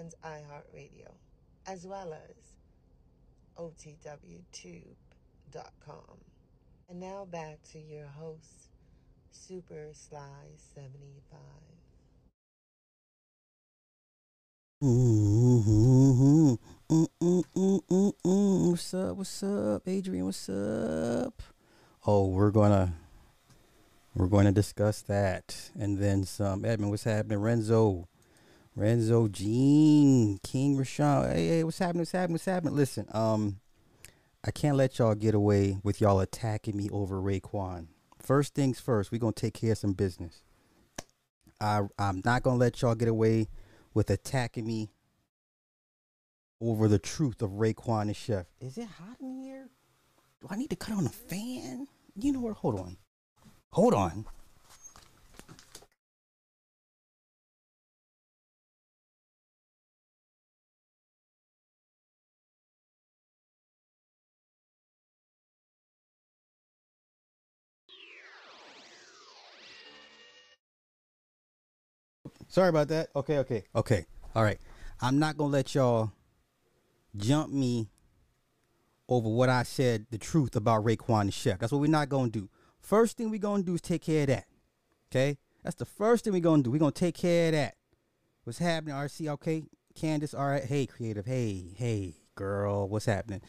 and iHeartRadio, as well as OTWTube.com. And now back to your host, Super Sly 75. Ooh, mm, mm, mm, mm, mm. What's up? What's up, Adrian? What's up? Oh, we're gonna we're going to discuss that and then some. Edmund, what's happening? Renzo, Renzo, Gene, King, Rashawn. Hey, hey, what's happening? What's happening? What's happening? Listen, um, I can't let y'all get away with y'all attacking me over Raekwon. First things first, we're gonna take care of some business. I I'm not gonna let y'all get away with attacking me over the truth of Raekwon and Chef. Is it hot in here? Do I need to cut on a fan? You know what? Hold on. Hold on. Sorry about that. Okay, okay, okay. All right. I'm not gonna let y'all jump me over what I said, the truth about Raekwon and Chef. That's what we're not gonna do. First thing we're gonna do is take care of that. Okay? That's the first thing we're gonna do. We're gonna take care of that. What's happening, RC? Okay, Candace, all right. Hey, creative. Hey, hey, girl, what's happening?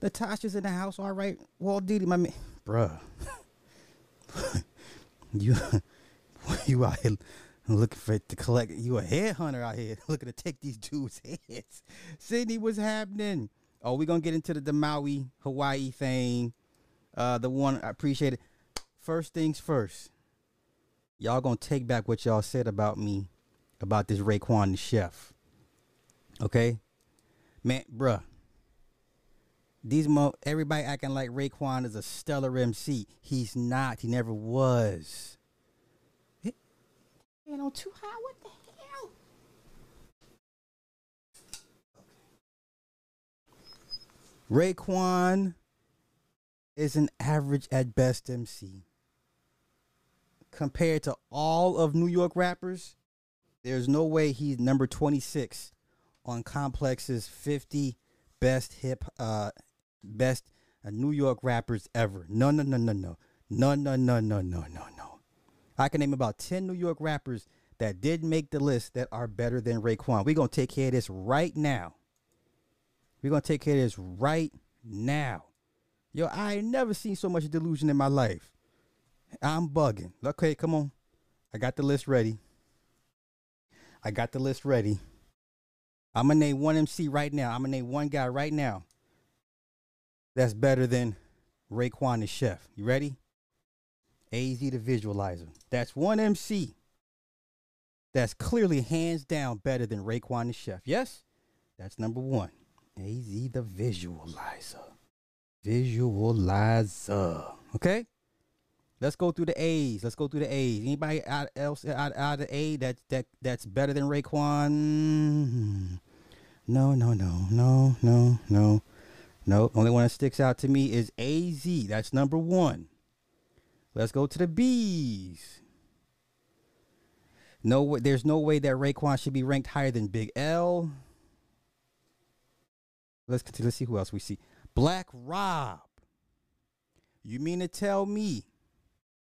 Natasha's in the house, all right. Walt Diddy, my man. Bruh. you you out here looking for it to collect you a headhunter out here looking to take these dudes' heads. Sydney, what's happening? Oh, we're gonna get into the, the Maui, Hawaii thing. Uh the one I appreciate it. First things first. Y'all gonna take back what y'all said about me, about this Raekwon chef. Okay? Man, bruh. These mo everybody acting like Raekwon is a stellar MC. He's not. He never was. You too high. What the hell? Raekwon is an average at best MC. Compared to all of New York rappers, there's no way he's number 26 on Complex's 50 best hip uh best New York rappers ever. No, no, no, no, no. No, no, no, no, no, no, no. I can name about 10 New York rappers that did make the list that are better than Raekwon. We're going to take care of this right now. We're going to take care of this right now. Yo, I ain't never seen so much delusion in my life. I'm bugging. Okay, come on. I got the list ready. I got the list ready. I'm going to name one MC right now. I'm going to name one guy right now that's better than Raekwon the chef. You ready? AZ the visualizer. That's one MC that's clearly hands down better than Raekwon the chef. Yes? That's number one. AZ the visualizer. Visualizer. Okay? Let's go through the A's. Let's go through the A's. Anybody out else out, out of the A that that that's better than Raekwon? No, no, no, no, no, no. No, only one that sticks out to me is AZ. That's number one. Let's go to the B's. No, there's no way that Raekwon should be ranked higher than Big L. Let's continue. Let's see who else we see. Black Rob. You mean to tell me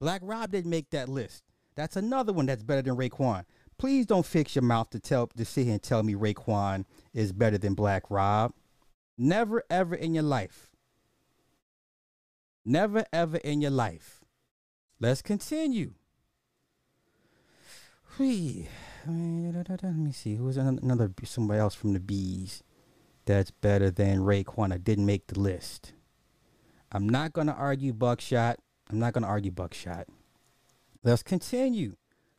Black Rob didn't make that list? That's another one that's better than Raekwon. Please don't fix your mouth to tell to sit here and tell me Raekwon is better than Black Rob. Never ever in your life. Never ever in your life. Let's continue. Let me see. who is another somebody else from the bees? That's better than Raekwon. I didn't make the list. I'm not gonna argue Buckshot. I'm not gonna argue Buckshot. Let's continue.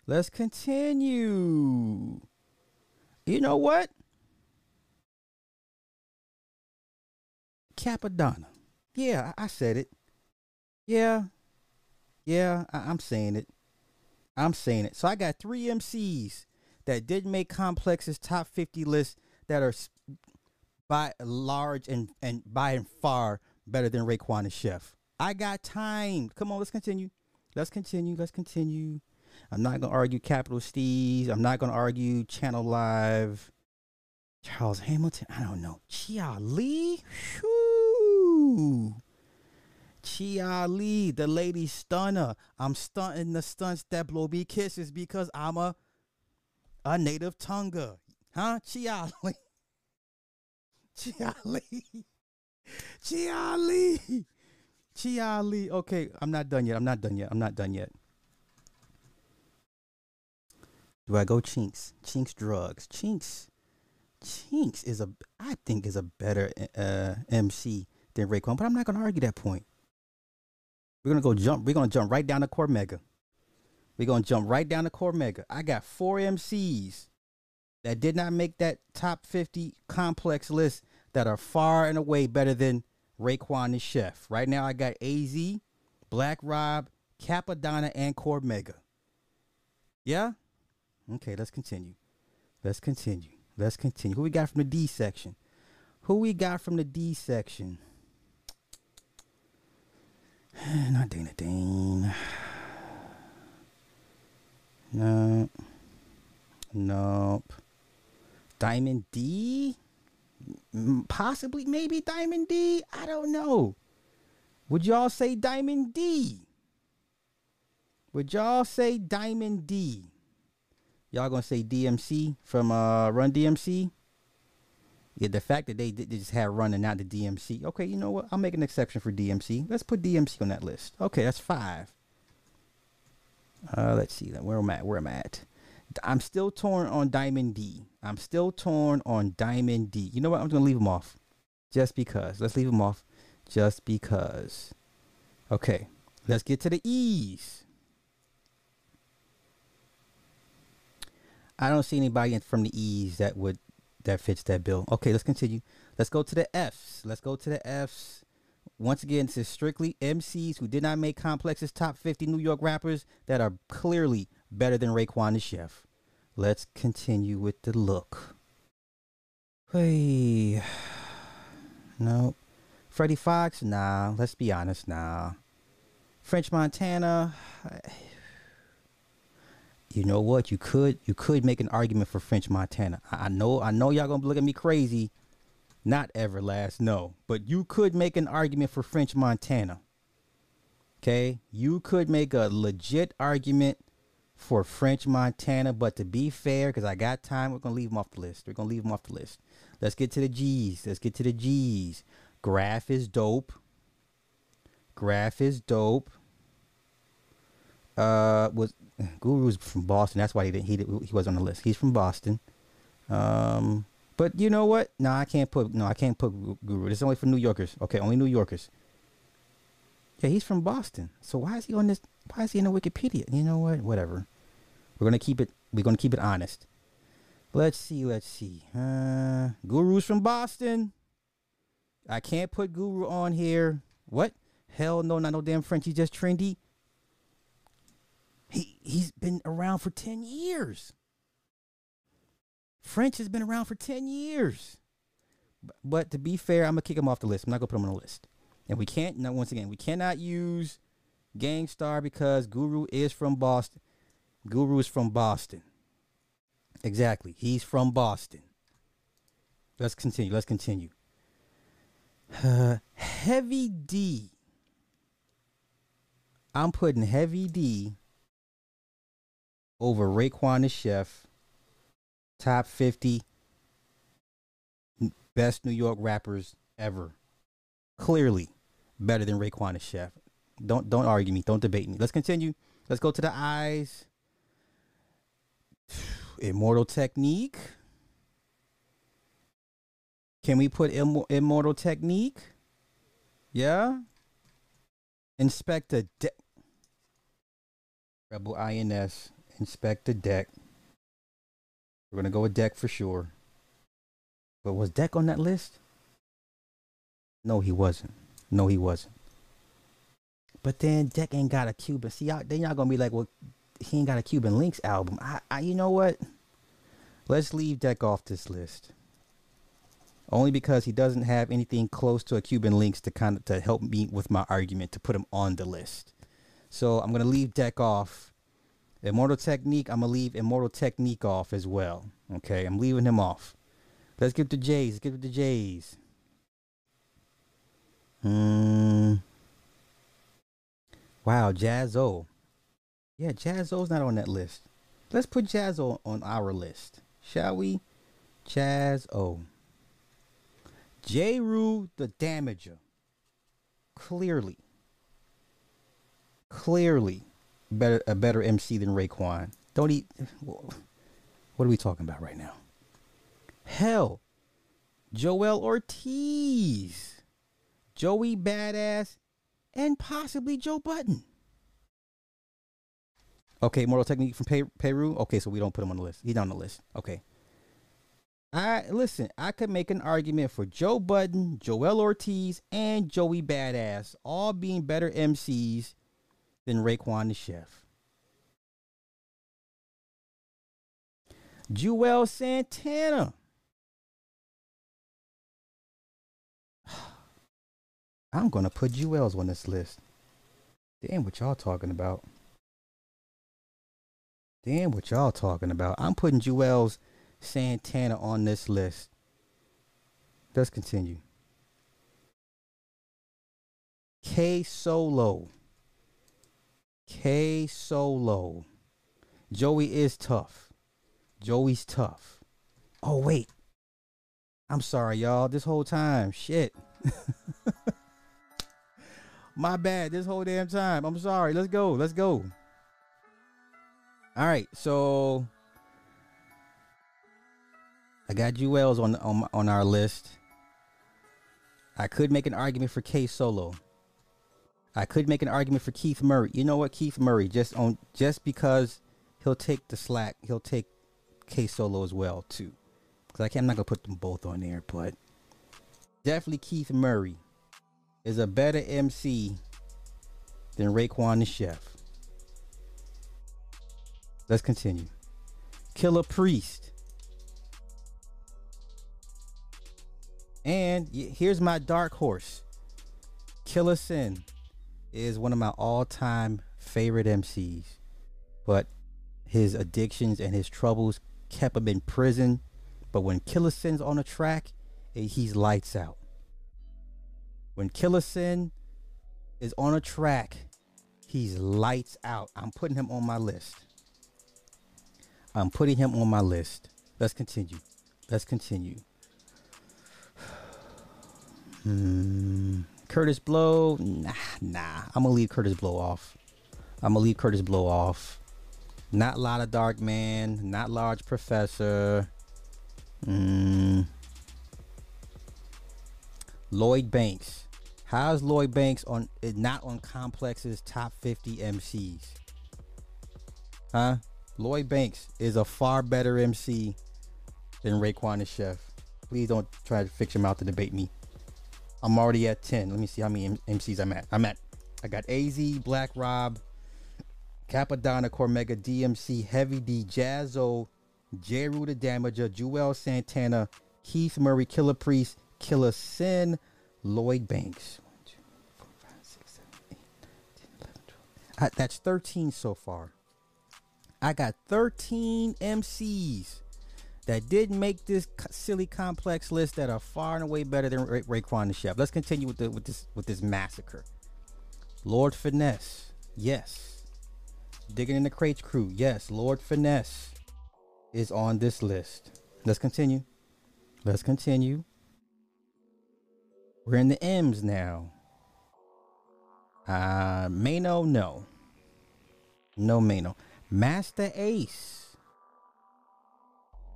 Let's continue. You know what? Cappadonna. Yeah, I said it. Yeah, yeah, I, I'm saying it. I'm saying it. So I got three MCs that didn't make Complex's top 50 list that are by large and, and by and far better than Raekwon and Chef. I got time. Come on, let's continue. Let's continue. Let's continue. I'm not gonna argue Capital Steez. I'm not gonna argue Channel Live. Charles Hamilton. I don't know. Chi-Ali. Whew. Chi-Ali, the lady stunner. I'm stunting the stunts that blow me kisses because I'm a a native Tonga. Huh? Chia Lee. Chia Lee. Chi-Ali. Chia Lee. Okay, I'm not done yet. I'm not done yet. I'm not done yet. Do I go Chinx? Chinx drugs. Chinx. Chinx is a I think is a better uh, MC than Raekwon, but I'm not gonna argue that point. We're gonna go jump. We're gonna jump right down to Cormega. We're gonna jump right down to Cormega. I got four MCs that did not make that top 50 complex list that are far and away better than Raekwon and Chef. Right now, I got AZ, Black Rob, Cappadonna, and Cormega. Yeah? Okay, let's continue. Let's continue. Let's continue. Who we got from the D section? Who we got from the D section? Not Dana Dane. No. Nope. Diamond D? Possibly, maybe Diamond D? I don't know. Would y'all say Diamond D? Would y'all say Diamond D? Y'all gonna say DMC from uh Run DMC? Yeah, the fact that they, they just had Run and not the DMC. Okay, you know what? I'll make an exception for DMC. Let's put DMC on that list. Okay, that's five. Uh, let's see. Where am I at? Where am I at? I'm still torn on Diamond D. I'm still torn on Diamond D. You know what? I'm gonna leave him off, just because. Let's leave him off, just because. Okay, let's get to the E's. I don't see anybody from the E's that would that fits that bill. Okay, let's continue. Let's go to the F's. Let's go to the F's. Once again, this is strictly MCs who did not make Complex's top 50 New York rappers that are clearly better than Raekwon the Chef. Let's continue with the look. Hey, no, Freddie Foxxx. Nah, let's be honest. Nah, French Montana. You know what? You could you could make an argument for French Montana. I, I know I know y'all gonna look at me crazy. Not Everlast, no, but you could make an argument for French Montana. Okay, you could make a legit argument for French Montana, but to be fair, because I got time, we're gonna leave them off the list. We're gonna leave them off the list. Let's get to the G's. Let's get to the G's. Graph is dope. Graph is dope. Uh, was Guru's from Boston. That's why he didn't. He he was on the list. He's from Boston. Um, but you know what? No, I can't put. No, I can't put Guru. This is only for New Yorkers. Okay, only New Yorkers. Yeah, he's from Boston. So why is he on this? Why is he in the Wikipedia? You know what? Whatever. We're gonna keep it. We're gonna keep it honest. Let's see. Let's see. Uh, Guru's from Boston. I can't put Guru on here. What? Hell no, not no damn French. He's just trendy. He he's been around for ten years. French has been around for ten years. But, but to be fair, I'm gonna kick him off the list. I'm not gonna put him on the list. And we can't. Now, once again, we cannot use Gang Starr because Guru is from Boston. Guru is from Boston. Exactly. He's from Boston. Let's continue. Let's continue. Uh, Heavy D. I'm putting Heavy D over Raekwon the Chef. Top 50 best New York rappers ever. Clearly better than Raekwon the Chef. Don't don't argue me. Don't debate me. Let's continue. Let's go to the eyes. Immortal Technique. Can we put Imm- Immortal Technique? Yeah. Inspectah Deck. Rebel INS. Inspectah Deck. We're gonna go with Deck for sure. But was Deck on that list? No, he wasn't. No, he wasn't. But then Deck ain't got a Cuban. See, y'all, then y'all gonna be like, well, he ain't got a Cuban Links album. I, I, you know what? Let's leave Deck off this list. Only because he doesn't have anything close to a Cuban Links to kind of to help me with my argument to put him on the list. So I'm gonna leave Deck off. Immortal Technique, I'm gonna leave Immortal Technique off as well. Okay, I'm leaving him off. Let's get to Jays. Let's get to the Jays. Hmm. Wow, Jaz-O. Yeah, Jaz-O's not on that list. Let's put Jaz-O on our list, shall we? Jaz-O. Jeru the Damager. Clearly. Clearly better a better MC than Raekwon. Don't eat what are we talking about right now? Hell, Joell Ortiz, Joey Badass, and possibly Joe Budden. Okay, Mortal Technique from Peru. Okay, so we don't put him on the list. He's not on the list. Okay. I listen. I could make an argument for Joe Budden, Joell Ortiz, and Joey Badass all being better MCs than Raekwon the Chef. Juelz Santana. I'm gonna put Juelz on this list. Damn what y'all talking about. Damn what y'all talking about. I'm putting Juelz Santana on this list. Let's continue. K Solo. K Solo. Joey is tough. Joey's tough. Oh wait. I'm sorry, y'all. This whole time. Shit. My bad. This whole damn time. I'm sorry. Let's go. Let's go. All right. So I got Juelz on on on our list. I could make an argument for K Solo. I could make an argument for Keith Murray. You know what, Keith Murray, just on just because he'll take the slack, he'll take K Solo as well too. Cause I can't, I'm not gonna put them both on there, but definitely Keith Murray is a better MC than Raekwon the Chef. Let's continue. Killah Priest. And here's my dark horse. Killa Sin is one of my all-time favorite MCs, but his addictions and his troubles kept him in prison. But when Killa Sin's on a track, eh, he's lights out. When Killa Sin is on a track, he's lights out. I'm putting him on my list. I'm putting him on my list. Let's continue. Let's continue. Hmm. Kurtis Blow, nah, nah. I'm gonna leave Kurtis Blow off. I'm gonna leave Kurtis Blow off. Not Lotta Dark Man, not Large Professor. Mm. Lloyd Banks. How's Lloyd Banks on not on Complex's top 50 MCs? Huh? Lloyd Banks is a far better MC than Raekwon the Chef. Please don't try to fix him out to debate me. I'm already at 10. Let me see how many MCs I'm at. I'm at, I got AZ, Black Rob, Cappadonna, Cormega, DMC, Heavy D, Jaz-O, Jeru the Damager, Juelz Santana, Keith Murray, Killah Priest, Killa Sin, Lloyd Banks. That's 13 so far. I got 13 MCs that did make this silly complex list that are far and away better than Ray- Raekwon the Chef. Let's continue with the with this with this massacre. Lord Finesse, yes. Digging in the crates crew, yes. Lord Finesse is on this list. Let's continue. Let's continue. We're in the M's now. Uh Maino, no. No Maino. Masta Ace.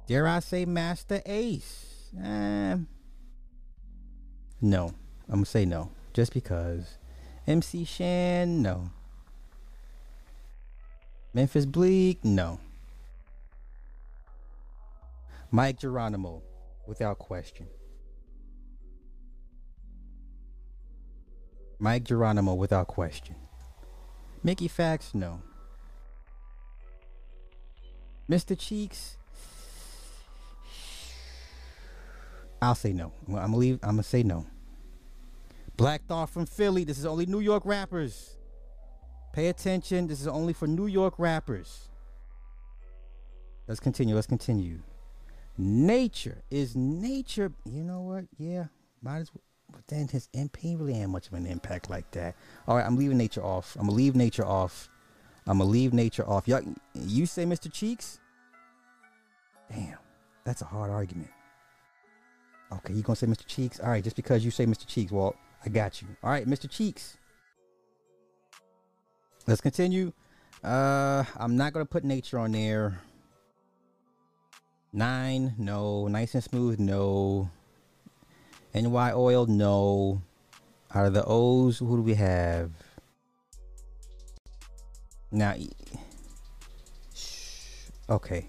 Dare I say Masta Ace? Eh, no. I'm going to say no. Just because. MC Shan, no. Memphis Bleek, no. Mic Geronimo, without question. Mic Geronimo, without question. Mickey Factz, no. Mr. Cheeks, I'll say no. I'm gonna leave. I'm gonna say no. Black Thought from Philly. This is only New York rappers. Pay attention. This is only for New York rappers. Let's continue. Let's continue. Nature is nature. You know what? Yeah, might as well. But then his MP really ain't much of an impact like that. All right, I'm leaving nature off. I'm gonna leave nature off. I'm gonna leave nature off. Y'all, you say Mr. Cheeks? Damn, that's a hard argument. Okay, you gonna say Mr. Cheeks? All right, just because you say Mr. Cheeks, well, I got you. All right, Mr. Cheeks. Let's continue. Uh, I'm not gonna put nature on there. Nine, no. Nice and smooth, no. NY oil, no. Out of the O's, who do we have? Now, okay.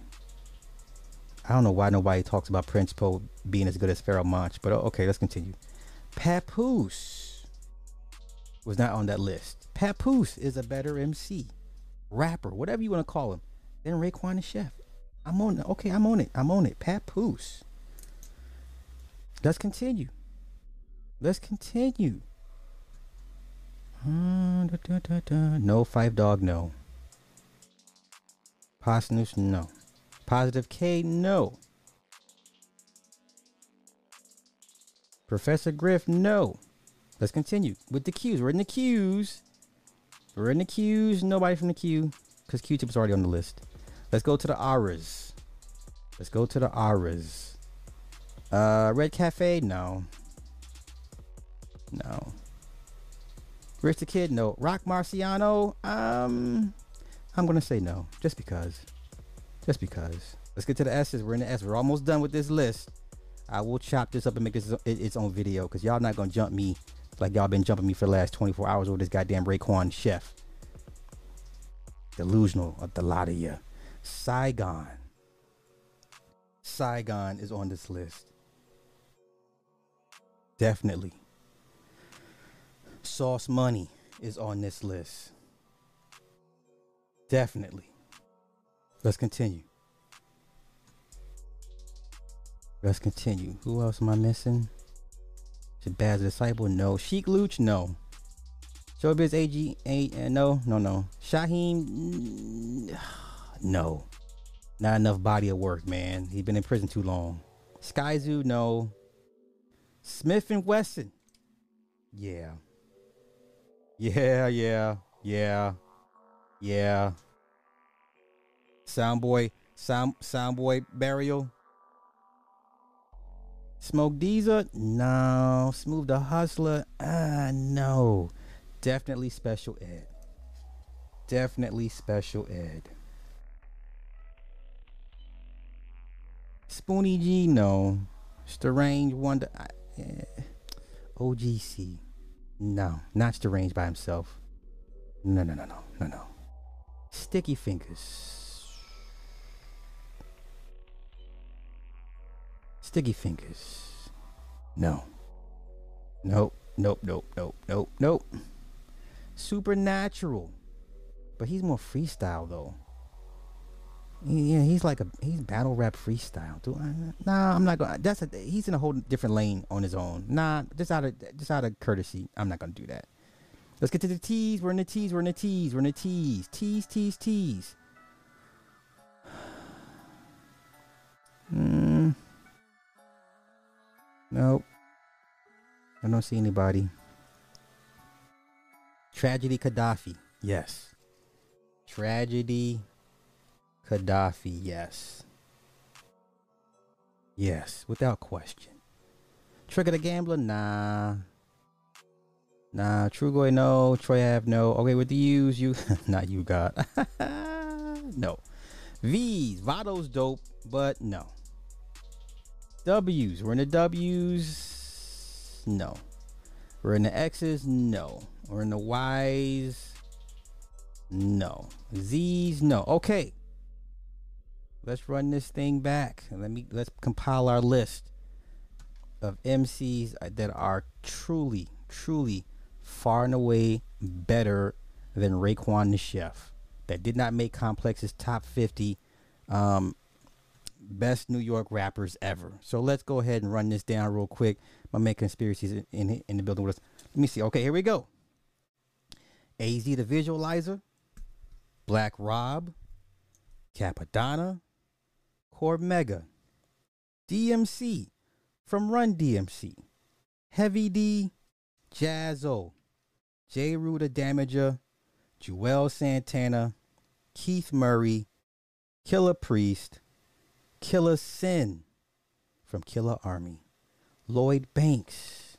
I don't know why nobody talks about Prince Po being as good as Pharoahe Monch, but okay, let's continue. Papoose was not on that list. Papoose is a better MC, rapper, whatever you want to call him, than Raekwon the Chef. I'm on it. Okay, I'm on it. I'm on it. Papoose. Let's continue. Let's continue. Uh, no Phife Dawg, no. Posdnuos, no. Positive K, no. Professor Griff, no. Let's continue with the Q's. We're in the Q's. We're in the Q's. Nobody from the Q, because Q-Tip is already on the list. Let's go to the Auras. Let's go to the Auras. Uh, Red Cafe, no. No. Rich the Kid, no. Rock Marciano, um, I'm gonna say no, just because. Just because. Let's get to the S's. We're in the S. We're almost done with this list. I will chop this up and make this its own video because y'all not gonna jump me like y'all been jumping me for the last 24 hours with this goddamn Raekwon chef. Delusional of the lot of you. Saigon. Saigon is on this list. Definitely. Sauce Money is on this list. Definitely. Let's continue. Let's continue. Who else am I missing? Shabazz Disciple? No. Sheek Louch? No. Showbiz AG? Uh, no, no, no. Shyheim? No. Not enough body of work, man. He's been in prison too long. Skyzoo? No. Smif-N-Wessun? Yeah. Yeah, yeah, yeah, yeah. Soundboy, sound Soundboy burial. Smoke Diesel, no. Smooth the Hustler, ah, no. Definitely special ed. Definitely special ed. Spoonie G, no. Strange Wonder, I, eh. OGC, no. Not Strange by himself. No, no, no, no, no, no. Sticky Fingers. Sticky Fingers. No. Nope. Nope. Nope. Nope. Nope. Nope. Supernatural. But he's more freestyle though. Yeah, he's like a he's battle rap freestyle. Do I, nah, I'm not gonna. That's a he's in a whole different lane on his own. Nah, just out of just out of courtesy, I'm not gonna do that. Let's get to the T's. We're in the T's. We're in the T's. We're in the T's. T's. T's. T's. Nope. I don't see anybody. Tragedy Khadafi. Yes. Tragedy Khadafi. Yes. Yes, without question. Trigger the Gambler. Nah. Nah. Trugoy. No. Troy Ave. No. Okay, with the U's. You. not you, God. no. V's. Vado's dope, but no. W's. We're in the W's. No. We're in the X's. No. We're in the Y's. No. Z's. No. Okay. Let's run this thing back. Let me let's compile our list of MCs that are truly, truly far and away better than Raekwon the Chef. That did not make Complex's top 50 um, best New York rappers ever. So let's go ahead and run this down real quick. My man conspiracies in, in, in the building with us. Let me see. Okay, here we go. AZ the Visualizer, Black Rob, Cappadonna, Cormega, DMC from Run DMC, Heavy D, Jaz-O, Jeru the Damager, Juelz Santana, Keith Murray, Killah Priest, Killa Sin from Killarmy, Lloyd Banks,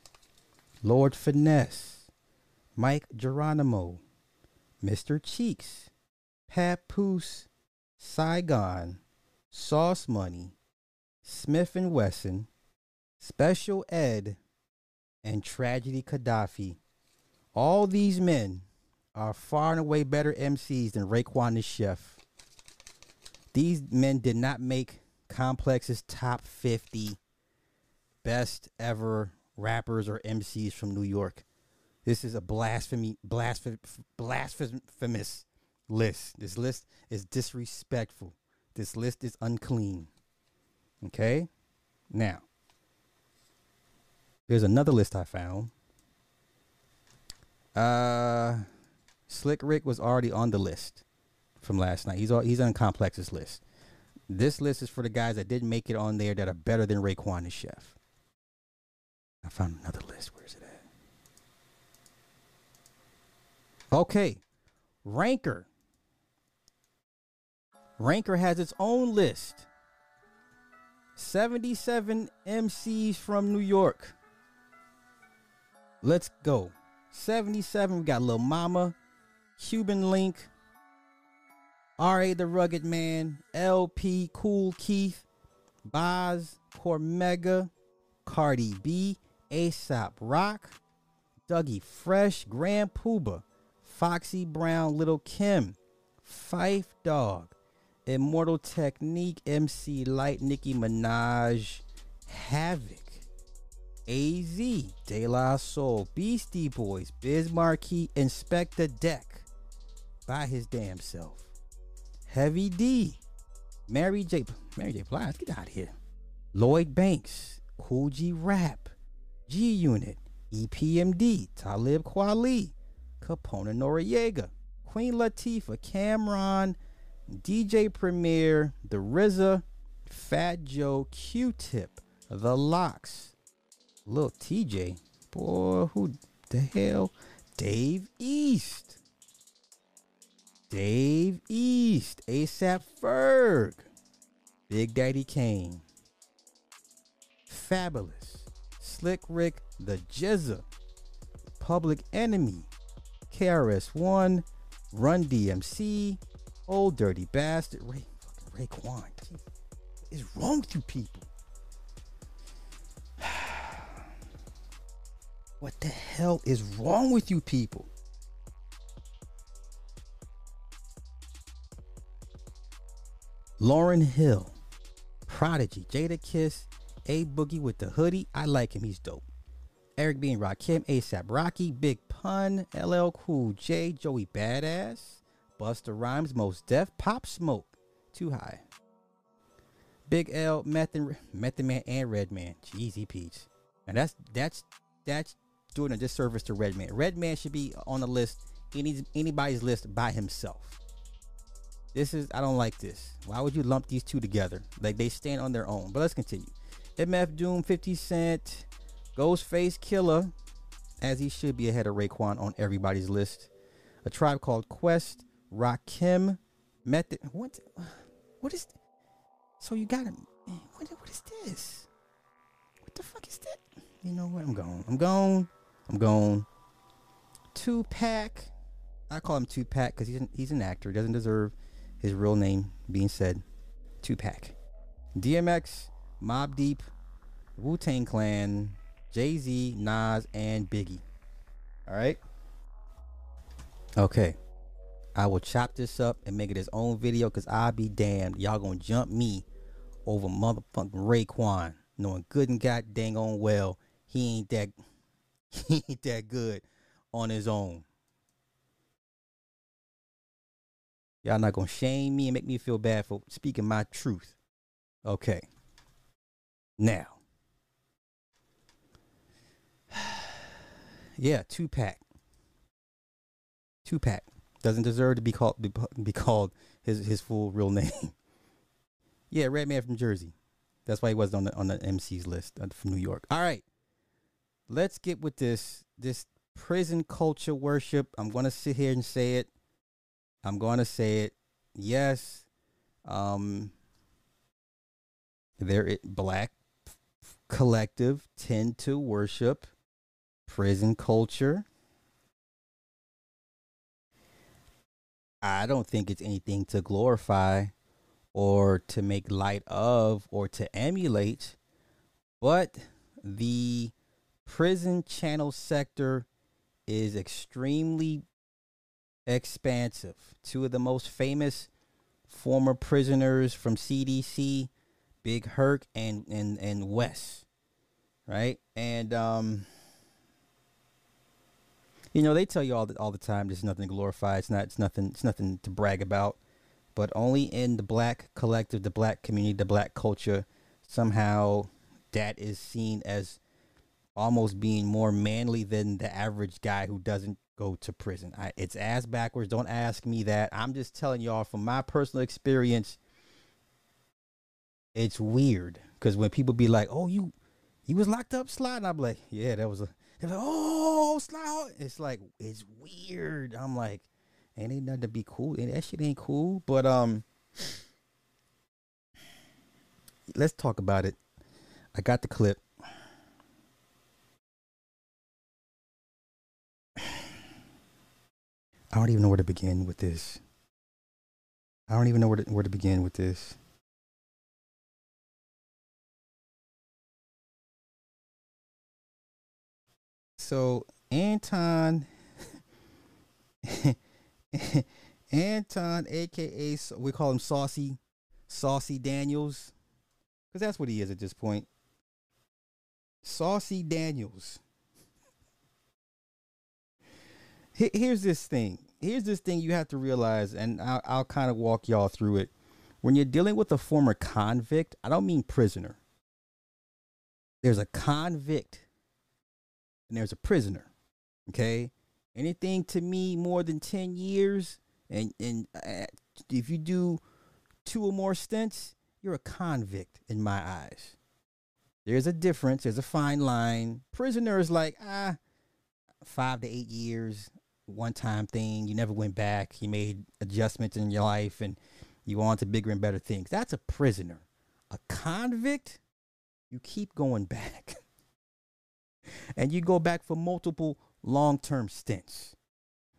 Lord Finesse, Mic Geronimo, Mr. Cheeks, Papoose, Saigon, Sauce Money, Smif-N-Wessun, Special Ed, and Tragedy Khadafi. All these men are far and away better MCs than Raekwon the Chef. These men did not make Complex's top 50 best ever rappers or MCs from New York. This is a blasphemy, blasphemy, blasphemous list. This list is disrespectful. This list is unclean. Okay? Now, there's another list I found. Uh Slick Rick was already on the list from last night. He's all, he's on Complex's list. This list is for the guys that didn't make it on there that are better than Raekwon the Chef. I found another list. Where's it at? Okay. Ranker. Ranker has its own list. 77 MCs from New York. Let's go. 77, we got Lil Mama, Cuban Link, R.A. the Rugged Man, LP, Kool Keith, Bas, Cormega, Cardi B, ASAP Rock, Dougie Fresh, Grand Puba, Foxy Brown, Little Kim, Phife Dawg, Immortal Technique, MC Lyte, Nicki Minaj, Havoc, AZ, De La Soul, Beastie Boys, Biz Markie, Inspectah Deck by his damn self. Heavy D, Mary J. Mary J. Blige, get out of here. Lloyd Banks, Kool G Rap, G Unit, EPMD, Talib Kweli, Capone Noreaga, Queen Latifah, Cam'ron, DJ Premier, The RZA, Fat Joe, Q-Tip, The LOX, Lil Tjay, boy, who the hell? Dave East. Dave East, ASAP Ferg, Big Daddy Kane, Fabolous, Slick Rick, The GZA, Public Enemy, KRS-One, Run DMC, Old Dirty Bastard, Ray, fucking Raekwon. What is wrong with you people? What the hell is wrong with you people? Lauryn Hill, Prodigy, Jadakiss, A Boogie with the hoodie. I like him. He's dope. Eric B. and Rakim, ASAP Rocky, Big Pun, LL Cool J, Joey Badass, Busta Rhymes, Mos Def, Pop Smoke, Too High. Big L, Method, Method Man, and Redman. Jeezy Peach. And that's that's that's doing a disservice to Redman. Redman should be on the list, any anybody's list by himself. This is I don't like this. Why would you lump these two together? Like they stand on their own. But let's continue. MF Doom, 50 Cent, Ghostface Killah, as he should be ahead of Raekwon on everybody's list. A tribe called Quest, Rakim, Method. What? What is? So you got him. What? What is this? What the fuck is that? You know what? I'm gone. I'm gone. I'm going. Tupac. I call him Tupac because he's an, he's an actor. He doesn't deserve his real name being said. Tupac. DMX, Mobb Deep, Wu Tang Clan, Jay Z, Nas, and Biggie. All right. Okay. I will chop this up and make it his own video because I'll be damned. Y'all gonna jump me over motherfucking Raekwon, knowing good and god dang on well he ain't that he ain't that good on his own. Y'all not gonna shame me and make me feel bad for speaking my truth. Okay. Now. yeah, Tupac. Tupac doesn't deserve to be called be, be called his his full real name. yeah, Redman from Jersey. That's why he wasn't on the on the MC's list from New York. All right, let's get with this this prison culture worship. I'm gonna sit here and say it. I'm gonna say it. Yes, um, there black collective tend to worship prison culture. I don't think it's anything to glorify or to make light of or to emulate, but the prison channel sector is extremely expansive. Two of the most famous former prisoners from CDC, Big Herc and and and Wes, right? And um you know, they tell you all the, all the time there's nothing to glorify. It's not it's nothing it's nothing to brag about but only in the black collective, the black community, the black culture, somehow that is seen as almost being more manly than the average guy who doesn't go to prison. I, it's ass backwards. Don't ask me that. I'm just telling y'all from my personal experience. It's weird because when people be like, "Oh, you, you was locked up, slide," and I'm like, "Yeah, that was a." They're like, "Oh, slide." It's like it's weird. I'm like, and ain't nothing to be cool. And that shit ain't cool. But um let's talk about it. I got the clip. I don't even know where to begin with this. I don't even know where to, where to begin with this. So Anton Anton, aka we call him Saucy, Saucy Daniels, because that's what he is at this point. Saucy Daniels. Here's this thing. Here's this thing you have to realize, and I'll, I'll kind of walk y'all through it. When you're dealing with a former convict, I don't mean prisoner. There's a convict and there's a prisoner. Okay? Anything to me more than 10 years, and, and uh, if you do two or more stints, you're a convict in my eyes. There's a difference, there's a fine line. Prisoner is like, ah, five to eight years, one time thing. You never went back. You made adjustments in your life and you on to bigger and better things. That's a prisoner. A convict, you keep going back. and you go back for multiple long term stints.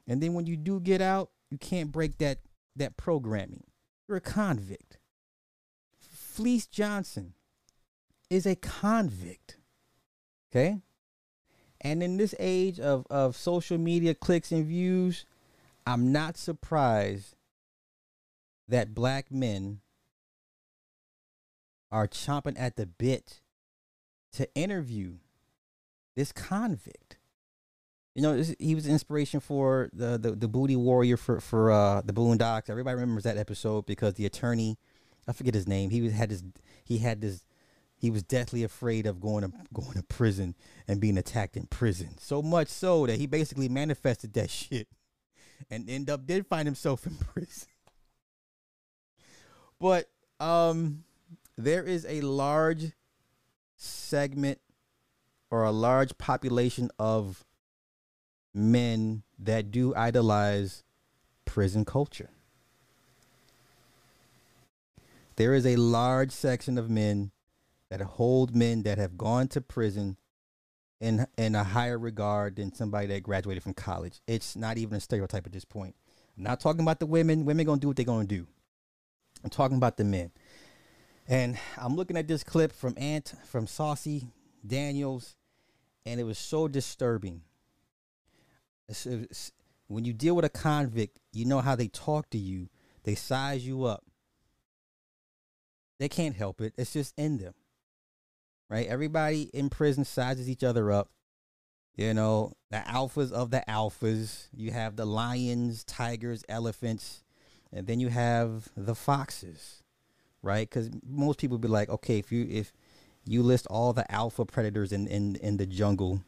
And then when you do get out, you can't break that that programming. You're a convict. Fleece Johnson is a convict. Okay? And in this age of, of social media clicks and views, I'm not surprised that black men are chomping at the bit to interview this convict you know, he was inspiration for the, the, the booty warrior for for uh, the Boondocks. Everybody remembers that episode because the attorney, I forget his name. He was had this he had this he was deathly afraid of going to going to prison and being attacked in prison. So much so that he basically manifested that shit and end up did find himself in prison. But um there is a large segment or a large population of men that do idolize prison culture. There is a large section of men that hold men that have gone to prison in in a higher regard than somebody that graduated from college. It's not even a stereotype at this point. I'm not talking about the women. Women gonna do what they're gonna do. I'm talking about the men. And I'm looking at this clip from Ant from Saucy Daniels, and it was so disturbing it's, it's, when you deal with a convict, you know how they talk to you. They size you up. They can't help it. It's just in them. Right? Everybody in prison sizes each other up. You know, the alphas of the alphas. You have the lions, tigers, elephants, and then you have the foxes, right? Because most people be like, okay, if you if you list all the alpha predators in in, in the jungle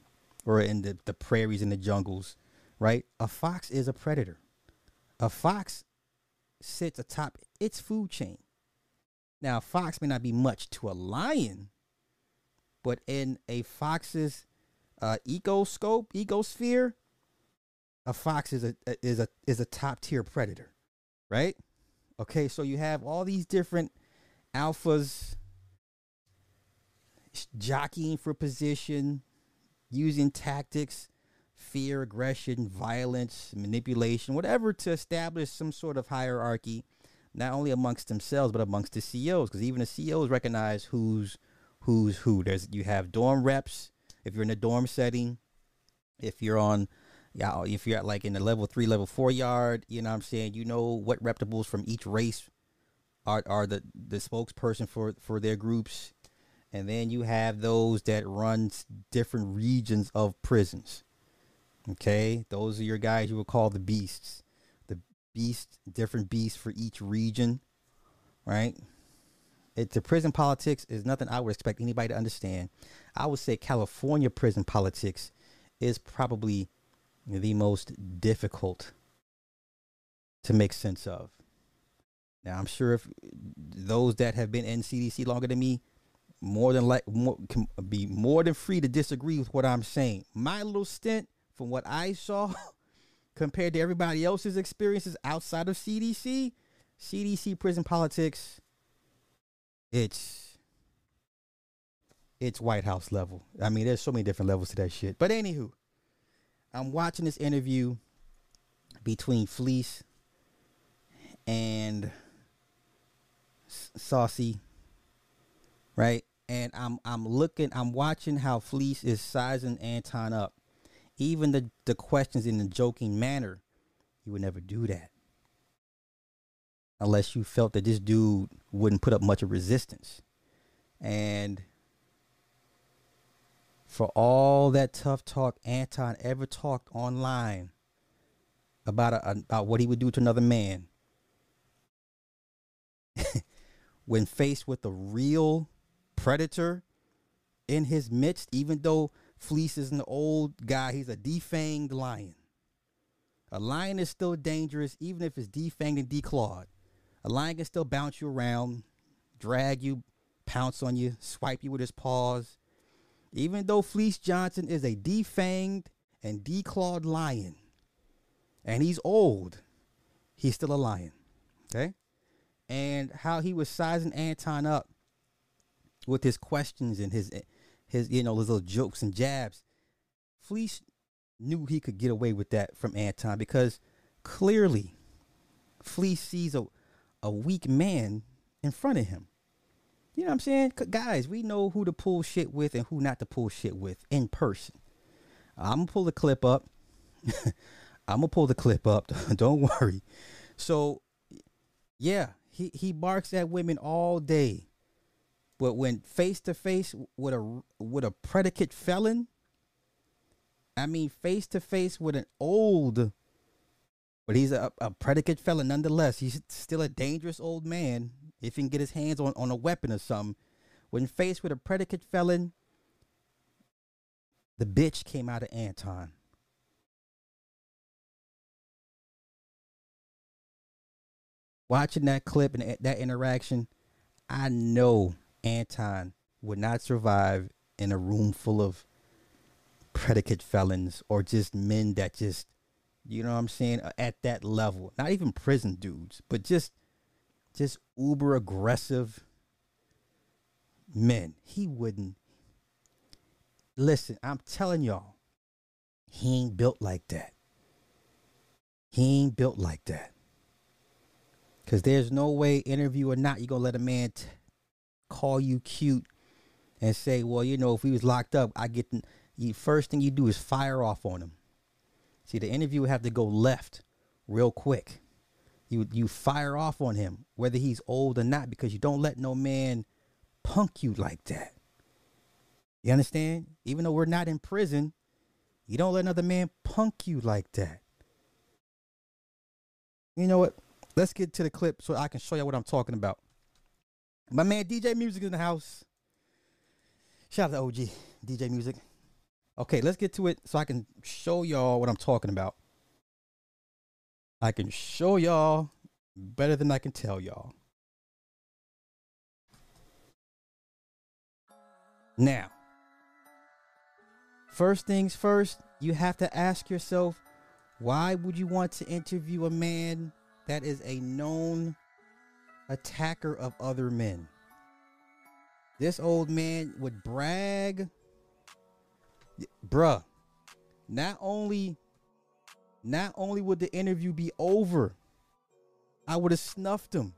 or in the, the prairies and the jungles, right? A fox is a predator. A fox sits atop its food chain. Now, a fox may not be much to a lion, but in a fox's uh, ecoscope, ecosphere, a fox is a is a is a top tier predator, right? Okay, so you have all these different alphas jockeying for position, using tactics, fear, aggression, violence, manipulation, whatever to establish some sort of hierarchy, not only amongst themselves but amongst the COs, because even the COs recognize who's who's who. There's you have dorm reps if you're in a dorm setting, if you're on yeah, if you're at like in the level three, level four yard, you know what I'm saying, you know what reputables from each race are are the, the spokesperson for for their groups. And then you have those that runs different regions of prisons. Okay, those are your guys you would call the beasts. The beast, different beasts for each region, right? It, the prison politics is nothing I would expect anybody to understand. I would say California prison politics is probably the most difficult to make sense of. Now, I'm sure if those that have been in CDC longer than me, more than like more, can be more than free to disagree with what I'm saying. My little stint from what I saw compared to everybody else's experiences outside of CDC, CDC prison politics, it's it's White House level. I mean, there's so many different levels to that shit. But anywho, I'm watching this interview between Fleece and Saucy, right? And I'm I'm looking, I'm watching how Fleece is sizing Anton up even the, the questions in a joking manner, you would never do that. Unless you felt that this dude wouldn't put up much of resistance. And for all that tough talk Anton ever talked online about a, about what he would do to another man, when faced with a real predator in his midst, even though Fleece is an old guy. He's a defanged lion. A lion is still dangerous, even if it's defanged and declawed. A lion can still bounce you around, drag you, pounce on you, swipe you with his paws. Even though Fleece Johnson is a defanged and declawed lion, and he's old, he's still a lion. Okay? And how he was sizing Anton up with his questions and his his you know his little jokes and jabs. Fleece knew he could get away with that from Anton because clearly Fleece sees a a weak man in front of him. You know what I'm saying? Guys, we know who to pull shit with and who not to pull shit with in person. I'm gonna pull the clip up. I'm gonna pull the clip up. Don't worry. So, yeah, he he barks at women all day. But when face to face with a with a predicate felon, I mean face to face with an old, but he's a, a predicate felon nonetheless. He's still a dangerous old man if he can get his hands on, on a weapon or something. When faced with a predicate felon, the bitch came out of Anton. Watching that clip and that interaction, I know Anton would not survive in a room full of predicate felons or just men that just, you know what I'm saying, at that level. Not even prison dudes, but just, just uber aggressive men. He wouldn't. Listen, I'm telling y'all, he ain't built like that. He ain't built like that. Cause there's no way, interview or not, you gonna let a man t- call you cute and say, well, you know, if he was locked up, I get the first thing you do is fire off on him. See, the interview would have to go left real quick. You you fire off on him, whether he's old or not, because you don't let no man punk you like that. You understand? Even though we're not in prison, You don't let another man punk you like that. You know what? Let's get to the clip so I can show you what I'm talking about. My man DJ Music in the house. Shout out to OG DJ Music. Okay, let's get to it so I can show y'all what I'm talking about. I can show y'all better than I can tell y'all. Now, first things first, you have to ask yourself why would you want to interview a man that is a known attacker of other men? This old man would brag, bruh. Not only, not only would the interview be over, I would have snuffed him.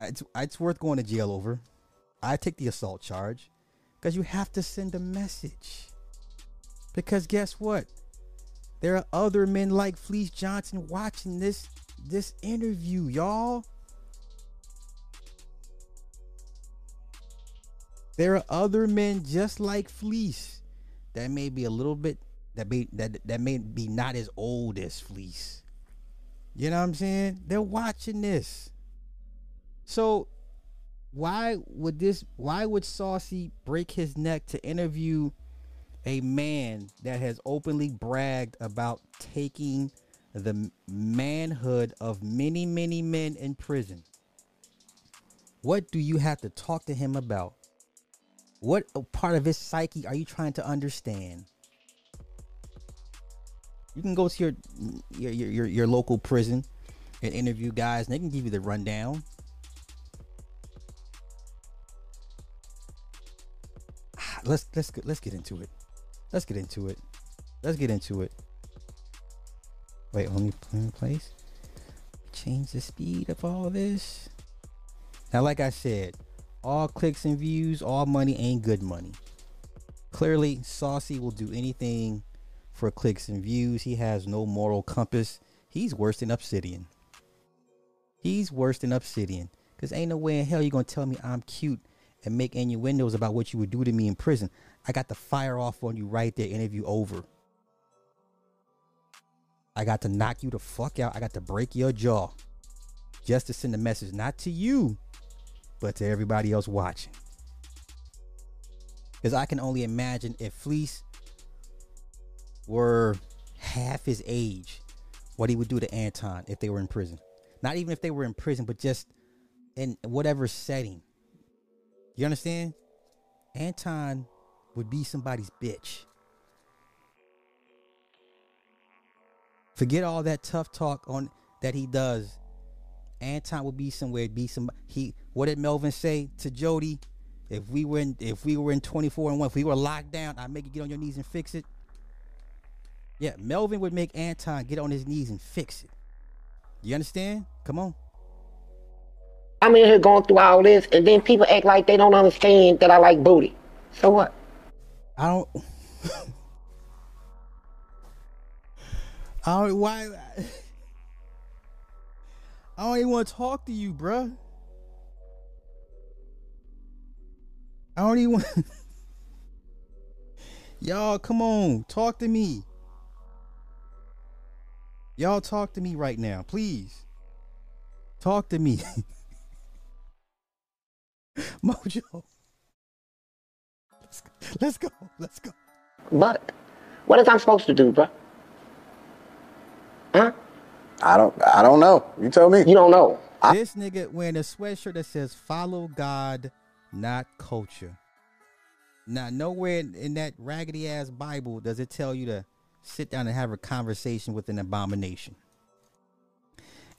It's, it's worth going to jail over. I take the assault charge because you have to send a message. Because guess what? There are other men like Fleece Johnson watching this this interview, y'all. There are other men just like Fleece that may be a little bit that may that that may be not as old as Fleece. You know what I'm saying? They're watching this. So why would this why would Saucy break his neck to interview a man that has openly bragged about taking the manhood of many, many men in prison? What do you have to talk to him about? What part of his psyche are you trying to understand? You can go to your your your, your local prison and interview guys, and they can give you the rundown. Let's let's let's get into it. Let's get into it. Let's get into it. Wait, only in place. Change the speed of all this. Now, like I said, all clicks and views, all money ain't good money. Clearly, Saucy will do anything for clicks and views. He has no moral compass. He's worse than Obsidian. He's worse than Obsidian. Because ain't no way in hell you're going to tell me I'm cute and make innuendos about what you would do to me in prison. I got to fire off on you right there, interview over. I got to knock you the fuck out. I got to break your jaw just to send a message, not to you, but to everybody else watching. Because I can only imagine if Fleece were half his age, what he would do to Anton if they were in prison. Not even if they were in prison, but just in whatever setting. You understand? Anton would be somebody's bitch. Forget all that tough talk on that he does. Anton would be somewhere, be some he what did Melvin say to Jody? If we were in if we were in 24 and 1, if we were locked down, I'd make you get on your knees and fix it. Yeah, Melvin would make Anton get on his knees and fix it. You understand? Come on. I'm in here going through all this, and then people act like they don't understand that I like booty. So what? I don't. I don't. Why? I don't even want to talk to you, bruh. I don't even want. Y'all, come on, talk to me. Y'all, talk to me right now, please. Talk to me. Mojo. Let's go. Let's go. Let's go. But what is I'm supposed to do, bro? Huh? I don't. I don't know. You tell me. You don't know. This nigga wearing a sweatshirt that says "Follow God, not culture." Now, nowhere in, in that raggedy ass Bible does it tell you to sit down and have a conversation with an abomination.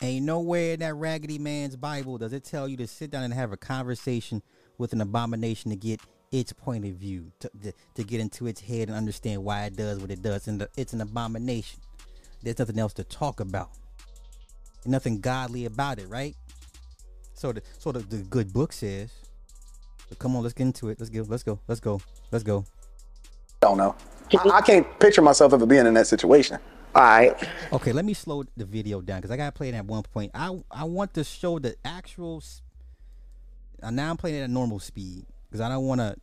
Ain't nowhere in that raggedy man's Bible does it tell you to sit down and have a conversation with an abomination to get its point of view, to, to, to get into its head and understand why it does what it does. And the, it's an abomination. There's nothing else to talk about. And nothing godly about it, right? So the so the, the good book says. But come on, let's get into it. Let's go. Let's go. Let's go. Let's go. I don't know. I, I can't picture myself ever being in that situation. All right. Okay, let me slow the video down because I gotta play it at one point. I I want to show the actual. s- Uh, now I'm playing it at normal speed because I don't want to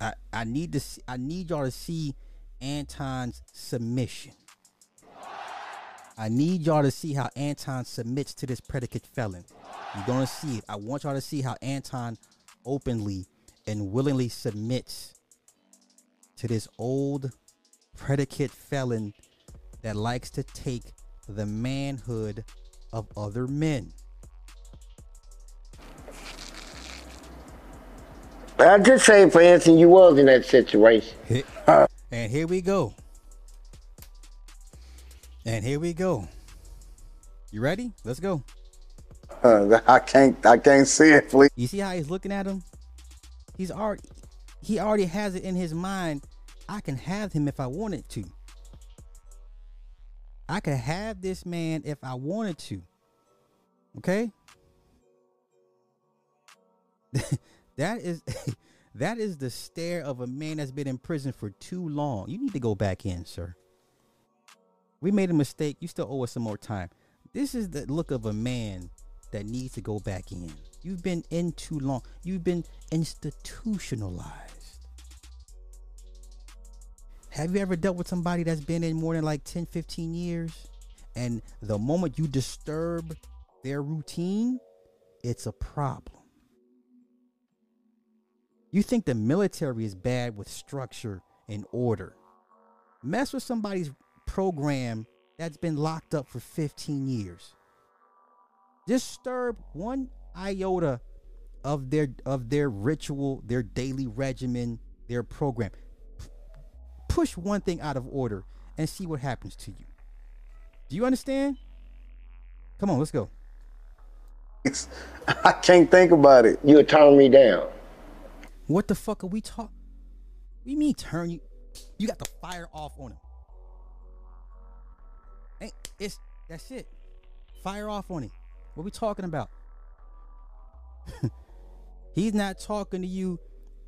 I, I need to see, I need y'all to see Anton's submission. I need y'all to see how Anton submits to this predicate felon. You're gonna see it. I want y'all to see how Anton openly and willingly submits to this old predicate felon that likes to take the manhood of other men. I just say, for instance, you was in that situation. Uh, and here we go. And here we go. You ready? Let's go. Uh, I can't. I can't see it, please. You see how he's looking at him? He's already he already has it in his mind. I can have him if I wanted to. I could have this man if I wanted to. Okay? that is that is the stare of a man that's been in prison for too long. You need to go back in, sir. We made a mistake. You still owe us some more time. This is the look of a man that needs to go back in. You've been in too long. You've been institutionalized. Have you ever dealt with somebody that's been in more than like 10, 15 years? And the moment you disturb their routine, it's a problem. You think the military is bad with structure and order. Mess with somebody's program that's been locked up for 15 years. Disturb one iota of their of their ritual, their daily regimen, their program. P- push one thing out of order and see what happens to you. Do you understand? Come on, let's go. I can't think about it. You would turn me down. What the fuck are we talking? You mean turn you? You got the fire off on him. It's that's it. Fire off on him. What we talking about? He's not talking to you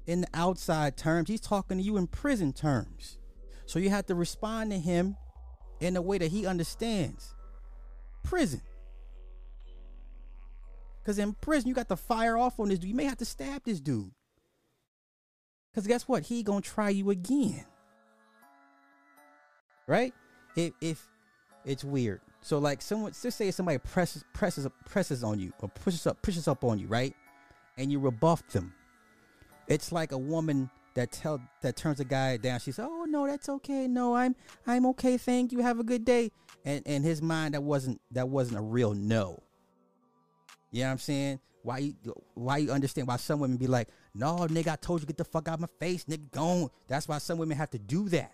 in the outside terms. He's talking to you in prison terms. So you have to respond to him in a way that he understands. Prison. Because in prison, you got to fire off on this dude. You may have to stab this dude. Because guess what? He gonna try you again. Right? If if it's weird. So like someone just say somebody presses presses presses on you or pushes up pushes up on you, right? And you rebuff them. It's like a woman that tell that turns a guy down. She says, "Oh no, that's okay. No, I'm I'm okay. Thank you. Have a good day." And in his mind, that wasn't that wasn't a real no. You know what I'm saying? Why you why you understand why some women be like, "No, nigga, I told you get the fuck out of my face, nigga, gone." That's why some women have to do that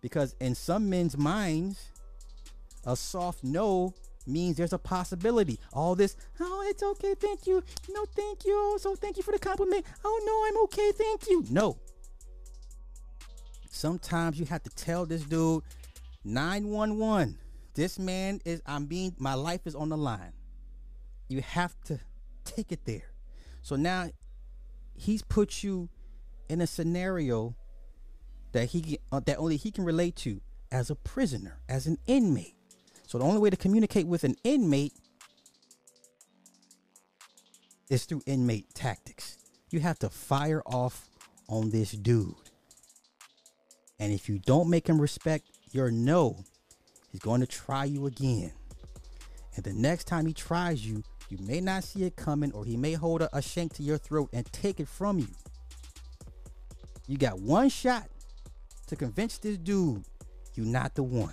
because in some men's minds, a soft no means there's a possibility. All this, oh, it's okay, thank you. No, thank you. So thank you for the compliment. Oh no, I'm okay, thank you. No. Sometimes you have to tell this dude, 911. This man is I'm being my life is on the line. You have to take it there. So now he's put you in a scenario that he uh, that only he can relate to as a prisoner, as an inmate. So the only way to communicate with an inmate is through inmate tactics. You have to fire off on this dude. And if you don't make him respect your no, he's going to try you again. And the next time he tries you, you may not see it coming, or he may hold a, a shank to your throat and take it from you. You got one shot to convince this dude you're not the one.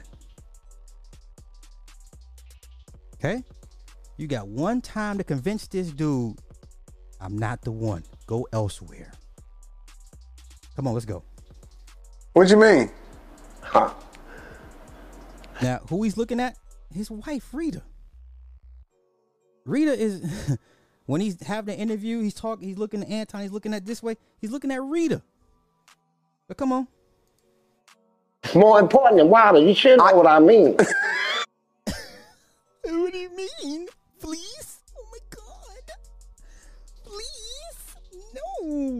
Okay? You got one time to convince this dude I'm not the one. Go elsewhere. Come on, let's go. What you mean? Huh. Now, who he's looking at? His wife, Rita. Rita is when he's having an interview, he's talking, he's looking at Anton, he's looking at this way, he's looking at Rita. But come on. It's more important than water. You should know what I mean.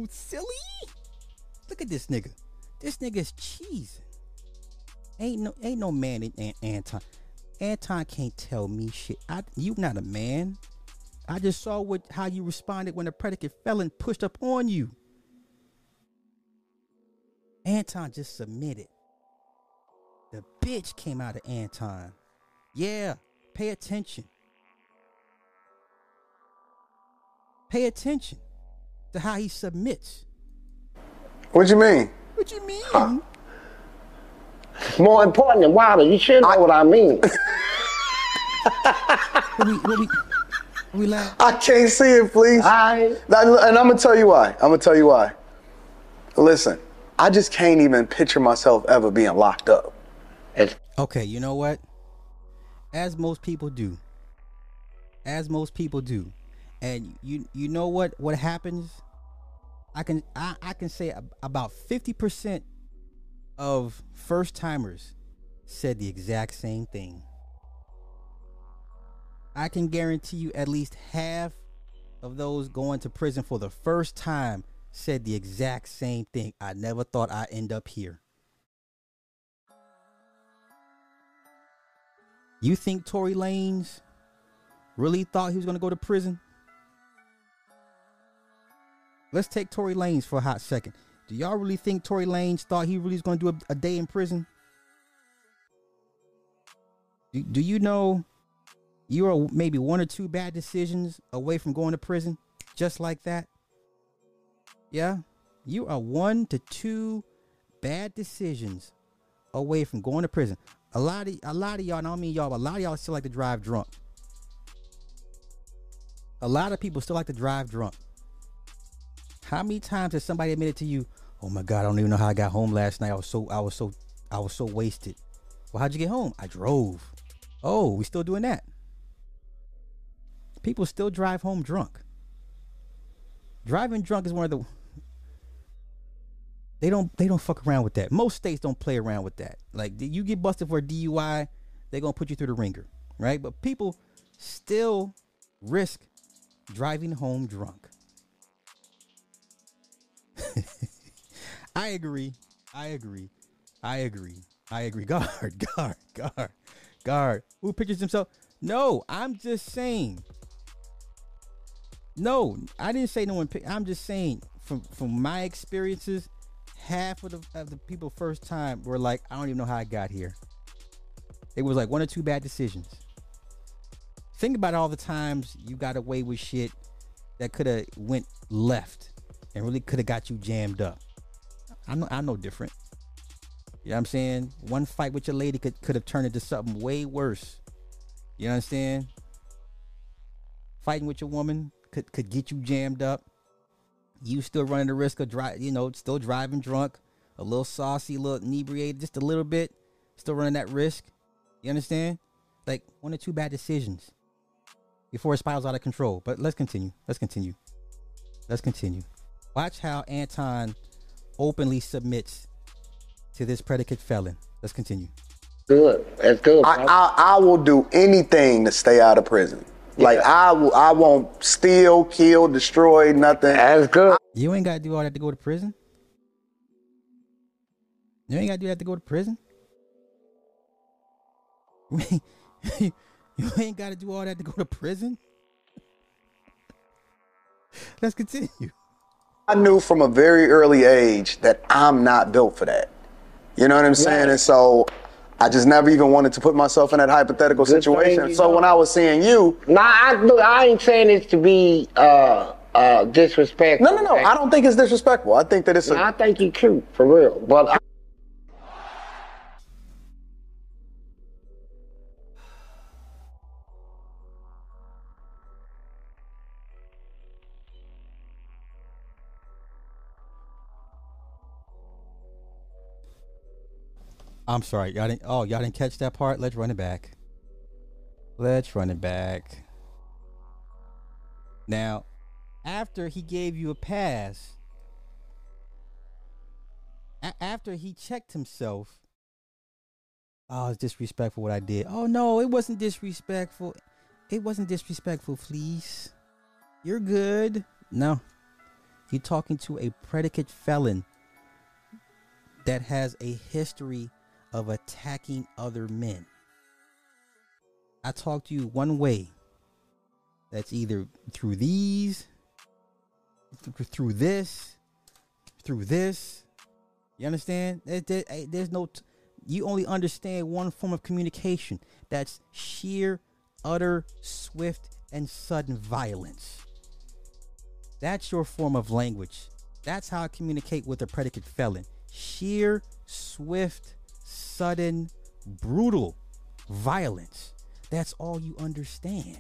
Silly. Look at this nigga. This nigga's cheesing. Ain't no ain't no man in An- Anton. Anton can't tell me shit. I, you not a man. I just saw what how you responded when a predicate felon pushed up on you. Anton just submitted. The bitch came out of Anton. Yeah, pay attention. Pay attention to how he submits. What you mean? What you mean? More important than Wilder. You should know what I mean. What we, what we, what we laugh? I can't see it, please. I That- and I'm gonna tell you why. I'm gonna tell you why. Listen, I just can't even picture myself ever being locked up. it's Okay, you know what? As most people do. As most people do. And you you know what what happens? I can I, I can say about 50% of first timers said the exact same thing. I can guarantee you at least half of those going to prison for the first time said the exact same thing. I never thought I'd end up here. You think Tory Lanez really thought he was going to go to prison? Let's take Tory Lanez for a hot second. Do y'all really think Tory Lanez thought he really was going to do a, a day in prison? Do, do you know you are maybe one or two bad decisions away from going to prison just like that? Yeah? You are one to two bad decisions away from going to prison. A lot of a lot of y'all, and I don't mean y'all, but a lot of y'all still like to drive drunk. A lot of people still like to drive drunk. How many times has somebody admitted to you, "Oh my God, I don't even know how I got home last night. I was so, I was so, I was so wasted." Well, how'd you get home? I drove. Oh, we still doing that? People still drive home drunk. Driving drunk is one of the they don't they don't fuck around with that. Most states don't play around with that. Like you get busted for a DUI, they're gonna put you through the wringer, right? But people still risk driving home drunk. I agree. I agree. I agree. I agree. Guard, guard, guard, guard. Who pictures himself? No, I'm just saying. No, I didn't say no one. Pick, I'm just saying from from my experiences, half of the of the people first time were like, I don't even know how I got here. It was like one or two bad decisions. Think about all the times you got away with shit that could have went left and really could have got you jammed up. I know I know different. You know what I'm saying? One fight with your lady could could have turned into something way worse. You understand? Fighting with your woman could could get you jammed up. You still running the risk of drive, you know, still driving drunk, a little saucy, a little inebriated, just a little bit, still running that risk. You understand? Like one or two bad decisions before it spirals out of control. But let's continue. Let's continue. Let's continue. Watch how Anton openly submits to this predicate felon. Let's continue. good. That's good. I. I I will do anything to stay out of prison. Like I will I won't steal, kill, destroy nothing. That's good. You ain't gotta do all that to go to prison. You ain't gotta do that to go to prison. you ain't gotta do all that to go to prison. Let's continue. I knew from a very early age that I'm not built for that. You know what I'm saying? Right. And so I just never even wanted to put myself in that hypothetical Good situation. So don't. when I was seeing you, Nah, I look. I ain't saying this to be uh uh disrespectful. no, no, no. I don't think it's disrespectful. I think that it's I a, think you cute for real. But I, I'm sorry, y'all didn't. Oh, y'all didn't catch that part. Let's run it back. Let's run it back. Now, after he gave you a pass, a- after he checked himself, oh, it's disrespectful what I did. Oh no, it wasn't disrespectful. It wasn't disrespectful, please. You're good. No, you're talking to a predicate felon that has a history of attacking other men. I talk to you one way. That's either through these, th- through this, through this, You understand? There- there- there's no. T- you only understand one form of communication. That's sheer, utter, swift, and sudden violence. That's your form of language. That's how I communicate with a predicate felon. Sheer, swift, sudden, brutal violence. That's all you understand.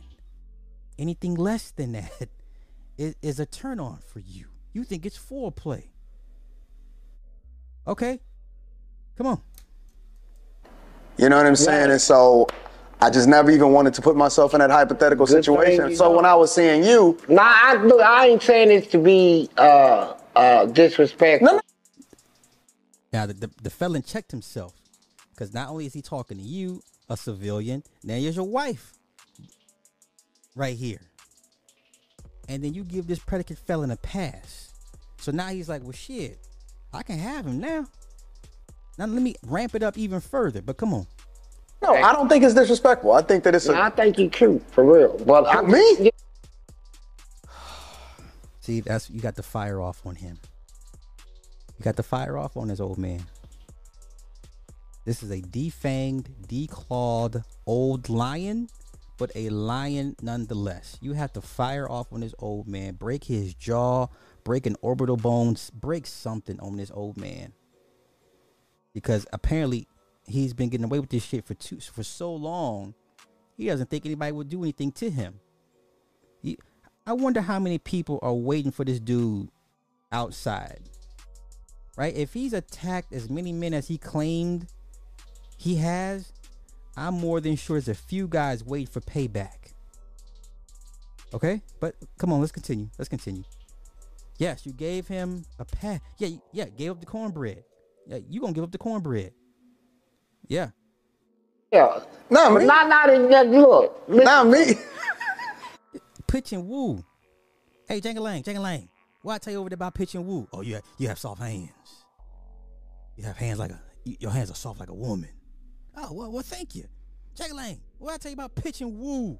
Anything less than that is, is a turn on for you. You think it's foreplay. Okay? Come on. You know what I'm saying? And so I just never even wanted to put myself in that hypothetical Good situation. you So know. when I was seeing you, Nah, I look. I ain't saying this to be uh uh disrespectful. No, no. Now, the, the, the felon checked himself because not only is he talking to you, a civilian, now here's your wife right here. And then you give this predicate felon a pass. So now he's like, well, shit, I can have him now. Now let me ramp it up even further. But come on. no, I don't think it's disrespectful. I think that it's Nah, I a, think you cute for real. But I, me? See, that's you got the fire off on him. You got the fire off on this old man. This is a defanged, declawed old lion, but a lion nonetheless. You have to fire off on this old man, break his jaw, break an orbital bones, break something on this old man. Because apparently he's been getting away with this shit for two, for so long, he doesn't think anybody would do anything to him. He, I wonder how many people are waiting for this dude outside. Right? If he's attacked as many men as he claimed he has, I'm more than sure there's a few guys waiting for payback. Okay? But come on, let's continue. Let's continue. Yes, you gave him a pat. Yeah, yeah, gave up the cornbread. Yeah, you gonna give up the cornbread. Yeah. yeah. Not me. not not in that look. Listen, Not me. Pitch and woo. Hey, Jangalang, Jangalang. What I tell you over there about pitch and woo? Oh, you have, you have soft hands. You have hands like a, your hands are soft like a woman. Oh, well, well thank you. Jangalang, what I tell you about pitch and woo?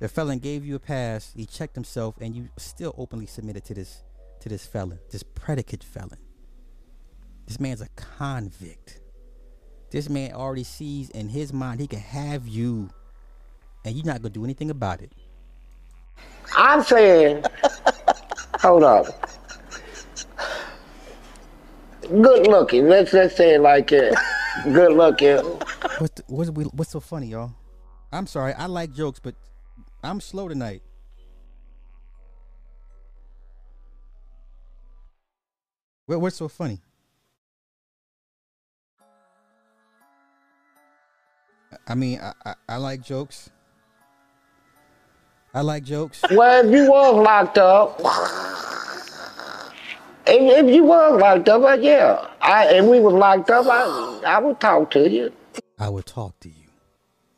The felon gave you a pass. He checked himself, and you still openly submitted to this to this felon, this predicate felon. This man's a convict. This man already sees in his mind he can have you, and you're not gonna do anything about it. I'm saying, hold up. Good looking. Let's let's say it like it. Good looking. What the, what's we, what's so funny, y'all? I'm sorry, I like jokes, but I'm slow tonight. What, what's so funny? I mean, I, I, I like jokes. I like jokes. Well, if you was locked up, if, if you was locked up, uh, yeah, I and we was locked up, I I would talk to you. I would talk to you.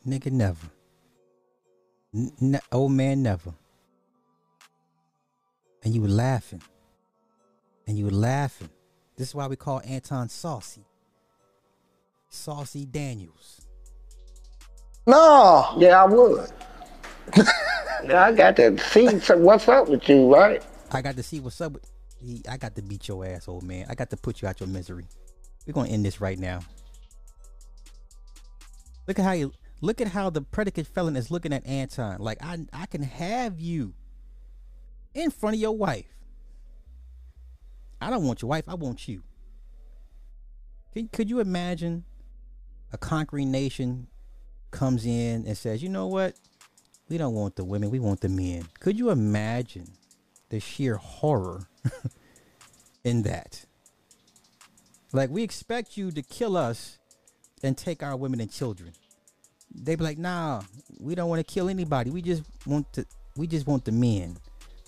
Nigga, never. N- ne- old man, never. And you were laughing. And you were laughing. This is why we call Anton Saucy. Saucy Daniels. No. Yeah, I would. I got to see some, what's up with you, right? I got to see what's up with. I got to beat your ass, old man. I got to put you out your misery. We're gonna end this right now. Look at how you look at how the predicate felon is looking at Anton. Like I I can have you in front of your wife. I don't want your wife, I want you. Can, could you imagine a conquering nation comes in and says, you know what? We don't want the women, we want the men. Could you imagine the sheer horror in that? Like, we expect you to kill us and take our women and children. They be like, nah, we don't want to kill anybody. We just want to we just want the men.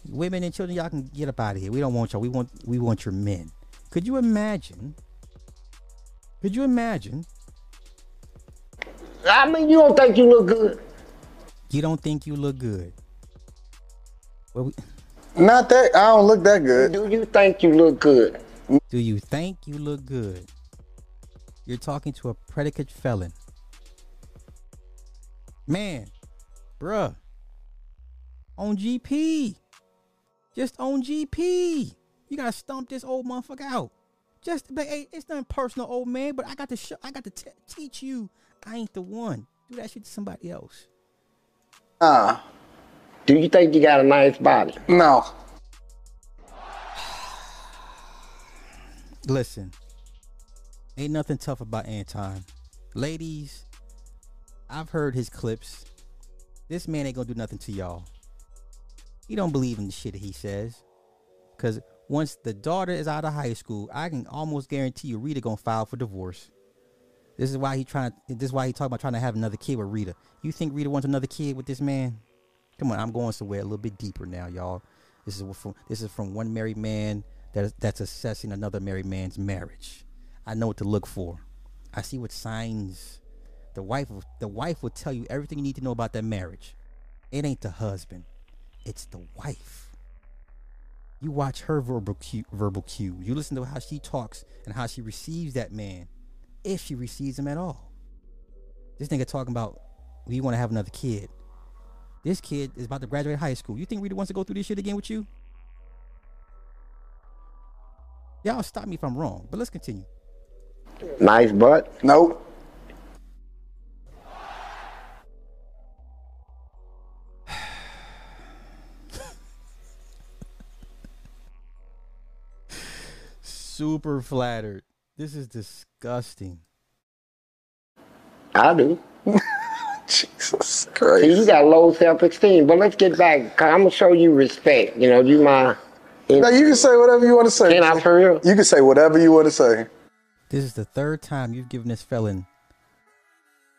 Women and children, y'all can get up out of here. We don't want y'all. We want we want your men. Could you imagine? Could you imagine? I mean, you don't think you look good? You don't think you look good. Well, we, Not that. I don't look that good. Do you think you look good? do you think you look good? You're talking to a predicate felon. Man, bruh, on GP. Just on GP. You gotta stomp this old motherfucker out. Just but hey, it's nothing personal, old man. But I got to show, I got to t- teach you. I ain't the one. Do that shit to somebody else. Nah, Do you think you got a nice body? no. Listen, ain't nothing tough about Anton. Ladies, I've heard his clips. This man ain't gonna do nothing to y'all. He don't believe in the shit that he says. Cause once the daughter is out of high school, I can almost guarantee you Rita gonna file for divorce. This is why he trying. This is why he talking about trying to have another kid with Rita. You think Rita wants another kid with this man? Come on, I'm going somewhere a little bit deeper now, y'all. This is from this is from one married man that is, that's assessing another married man's marriage. I know what to look for. I see what signs. The wife, the wife will tell you everything you need to know about that marriage. It ain't the husband, it's the wife. You watch her verbal cue, verbal cue. You listen to how she talks and how she receives that man, if she receives him at all. This nigga talking about we want to have another kid. This kid is about to graduate high school. You think Rita wants to go through this shit again with you? Y'all stop me if I'm wrong, but let's continue. Nice butt. Nope. Super flattered. This is disgusting. I do. Jesus See, Christ. you got low self-esteem, but let's get back. i I'm gonna show you respect. You know, you my. Now you can say whatever you want to say. Can I for real? You can say whatever you want to say. This is the third time you've given this felon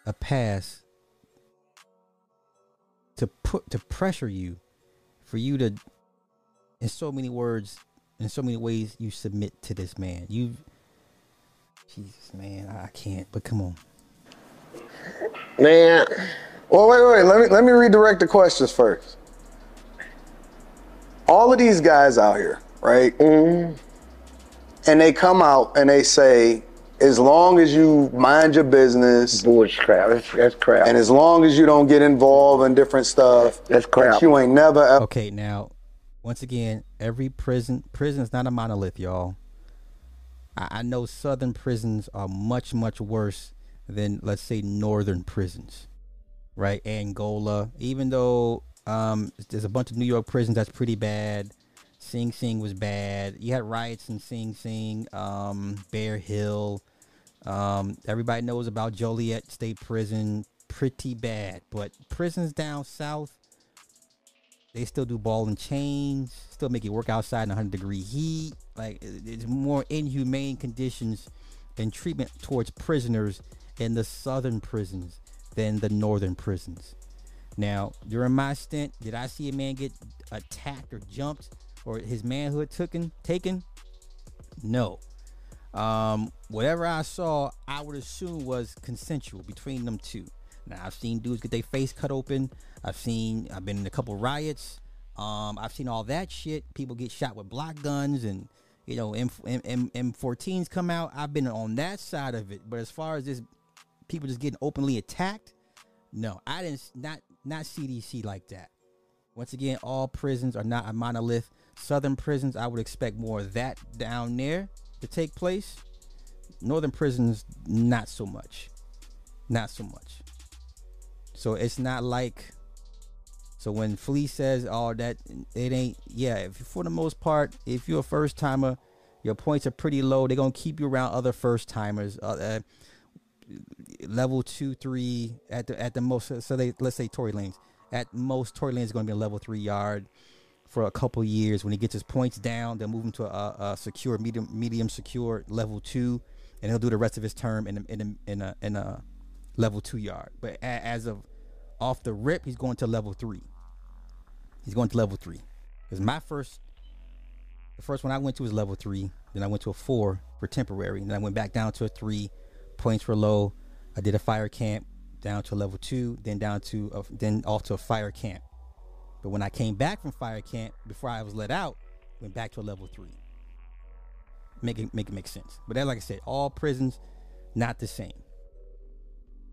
a pass to put to pressure you for you to in so many words in so many ways you submit to this man. You Jesus man, I can't, but come on. Man, Well, wait, wait. Let me let me redirect the questions first. All of these guys out here, right? mm, And they come out and they say, as long as you mind your business bullshit crap. That's, that's crap. and as long as you don't get involved in different stuff, That's crap. that you ain't never ever. Okay, now once again, every prison prison is not a monolith, y'all. I, I know southern prisons are much much worse than let's say northern prisons, right? Angola, even though um, there's a bunch of New York prisons that's pretty bad. Sing Sing was bad. You had riots in Sing Sing, um, Bare Hill. Um, everybody knows about Joliet State Prison, pretty bad. But prisons down south, they still do ball and chains, still make you work outside in 100 degree heat. Like it- it's more inhumane conditions and treatment towards prisoners in the southern prisons than the northern prisons. Now, during my stint, did I see a man get attacked or jumped or his manhood taken? Taken? No. Um, whatever I saw, I would assume was consensual between them two. Now I've seen dudes get their face cut open. I've seen I've been in a couple riots. Um, I've seen all that shit. People get shot with block guns and you know M M M M14s come out. I've been on that side of it. But as far as this people just getting openly attacked, no, I didn't not not CDC like that. Once again, all prisons are not a monolith. Southern prisons, I would expect more of that down there to take place. Northern prisons, not so much. Not so much. So it's not like. So when Flea says all that, it ain't. Yeah, if for the most part, if you're a first timer, your points are pretty low. They're gonna keep you around other first timers. Uh, uh, level two, three at the at the most. So they let's say Tory Lanez. At most, Tory Lanez is going to be a level three yard for a couple years. When he gets his points down, they'll move him to a, a secure, medium, medium secure level two, and he'll do the rest of his term in a, in a, in a, in a level two yard. But as of off the rip, he's going to level three. He's going to level three. Because my first, the first one I went to was level three. Then I went to a four for temporary. Then I went back down to a three. Points were low. I did a fire camp down to level two, then down to a, then off to a fire camp. But when I came back from fire camp, before I was let out, went back to a level three. Make it make it make sense. But that, like I said, all prisons not the same.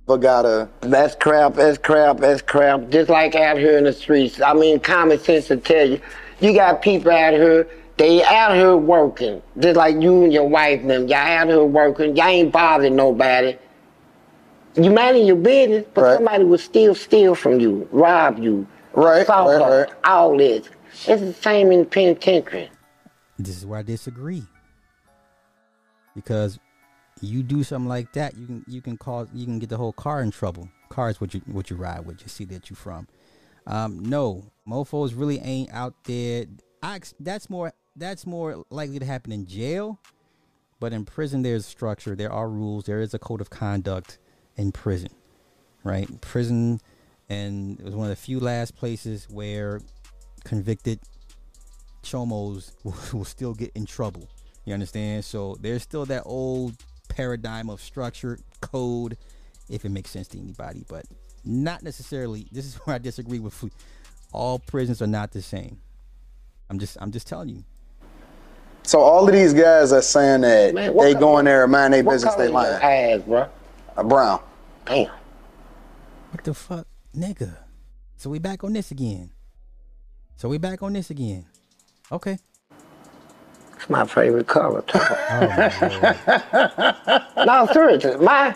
but gotta. That's crap, that's crap, that's crap. Just like out here in the streets. I mean, common sense will tell you. You got people out here, they out here working. Just like you and your wife and them. Y'all out here working. Y'all ain't bothering nobody. You minding your business, but Right. somebody will still steal from you, rob you, Right, assault right, right. all this. It's the same in the penitentiary. This is where I disagree. Because you do something like that, you can you can cause you can get the whole car in trouble. Car is what you what you ride with, you see that you from. Um, no, mofo's really ain't out there. I, that's more that's more likely to happen in jail, but in prison there's structure, there are rules, there is a code of conduct in prison, right? Prison, and it was one of the few last places where convicted chomos will, still get in trouble. You understand? So there's still that old paradigm of structure, code, if it makes sense to anybody, but not necessarily. This is where I disagree with. All prisons are not the same. I'm just, I'm just telling you. So all of these guys are saying that Man, they co- go in there and mind their What business, color they your lying. eyes, bro? Uh, Brown. Damn. What the fuck, nigga? So we back on this again. So we back on this again. Okay. It's my favorite color. too. Oh my lord. no, seriously, my.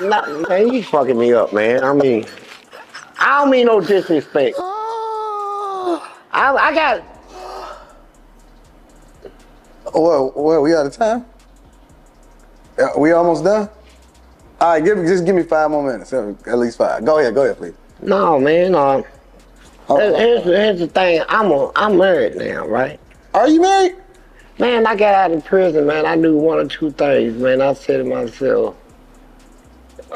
no, man, you fucking me up, man. I mean, I don't mean no disrespect. I, I got. Well, well, we out of time. Uh, we almost done. All right, give just give me five more minutes, uh, at least five. Go ahead, go ahead, please. No, man. Uh, Oh, here's, here's the thing. I'm a, I'm married now, right? Are you married? Man, I got out of prison, man. I knew one or two things, man. I said to myself,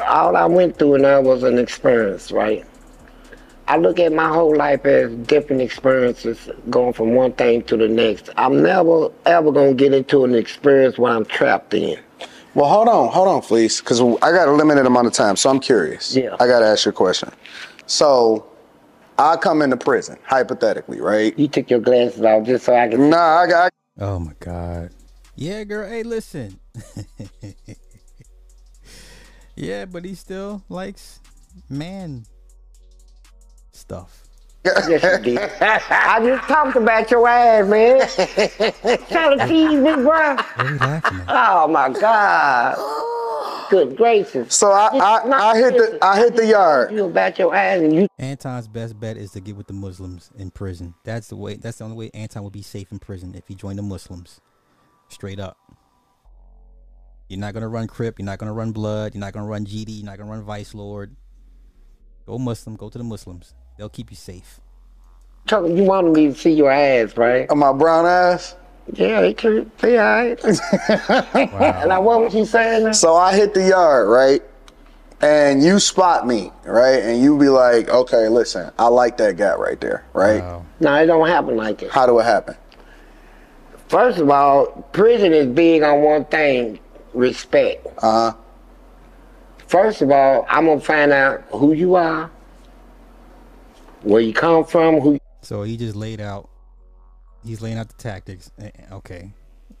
all I went through and that was an experience, right? I look at my whole life as different experiences going from one thing to the next. I'm never ever gonna get into an experience where I'm trapped in. Well, hold on, hold on, please, because I got a limited amount of time, so I'm curious. Yeah. I got to ask you a question. So, I come into prison, hypothetically, right? You took your glasses off just so I can. Nah, I got. Oh my god. Yeah, girl. Hey, listen. yeah, but he still likes man stuff. Yes, you did. I just talked about your ass, man. Trying to tease me, bro. What are you laughing at? Oh my God. Good gracious. So I, I, I hit the, I hit the yard. You about your ass and you Anton's best bet is to get with the Muslims in prison. That's the way. That's the only way Anton would be safe in prison if he joined the Muslims. Straight up. You're not gonna run Crip. You're not gonna run Blood. You're not gonna run GD. You're not gonna run Vice Lord. Go Muslim. Go to the Muslims. They'll keep you safe. talking, you wanted me to see your ass, right? On my brown ass. Yeah, it could be all right. And I want what was he saying now? So I hit the yard, right? And you spot me, right? And you be like, okay, listen, I like that guy right there, right? Wow. No, it don't happen like that. How do it happen? First of all, prison is big on one thing, respect. Uh huh. First of all, I'm gonna find out who you are, where you come from, who So he just laid out. He's laying out the tactics. Eh, eh, Okay.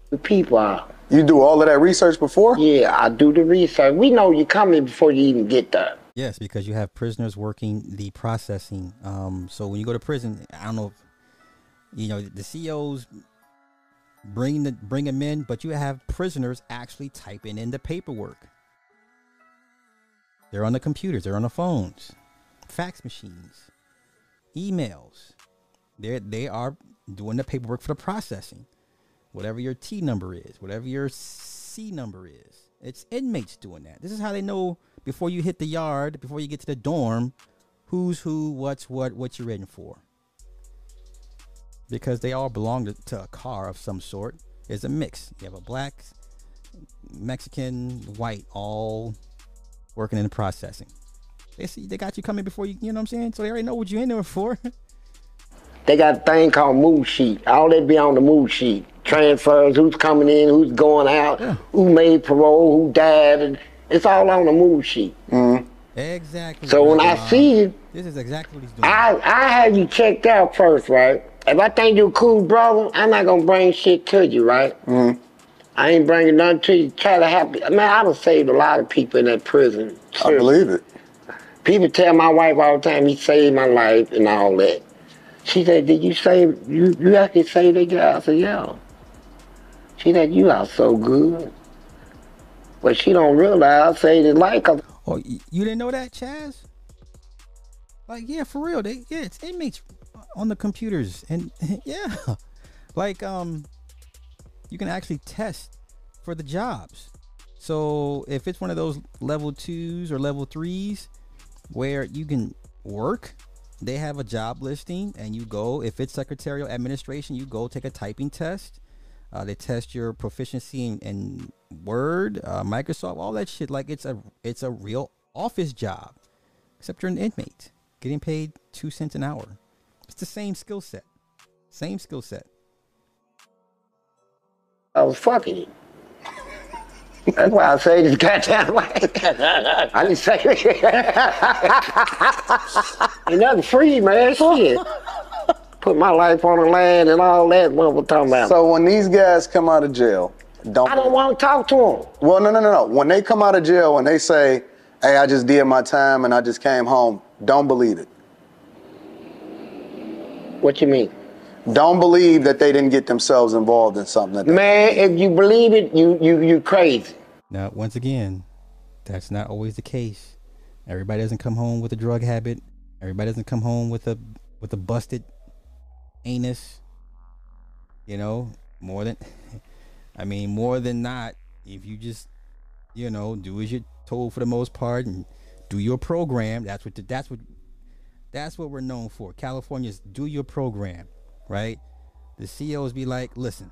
the people are. You do all of that research before? Yeah, I do the research. We know you coming before you even get there. Yes, because you have prisoners working the processing. Um, so when you go to prison, I don't know, if, you know, the COs bring the bring them in, but you have prisoners actually typing in the paperwork. They're on the computers, they're on the phones, fax machines, emails. They they are doing the paperwork for the processing. Whatever your T number is, whatever your C number is, it's inmates doing that. This is how they know before you hit the yard, before you get to the dorm, who's who, what's what, what you're in for. Because they all belong to, to a car of some sort. It's a mix. You have a black, Mexican, white, all working in the processing. They see they got you coming before you, you know what I'm saying? So they already know what you're in there for. They got a thing called move sheet. All that be on the move sheet. Transfers, who's coming in, who's going out, who made parole, who died, and it's all on the move sheet. Mm-hmm. exactly. So when I see you, this is exactly what he's doing. I I have you checked out first, right? If I think you a cool brother, I'm not gonna bring shit to you, right? Mm-hmm. I ain't bringing nothing to you. Try to help. Man, I done saved a lot of people in that prison. I believe it. People tell my wife all the time he saved my life and all that. She said, "Did you save you? You actually saved that guy?" I said, "Yeah." She said, "You are so good," but she don't realize I saved his life 'cause Oh, you didn't know that, Chaz? Like, yeah, for real. They yeah, it's inmates on the computers, and yeah, like um, you can actually test for the jobs. So if it's one of those level twos or level threes where you can work, they have a job listing, and you go. If it's secretarial administration, you go take a typing test. Uh, they test your proficiency in, in Word, uh, Microsoft, all that shit. Like it's a it's a real office job, except you're an inmate getting paid two cents an hour. It's the same skill set, same skill set. Was fucking. That's why I say this goddamn life. I didn't say Ain't nothing free, man. Shit. Put my life on the land and all that. What we're talking about. So when these guys come out of jail, don't. I don't want to talk to them. Well, no, no, no, no. When they come out of jail and they say, "Hey, I just did my time and I just came home," don't believe it. What you mean? Don't believe that they didn't get themselves involved in something. That Man, if you believe it, you you you crazy. Now, once again, that's not always the case. Everybody doesn't come home with a drug habit. Everybody doesn't come home with a with a busted anus. You know, more than I mean, more than not, if you just you know do as you're told for the most part and do your program, that's what the, that's what that's what we're known for. California's do your program, right? The COs be like, listen,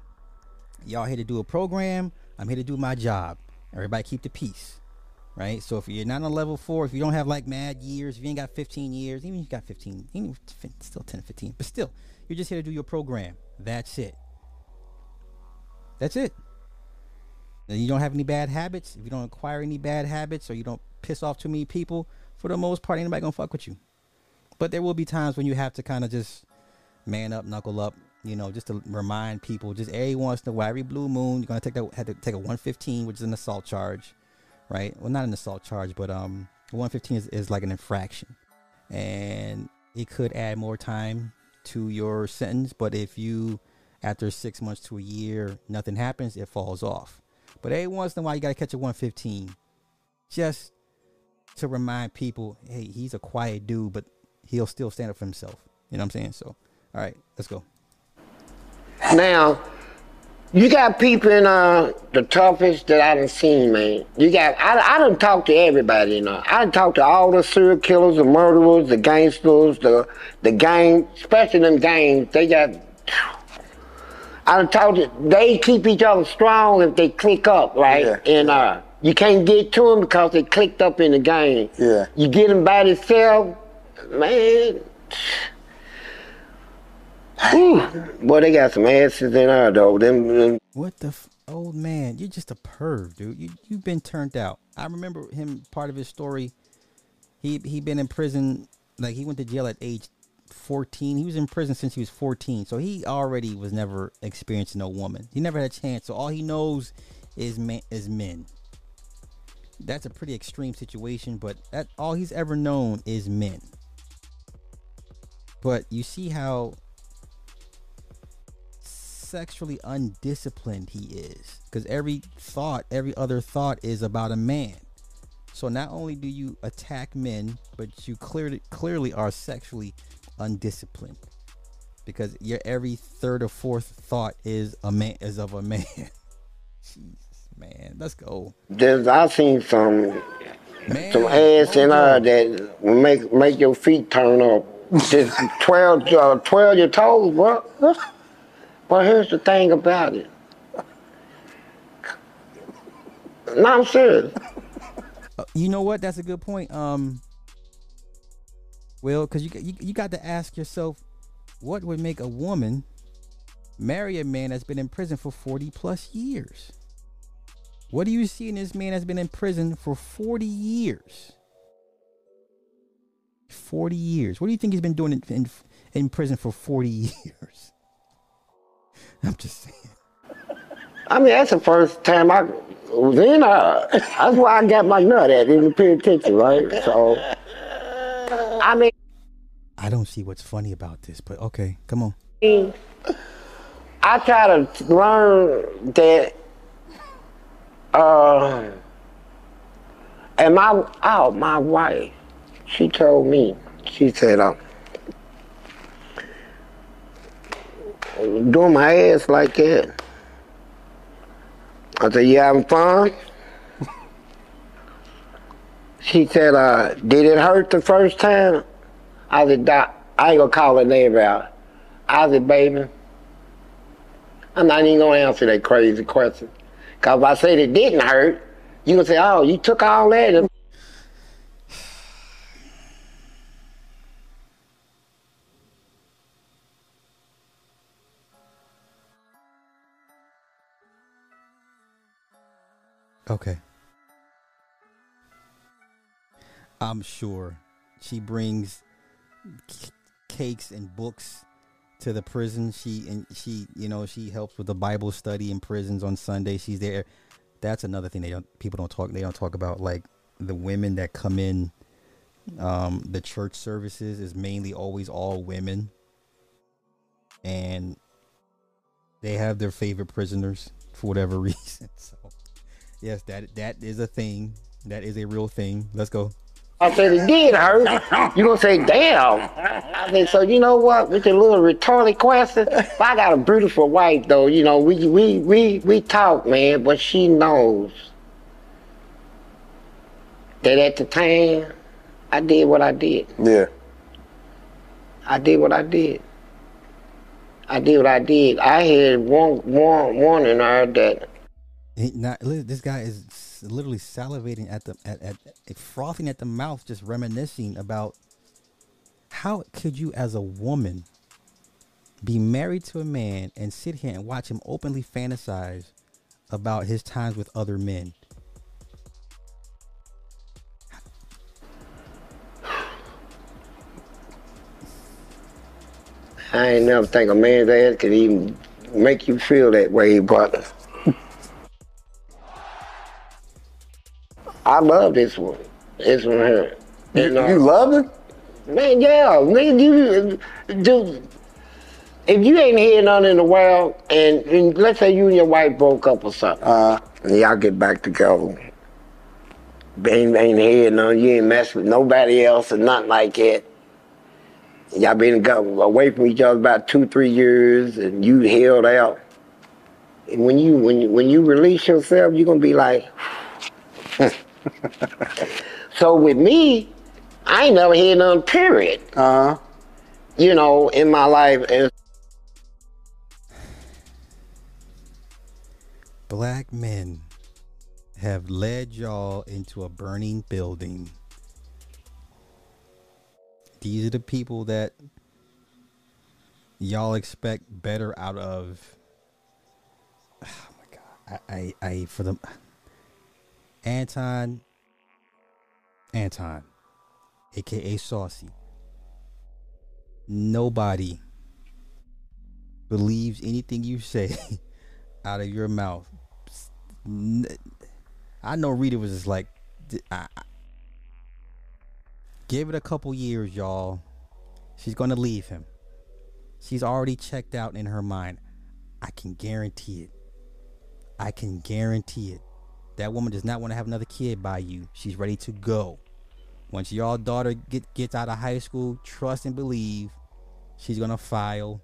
y'all here to do a program. I'm here to do my job. Everybody keep the peace, right? So if you're not on level four, if you don't have like mad years, if you ain't got 15 years, even if you got 15, even still 10 15, but still, you're just here to do your program. That's it. That's it. And you don't have any bad habits. If you don't acquire any bad habits or you don't piss off too many people, for the most part, anybody gonna fuck with you. But there will be times when you have to kind of just man up, knuckle up, you know, just to remind people. Just every once in a while, every blue moon, you're gonna take that have to take a 115, which is an assault charge, right? Well, not an assault charge, but um, 115 is, is like an infraction, and it could add more time to your sentence. But if you, after six months to a year, nothing happens, it falls off. But every once in a while, you gotta catch a 115, just to remind people, hey, he's a quiet dude, but he'll still stand up for himself. You know what I'm saying? So, all right, let's go. Now, you got people in uh, the toughest that I done seen, man. You got I I done talked to everybody, you know. I done talked to all the serial killers, the murderers, the gangsters, the the gang, especially them gangs. They got. I done talked to. They keep each other strong if they click up, right? Yeah. And uh, you can't get to them because they clicked up in the gang. Yeah. You get them by themselves, man. Boy, they got some asses in our though. Them, them What the f- old man? You're just a perv, dude. You you've been turned out. I remember him. Part of his story. He he been in prison. Like he went to jail at age 14. He was in prison since he was 14. So he already was never experiencing no woman. He never had a chance. So all he knows is man is men. That's a pretty extreme situation, but that all he's ever known is men. But you see how sexually undisciplined he is because every thought every other thought is about a man so not only do you attack men but you clearly clearly are sexually undisciplined because your every third or fourth thought is a man is of a man jesus man let's go There's I seen some man some ass her on. that will make make your feet turn up. Just twirl uh, twirl your toes, bro. But here's the thing about it. No, I'm serious. Uh, you know what? That's a good point. Um, Will, because you, you you got to ask yourself, what would make a woman marry a man that's been in prison for forty plus years? What do you see in this man that's been in prison for forty years? Forty years. What do you think he's been doing in in, in prison for forty years? I'm just saying. I mean, that's the first time I was in her. That's why I got my nut at in the penitentiary, right? So, I mean, I don't see what's funny about this, but okay, come on. I try to learn that, uh, and my, oh, my wife, she told me, she said, uh, doing my ass like that. I said, you having fun? She said, uh, did it hurt the first time? I said, I ain't gonna call her name out. I said, baby, I'm not even gonna answer that crazy question. Cause if I said it didn't hurt, you gonna say, oh, you took all that Okay. I'm sure she brings c- cakes and books to the prison. She and she, you know, she helps with the Bible study in prisons on Sunday. She's there. That's another thing they don't people don't talk they don't talk about like the women that come in um the church services is mainly always all women and they have their favorite prisoners for whatever reason. So yes, that that is a thing. That is a real thing. Let's go. I said it did hurt. You gonna say, damn. I said, so you know what? With a little retarded question, but I got a beautiful wife though. You know, we we we we talk, man, but she knows that at the time I did what I did. Yeah. I did what I did. I did what I did. I had one one warning her that He not this guy is literally salivating at the at, at, at frothing at the mouth, just reminiscing about how could you, as a woman, be married to a man and sit here and watch him openly fantasize about his times with other men. I ain't never think a man's ass could even make you feel that way, but I love this one. This one here. You, know, you loved it? man, yeah, nigga, you, dude, if you ain't hear nothing in the world, and, and let's say you and your wife broke up or something, Uh, and y'all get back together, ain't, ain't hear nothing, you ain't mess with nobody else or nothing like that. Y'all been away from each other about two, three years, and you held out. And when you when you, when you release yourself, you're gonna be like. so with me, I ain't never had none. Period. uh, You know, in my life, and Black men have led y'all into a burning building. These are the people that y'all expect better out of. Oh my god! I, I, I for the Anton, Anton, aka Saucy. Nobody believes anything you say out of your mouth. I know Rita was just like, give it a couple years, y'all. She's gonna leave him. She's already checked out in her mind. I can guarantee it. I can guarantee it. That woman does not want to have another kid by you. She's ready to go. Once y'all daughter get, gets out of high school, trust and believe she's gonna file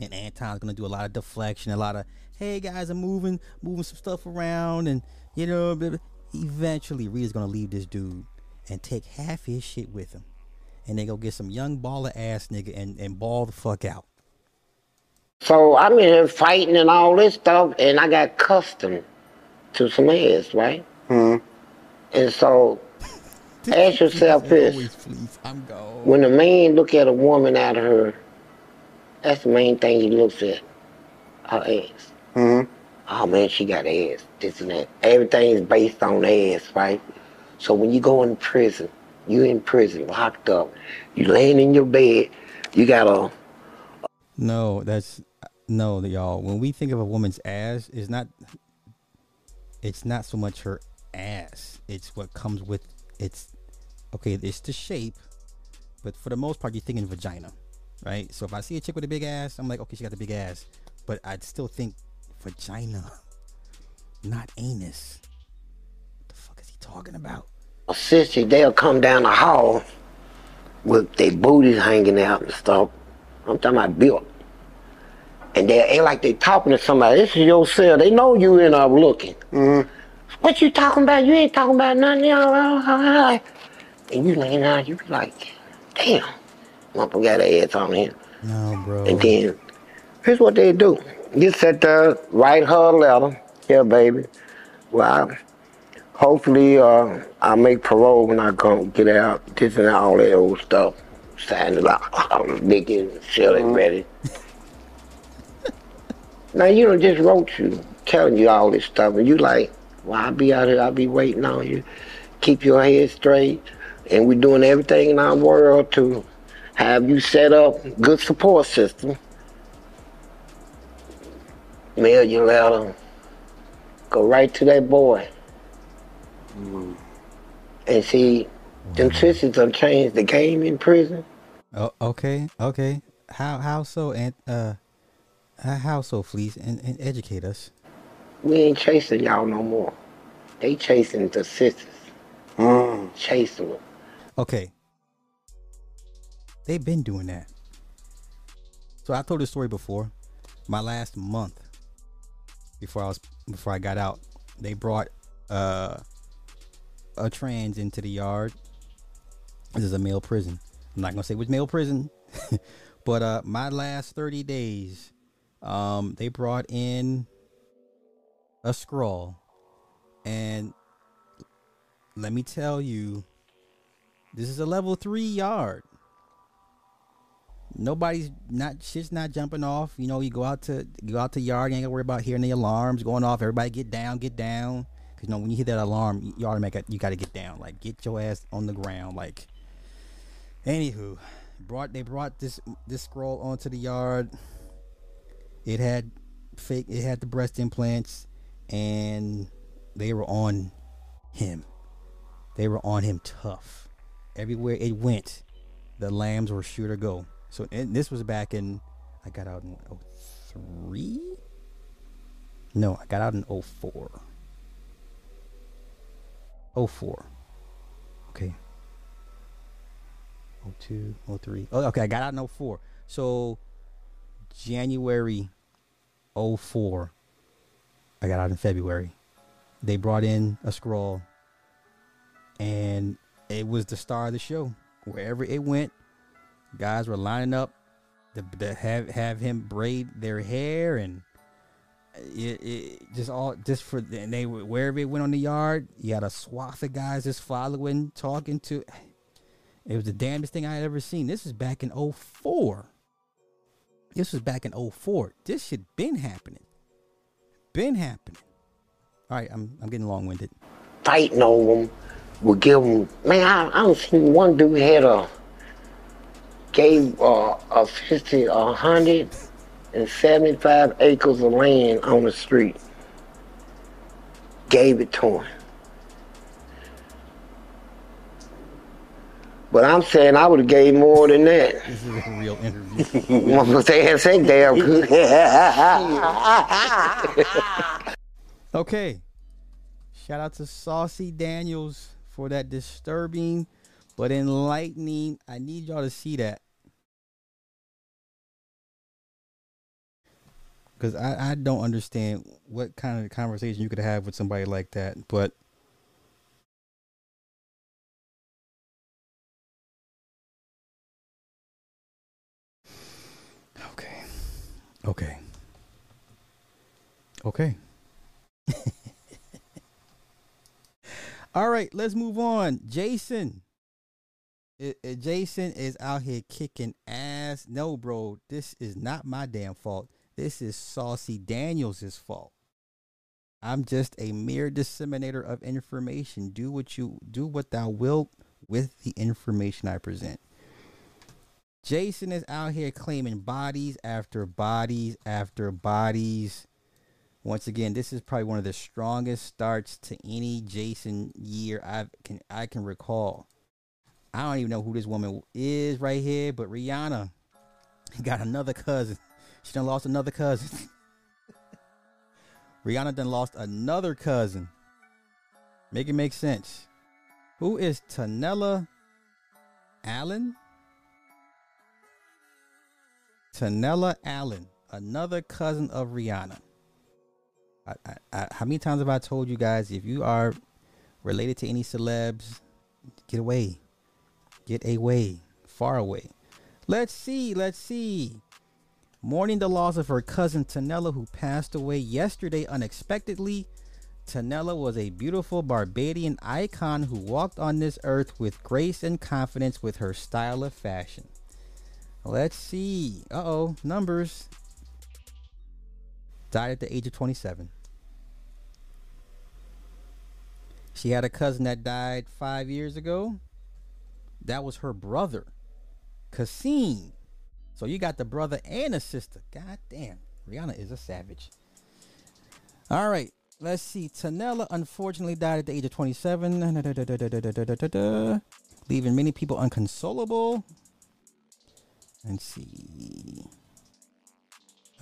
and Anton's gonna do a lot of deflection, a lot of hey guys, I'm moving, moving some stuff around, and you know, blah, blah." eventually Rita's gonna leave this dude and take half his shit with him, and they go get some young baller ass nigga and and ball the fuck out. so I'm in here fighting and all this stuff, and I got accustomed to some ass, right? hmm. And so, ask yourself this: please, I'm when a man look at a woman out of her, that's the main thing he looks at, her ass. hmm Oh man, she got ass, this and that. Everything is based on ass, right? So when you go in prison, you in prison, locked up, you laying in your bed, you got a No, that's No, y'all. When we think of a woman's ass, it's not. It's not so much her ass. It's what comes with. It's okay. It's the shape, but for the most part, you're thinking vagina, right? So if I see a chick with a big ass, I'm like, okay, she got the big ass, but I'd still think vagina, not anus. What the fuck is he talking about? A sissy, they'll come down the hall with their booties hanging out and stuff. I'm talking about built. And they act like they talking to somebody. This is your cell. They know you in there looking. What you talking about? You ain't talking about nothing. And you laying out, you be like, damn, motherfucker got their ass on here. No, bro. And then, here's what they do. You sit there, write her a letter. Yeah, baby. Well, I, hopefully uh, I'll make parole when I come get out. This and all that old stuff. Sign it out. The Mickey, Shirley, ready. Now, you know, just wrote you, telling you all this stuff. And you like, well, I'll be out here. I'll be waiting on you. Keep your head straight. And we're doing everything in our world to have you set up good support system. Mail your letter. Go right to that boy. And see, them sisters done changed the game in prison. Oh, okay, okay. How how so? And uh, how- how so? Please and, and educate us. We ain't chasing y'all no more. They chasing the sisters. Chasing them. Okay. They've been doing that. So I told this story before. My last month before I was before I got out, they brought uh a trans into the yard. This is a male prison. I'm not gonna say which male prison, but uh my last 30 days, um, they brought in a scroll. And let me tell you, this is a level three yard. Nobody's not shit's not jumping off. You know, you go out to go out to yard, you ain't gotta worry about hearing the alarms going off. Everybody get down, get down. Cause you know when you hear that alarm, you automatic you gotta get down. Like get your ass on the ground. Like anywho, brought they brought this this scroll onto the yard. It had fake it had the breast implants and they were on him. They were on him tough. Everywhere it went, the lambs were sure to go. So this was back in I got out in 03? No, I got out in 04. 04. Okay. 02, 03. Oh, okay, I got out in 04. So January 04. I got out in February. They brought in a scroll and it was the star of the show. Wherever it went, guys were lining up to, to have have him braid their hair and uh, it, it just all just for and they wherever it went on the yard, you had a swath of guys just following, talking to. It was the damnedest thing I had ever seen. This is back in 04. This was back in 04. This shit been happening. Been happening. All right, I'm I'm getting long winded. Fighting over them. Would give them, man, I, I don't see one dude had a, gave uh, a 50, a 175 acres of land on the street. Gave it to him. But I'm saying I would have gave more than that. This is a real interview. Motherfuckers, they had say damn good. Okay. Shout out to Saucy Daniels for that disturbing but enlightening. I need y'all to see that. Because I, I don't understand what kind of conversation you could have with somebody like that. But Okay. Okay. All right, let's move on. Jason. I- I- Jason is out here kicking ass. No, bro, this is not my damn fault. This is Saucy Daniels' fault. I'm just a mere disseminator of information. Do what you do what thou wilt with the information I present. Jason is out here claiming bodies after bodies after bodies. Once again, this is probably one of the strongest starts to any Jason year I can I can recall. I don't even know who this woman is right here, but Rihanna got another cousin. She done lost another cousin. Rihanna done lost another cousin. Make it make sense. Who is Tanella Allen? Tanella Allen, another cousin of Rihanna. I, I, I, how many times have I told you guys if you are related to any celebs, get away, get away, far away. Let's see, let's see. Mourning the loss of her cousin Tanella, who passed away yesterday unexpectedly. Tanella was a beautiful Barbadian icon who walked on this earth with grace and confidence with her style of fashion. Let's see. Uh oh, numbers. Died at the age of 27. She had a cousin that died five years ago. That was her brother, Kasim. So you got the brother and a sister. God damn. Rihanna is a savage. All right. Let's see. Tanella unfortunately died at the age of 27, leaving many people unconsolable. Let's see.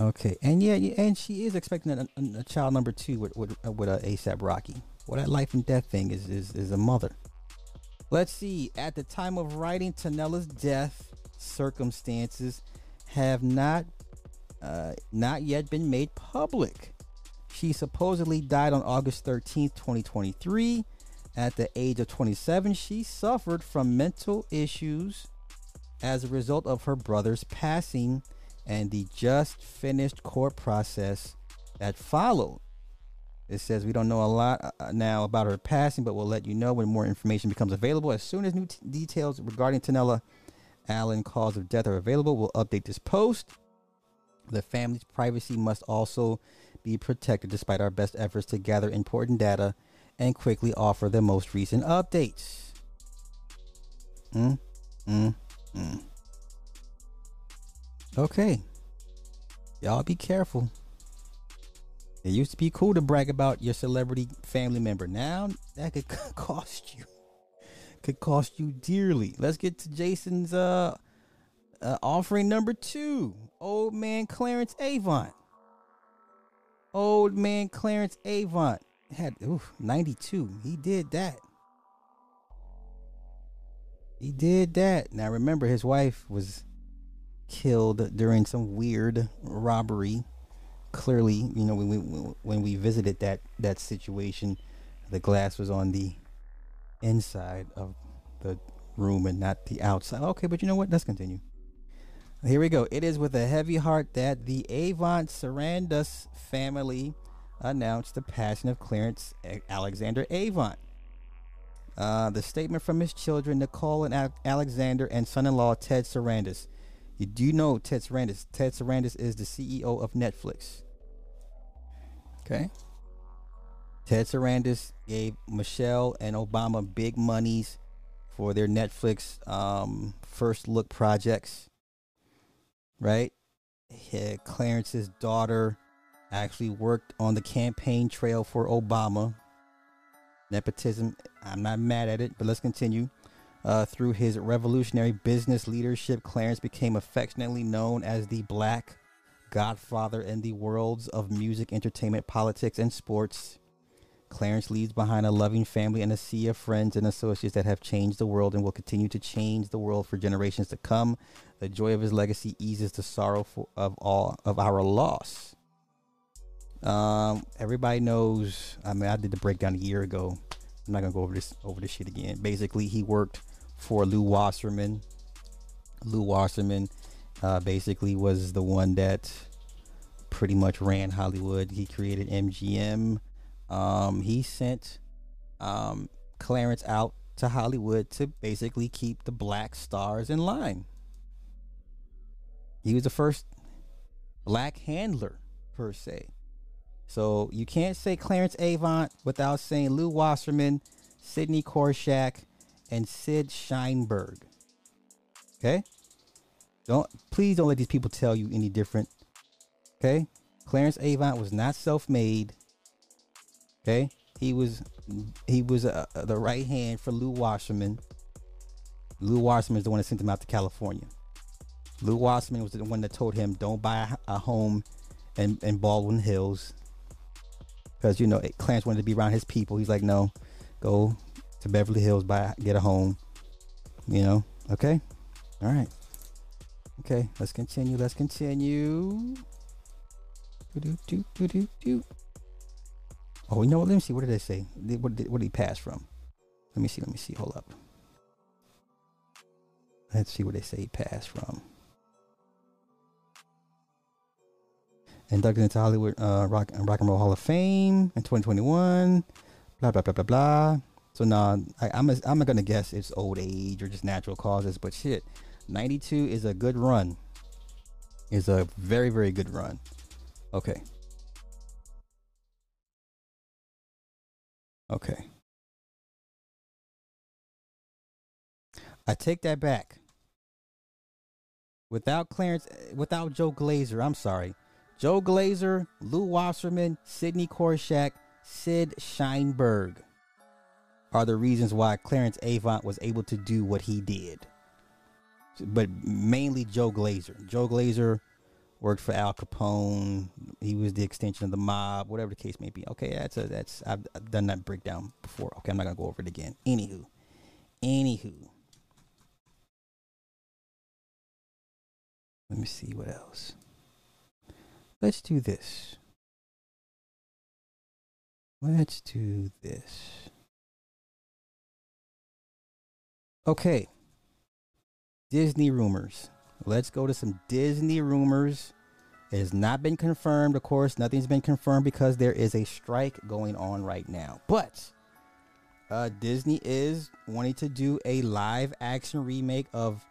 Okay, and yeah, and she is expecting a, a, a child number two with with, with a ASAP Rocky. Well, that life and death thing is, is is a mother. Let's see. At the time of writing Tanella's death, circumstances have not uh, not yet been made public. She supposedly died on August 13th, 2023. At the age of 27, she suffered from mental issues as a result of her brother's passing and the just finished court process that followed. It says we don't know a lot uh, now about her passing, but we'll let you know when more information becomes available. As soon as new t- details regarding Tanella Allen cause of death are available, we'll update this post. The family's privacy must also be protected despite our best efforts to gather important data and quickly offer the most recent updates. Mm, mm, mm. Okay. Y'all be careful. It used to be cool to brag about your celebrity family member. Now that could cost you. Could cost you dearly. Let's get to Jason's uh, uh offering number two. Old man Clarence Avant. Old man Clarence Avant had oof, 92. He did that. He did that. Now remember his wife was killed during some weird robbery. Clearly, you know when we when we visited that that situation, the glass was on the inside of the room and not the outside. Okay, but you know what? Let's continue. Here we go. It is with a heavy heart that the Avant Sarandos family announced the passing of Clarence Alexander Avant. Uh, the statement from his children, Nicole and Alexander, and son-in-law Ted Sarandos. You do know Ted Sarandos. Ted Sarandos is the CEO of Netflix. Okay. Ted Sarandos gave Michelle and Obama big monies for their Netflix um, first look projects right? Clarence's daughter actually worked on the campaign trail for Obama. Nepotism, I'm not mad at it, but let's continue. Uh, through his revolutionary business leadership, Clarence became affectionately known as the Black Godfather in the worlds of music, entertainment, politics, and sports. Clarence leaves behind a loving family and a sea of friends and associates that have changed the world and will continue to change the world for generations to come. The joy of his legacy eases the sorrow for, of all of our loss. Um, everybody knows. I mean, I did the breakdown a year ago. I'm not gonna go over this over this shit again. Basically, he worked for Lew Wasserman. Lew Wasserman, uh, basically was the one that pretty much ran Hollywood. He created MGM. Um, he sent um, Clarence out to Hollywood to basically keep the black stars in line. He was the first black handler, per se. So you can't say Clarence Avant without saying Lew Wasserman, Sidney Korshak, and Sid Sheinberg. Okay? Don't please don't let these people tell you any different. Okay? Clarence Avant was not self-made. Okay? He was he was uh, uh, the right hand for Lew Wasserman. Lew Wasserman is the one that sent him out to California. Lew Wasserman was the one that told him don't buy a, a home in, in Baldwin Hills because you know Clarence wanted to be around his people. He's like, no, go to Beverly Hills, buy get a home. You know, okay, all right, okay. Let's continue. Let's continue. Do do do do do. Oh, you know what? Let me see. What did they say? What did, what did he pass from? Let me see. Let me see. Hold up. Let's see what they say he passed from. Inducted into Hollywood uh, Rock, Rock and Roll Hall of Fame in 2021. Blah blah blah blah blah. So now nah, I'm a, I'm gonna guess it's old age or just natural causes, but shit, 92 is a good run. Is a very very good run. Okay. Okay. I take that back. Without Clarence, without Joe Glaser, I'm sorry. Joe Glaser, Lew Wasserman, Sidney Korshak, Sid Sheinberg are the reasons why Clarence Avant was able to do what he did. But mainly Joe Glaser. Joe Glaser worked for Al Capone. He was the extension of the mob, whatever the case may be. Okay, that's a that's I've, I've done that breakdown before. Okay, I'm not gonna go over it again. Anywho, anywho. Let me see what else. Let's do this. Let's do this. Okay. Disney rumors. Let's go to some Disney rumors. It has not been confirmed, of course. Nothing's been confirmed because there is a strike going on right now. But uh, Disney is wanting to do a live action remake of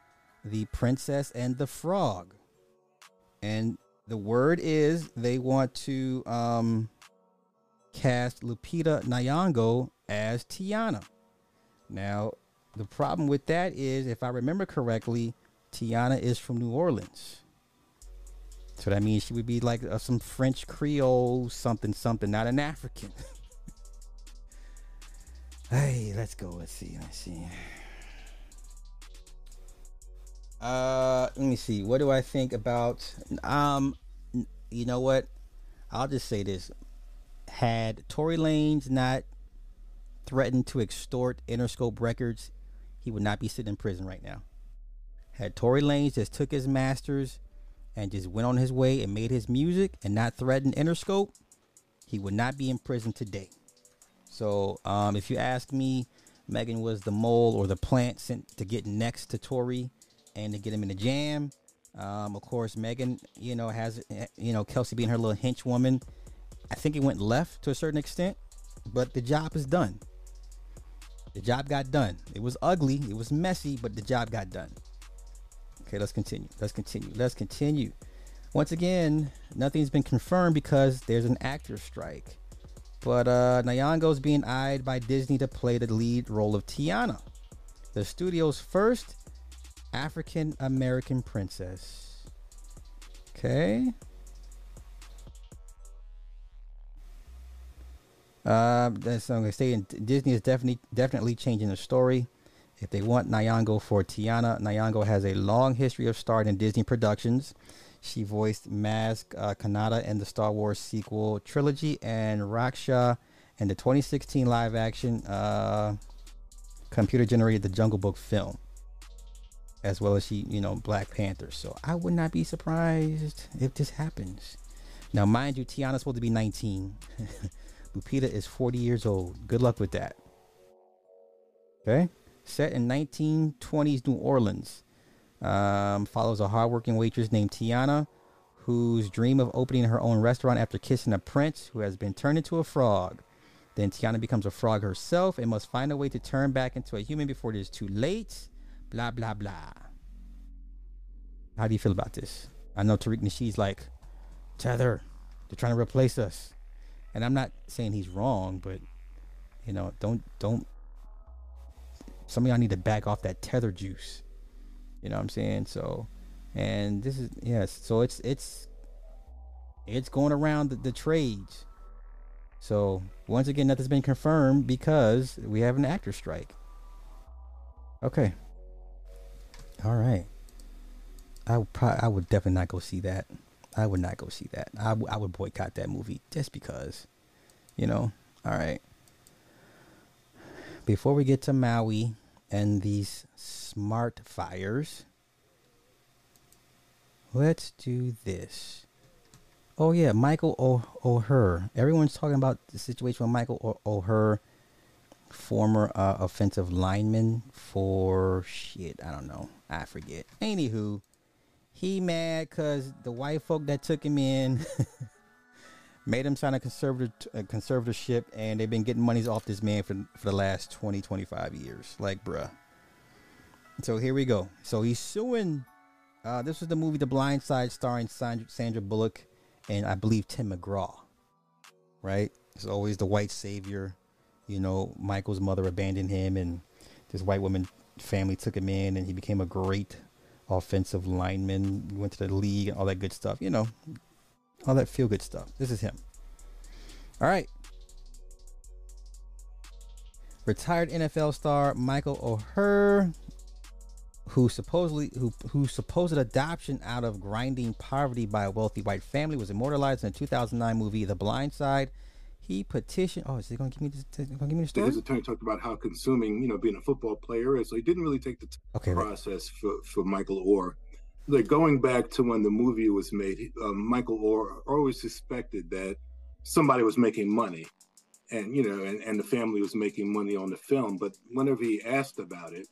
The Princess and the Frog. And the word is they want to um, cast Lupita Nyong'o as Tiana. Now, the problem with that is, if I remember correctly, Tiana is from New Orleans. So that means she would be like uh, some French Creole, something, something, not an African. hey, let's go. Let's see. Let's see. Uh, let me see. What do I think about? Um, you know what? I'll just say this: Had Tory Lanez not threatened to extort Interscope Records, he would not be sitting in prison right now. Had Tory Lanez just took his masters and just went on his way and made his music and not threatened Interscope, he would not be in prison today. So, um, if you ask me, Megan was the mole or the plant sent to get next to Tory and to get him in the jam. Um, of course, Megan, you know, has you know Kelsey being her little henchwoman. I think it went left to a certain extent, but the job is done. The job got done. It was ugly, it was messy, but the job got done. Okay, let's continue. Let's continue. Let's continue. Once again, nothing's been confirmed because there's an actor strike. But uh, Nyong'o's being eyed by Disney to play the lead role of Tiana, the studio's first African American princess. Okay. Uh, that's I'm gonna say. Disney is definitely definitely changing the story. If they want Nyong'o for Tiana, Nyong'o has a long history of starring in Disney productions. She voiced Maz uh, Kanata in the Star Wars sequel trilogy and Raksha in the 2016 live action uh, computer generated The Jungle Book film, as well as she, you know, Black Panther. So I would not be surprised if this happens. Now, mind you, Tiana's supposed to be 19. Lupita is 40 years old. Good luck with that. Okay set in 1920s New Orleans. Um, follows a hardworking waitress named Tiana, whose dream of opening her own restaurant after kissing a prince who has been turned into a frog. Then Tiana becomes a frog herself and must find a way to turn back into a human before it is too late. Blah blah blah. How do you feel about this? I know Tariq Nasheed's like, Tether, they're trying to replace us. And I'm not saying he's wrong, but you know, don't don't some of y'all need to back off that tether juice. You know what I'm saying? So and this is yes. So it's it's it's going around the, the trades. So once again, nothing's been confirmed because we have an actor strike. Okay. All right. I would probably, I would definitely not go see that. I would not go see that. I, w- I would boycott that movie just because, you know. All right. Before we get to Maui and these smart fires, let's do this. Oh yeah, Michael o- Oher. Everyone's talking about the situation with Michael o- Oher, former uh, offensive lineman for shit. I don't know. I forget. Anywho, he mad because the white folk that took him in made him sign a conservative a conservatorship, and they've been getting monies off this man for for the last 20, 25 years. Like, bruh. So here we go. So he's suing. Uh, this was the movie The Blind Side, starring Sandra, Sandra Bullock and I believe Tim McGraw. Right? It's always the white savior. You know, Michael's mother abandoned him, and this white woman family took him in, and he became a great offensive lineman. Went to the league and all that good stuff. You know, all that feel good stuff. This is him. All right. Retired NFL star Michael Oher, who supposedly who whose supposed adoption out of grinding poverty by a wealthy white family was immortalized in the 2009 movie The Blind Side. He petitioned. Oh, is he gonna give me this? Gonna give me the story? His attorney talked about how consuming, you know, being a football player is. So he didn't really take the Okay, right. process for, for Michael Oher. Like going back to when the movie was made, um, Michael Oher always suspected that somebody was making money, and you know, and, and the family was making money on the film. But whenever he asked about it,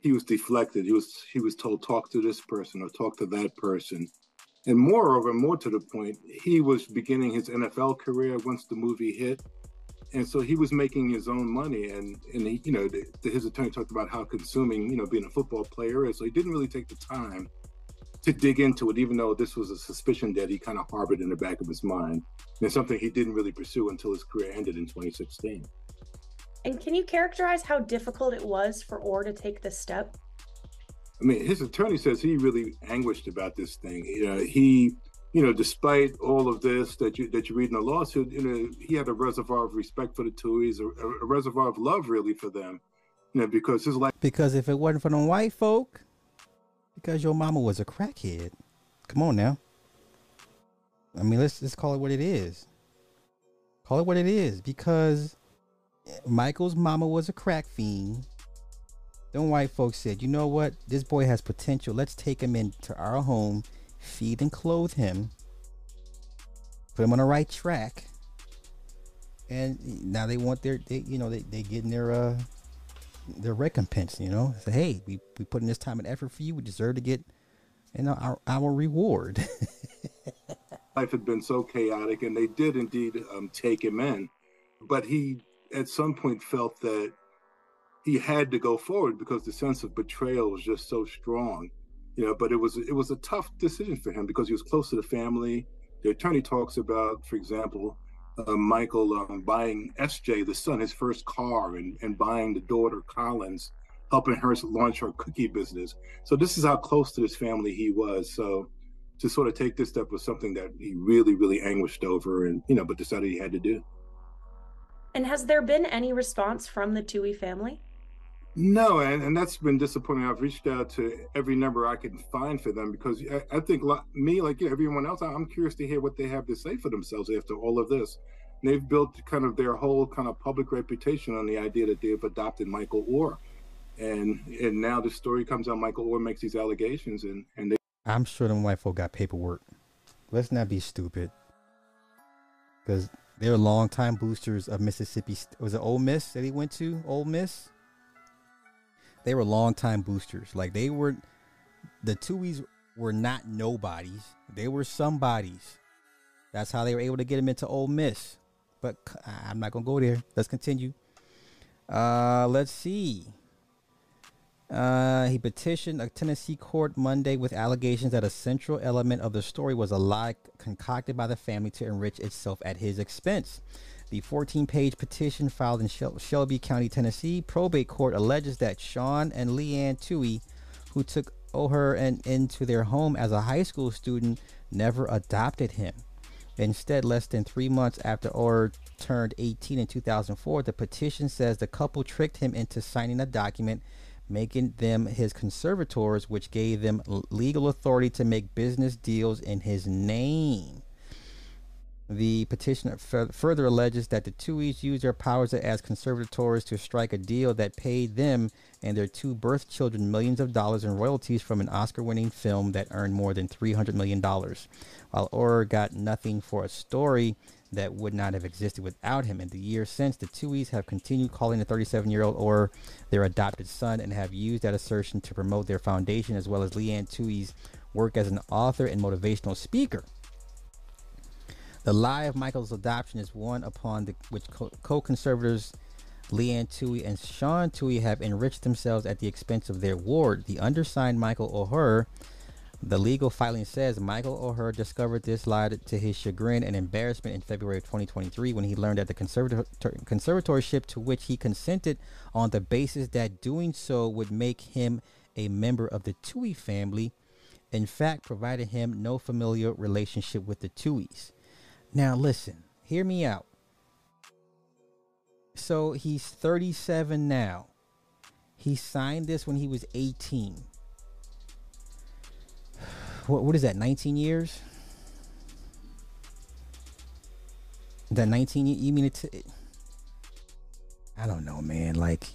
he was deflected. He was he was told talk to this person or talk to that person. And moreover, more to the point, he was beginning his NFL career once the movie hit, and so he was making his own money. And and he, you know, the, the, his attorney talked about how consuming, you know, being a football player is. So he didn't really take the time to dig into it, even though this was a suspicion that he kind of harbored in the back of his mind, and something he didn't really pursue until his career ended in 2016. And can you characterize how difficult it was for Oher to take this step? I mean, his attorney says he really anguished about this thing. You know, he, you know, despite all of this that you that you read in the lawsuit, you know, he had a reservoir of respect for the Tuohys, a, a reservoir of love really for them. You know, because his life Because if it wasn't for them white folk, because your mama was a crackhead. Come on now. I mean, let's just call it what it is. Call it what it is. Because Michael's mama was a crack fiend. Them white folks said, you know what? This boy has potential. Let's take him into our home, feed and clothe him, put him on the right track. And now they want their, they, you know, they they getting their uh their recompense. You know, say, hey, we we put in this time and effort for you. We deserve to get, you know, our our reward. life had been so chaotic, and they did indeed um, take him in, but he at some point felt that he had to go forward because the sense of betrayal was just so strong, you know. But it was it was a tough decision for him because he was close to the family. The attorney talks about, for example, uh, Michael um, buying SJ, the son, his first car, and, and buying the daughter Collins, helping her launch her cookie business. So this is how close to this family he was. So to sort of take this step was something that he really, really anguished over, and you know, but decided he had to do. And has there been any response from the Tuohy family? No, and, and that's been disappointing. I've reached out to every number I can find for them because I, I think like, me, like know, everyone else, I'm curious to hear what they have to say for themselves after all of this. And they've built kind of their whole kind of public reputation on the idea that they've adopted Michael Oher, and and now the story comes out. Michael Oher makes these allegations, and and they I'm sure them white folk got paperwork. Let's not be stupid. Because they're longtime boosters of Mississippi. Was it Ole Miss that he went to? Ole Miss? They were longtime boosters. Like they were, the Tuohys were not nobodies. They were somebodies. That's how they were able to get him into Ole Miss. But I'm not to go there. Let's continue. Uh, let's see. Uh, he petitioned a Tennessee court Monday with allegations that a central element of the story was a lie concocted by the family to enrich itself at his expense. The 14 page petition filed in Shel- Shelby County, Tennessee, probate court alleges that Sean and Leanne Tuohy, who took Oher and into their home as a high school student never adopted him. Instead, less than three months after Oher turned 18 in 2004, the petition says the couple tricked him into signing a document making them his conservators, which gave them legal authority to make business deals in his name. The petition further alleges that the Tuohys used their powers as conservators to strike a deal that paid them and their two birth children millions of dollars in royalties from an Oscar winning film that earned more than $300 million. While Oher got nothing for a story that would not have existed without him. In the years since, the Tuohys have continued calling the 37 year old Oher their adopted son and have used that assertion to promote their foundation as well as Leigh Anne Tuohy's work as an author and motivational speaker. The lie of Michael's adoption is one upon the, which co conservators Leanne Tuohy and Sean Tuohy have enriched themselves at the expense of their ward. The undersigned Michael Oher, the legal filing says Michael Oher discovered this lie to his chagrin and embarrassment in February of 2023 when he learned that the conservator- conservatorship to which he consented on the basis that doing so would make him a member of the Tuohy family, in fact, provided him no familial relationship with the Tuohys. Now, listen, hear me out. So he's 37 now. He signed this when he was 18. What, what is that, 19 years? That 19, you mean it? I don't know, man. Like,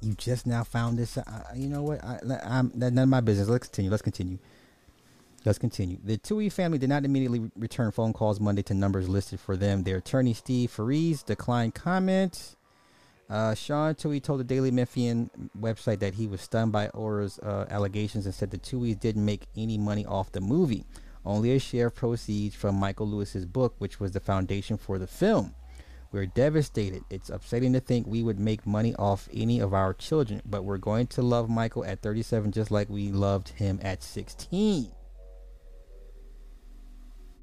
you just now found this. Uh, you know what? I, am none of my business. Let's continue. Let's continue. Let's continue. The Tuohy family did not immediately return phone calls Monday to numbers listed for them. Their attorney, Steve Farese, declined comment. Uh, Sean Tuohy told the Daily Memphian website that he was stunned by Oher's uh, allegations and said the Tuohys didn't make any money off the movie, only a share of proceeds from Michael Lewis's book, which was the foundation for the film. We're devastated. It's upsetting to think we would make money off any of our children, but we're going to love Michael at 37 just like we loved him at 16.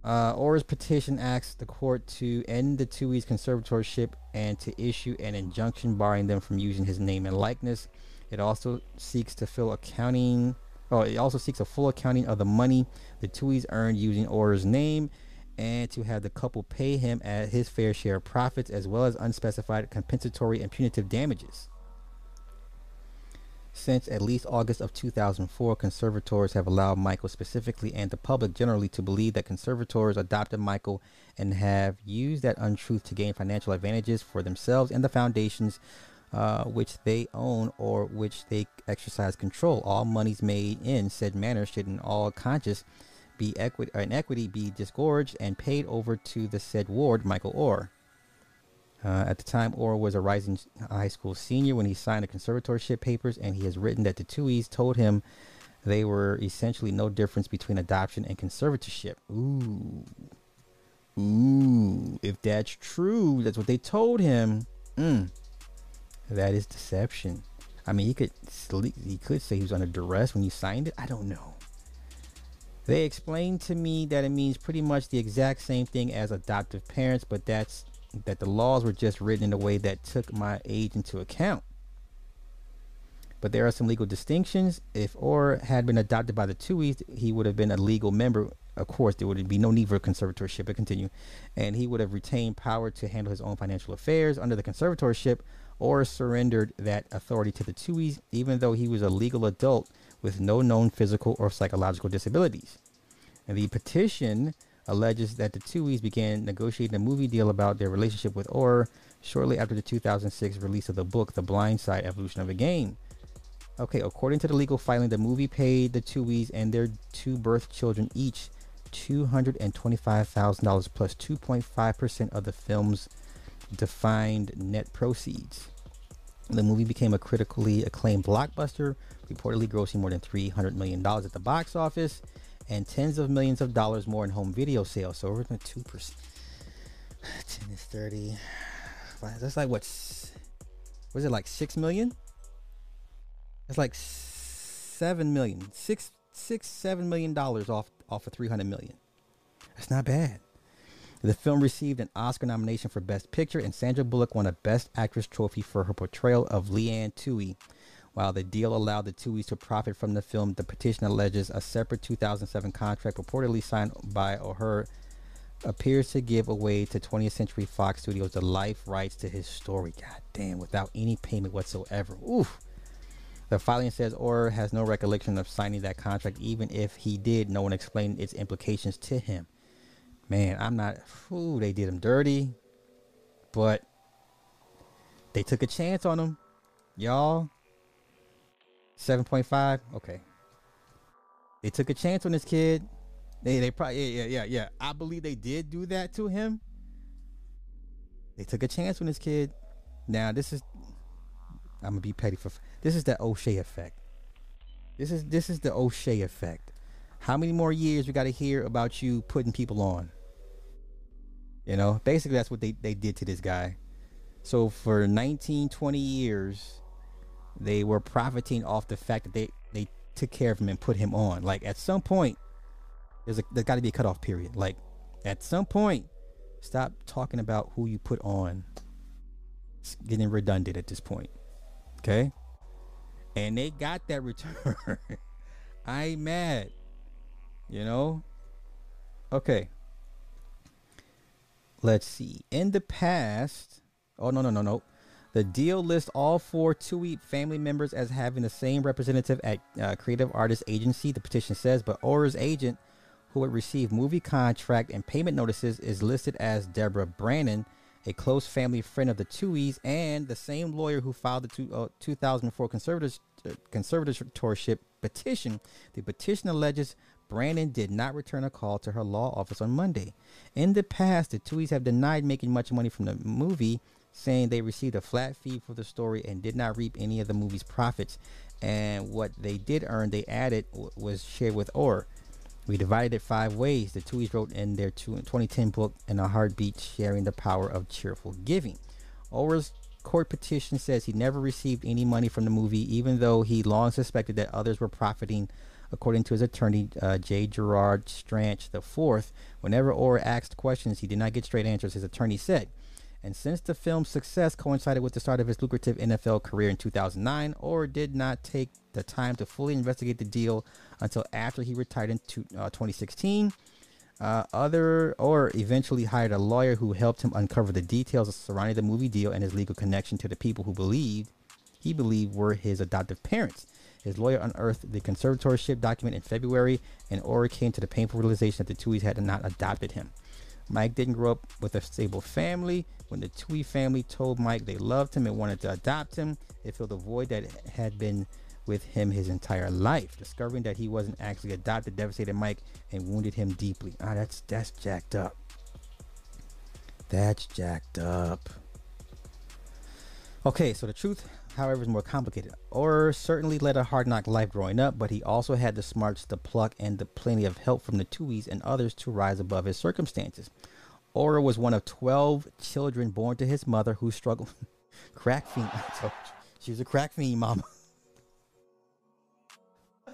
Uh, Oher's petition asks the court to end the Tuohy's conservatorship and to issue an injunction barring them from using his name and likeness. It also seeks to fill accounting. Oh, it also seeks a full accounting of the money the Tuohys earned using Oher's name, and to have the couple pay him at his fair share of profits, as well as unspecified compensatory and punitive damages. Since at least August of 2004, conservators have allowed Michael specifically and the public generally to believe that conservators adopted Michael and have used that untruth to gain financial advantages for themselves and the foundations uh, which they own or which they exercise control. All monies made in said manner should in all conscience, be equity in equity be disgorged and paid over to the said ward, Michael Oher. Uh, at the time, Oher was a rising high school senior when he signed the conservatorship papers, and he has written that the Tuohys told him they were essentially no difference between adoption and conservatorship. Ooh. Ooh. If that's true, that's what they told him. Mm. That is deception. I mean, he could he could say he was under duress when he signed it. I don't know. They explained to me that it means pretty much the exact same thing as adoptive parents, but that's that the laws were just written in a way that took my age into account. But there are some legal distinctions. If Oher had been adopted by the Tuohys, he would have been a legal member. Of course, there would be no need for a conservatorship. But continue, and he would have retained power to handle his own financial affairs under the conservatorship, or surrendered that authority to the Tuohys, even though he was a legal adult with no known physical or psychological disabilities. And the petition alleges that the Tuohys began negotiating a movie deal about their relationship with Oher shortly after the 2006 release of the book The Blind Side Evolution of a Game. Okay, according to the legal filing, the movie paid the Tuohys and their two birth children each $225,000 plus 2.5% of the film's defined net proceeds. The movie became a critically acclaimed blockbuster, reportedly grossing more than $300 million at the box office and tens of millions of dollars more in home video sales. So we're over 2%. 10 is 30. That's like what? Was it like 6 million? It's like 7 million. 6 6 7 million dollars off off of 300 million. That's not bad. The film received an Oscar nomination for Best Picture, and Sandra Bullock won a Best Actress trophy for her portrayal of Leigh Anne Tuohy While the deal allowed the Tuohys to profit from the film, the petition alleges a separate 2007 contract reportedly signed by Oher appears to give away to 20th Century Fox Studios the life rights to his story. God damn, without any payment whatsoever. Oof. The filing says Oher has no recollection of signing that contract. Even if he did, no one explained its implications to him. Man, I'm not. Ooh, they did him dirty, but they took a chance on him, y'all. Seven point five. Okay. They took a chance on this kid. They they probably yeah yeah yeah yeah. I believe they did do that to him. They took a chance on this kid. Now this is I'm gonna be petty for this is the O'Shea effect. This is this is the O'Shea effect. How many more years we got to hear about you putting people on? You know, basically that's what they, they did to this guy. So for 19, 20 years, they were profiting off the fact that they, they took care of him and put him on. Like at some point, there's a there's got to be a cutoff period. Like at some point, stop talking about who you put on. It's getting redundant at this point. Okay? And they got that return. I ain't mad. You know? Okay. Let's see. In the past, oh no no no no. The deal lists all four Tuohy family members as having the same representative at uh, Creative Artists Agency. The petition says, but Oher's agent, who would receive movie contract and payment notices, is listed as Deborah Brannon, a close family friend of the Tuohys, and the same lawyer who filed the two, uh, 2004 conservatorship, uh, conservatorship petition. The petition alleges Brannon did not return a call to her law office on Monday. In the past, the Tuohys have denied making much money from the movie, saying they received a flat fee for the story and did not reap any of the movie's profits. And what they did earn, they added, w- was shared with Oher. We divided it five ways. The Tuohys wrote in their two, 2010 book, In a Heartbeat, sharing the power of cheerful giving. Oher's court petition says he never received any money from the movie, even though he long suspected that others were profiting. According to his attorney, uh, J. Gerard Stranch IV, whenever Oher asked questions, he did not get straight answers, his attorney said. And since the film's success coincided with the start of his lucrative NFL career in 2009, Oher did not take the time to fully investigate the deal until after he retired in to, uh, 2016. Uh, other or eventually hired a lawyer who helped him uncover the details surrounding the movie deal and his legal connection to the people who believed he believed were his adoptive parents. His lawyer unearthed the conservatorship document in February, and Oher came to the painful realization that the Tuohys had not adopted him. Mike didn't grow up with a stable family. When the Tuohy family told Mike they loved him and wanted to adopt him, it filled a void that had been with him his entire life. Discovering that he wasn't actually adopted devastated Mike and wounded him deeply. Ah, that's that's jacked up. That's jacked up. Okay, so the truth, however, is more complicated. Oher certainly led a hard knock life growing up, but he also had the smarts, the pluck, and the plenty of help from the Tuohys and others to rise above his circumstances. Oher was one of 12 children born to his mother who struggled. crack fiend. she was a crack fiend, mama.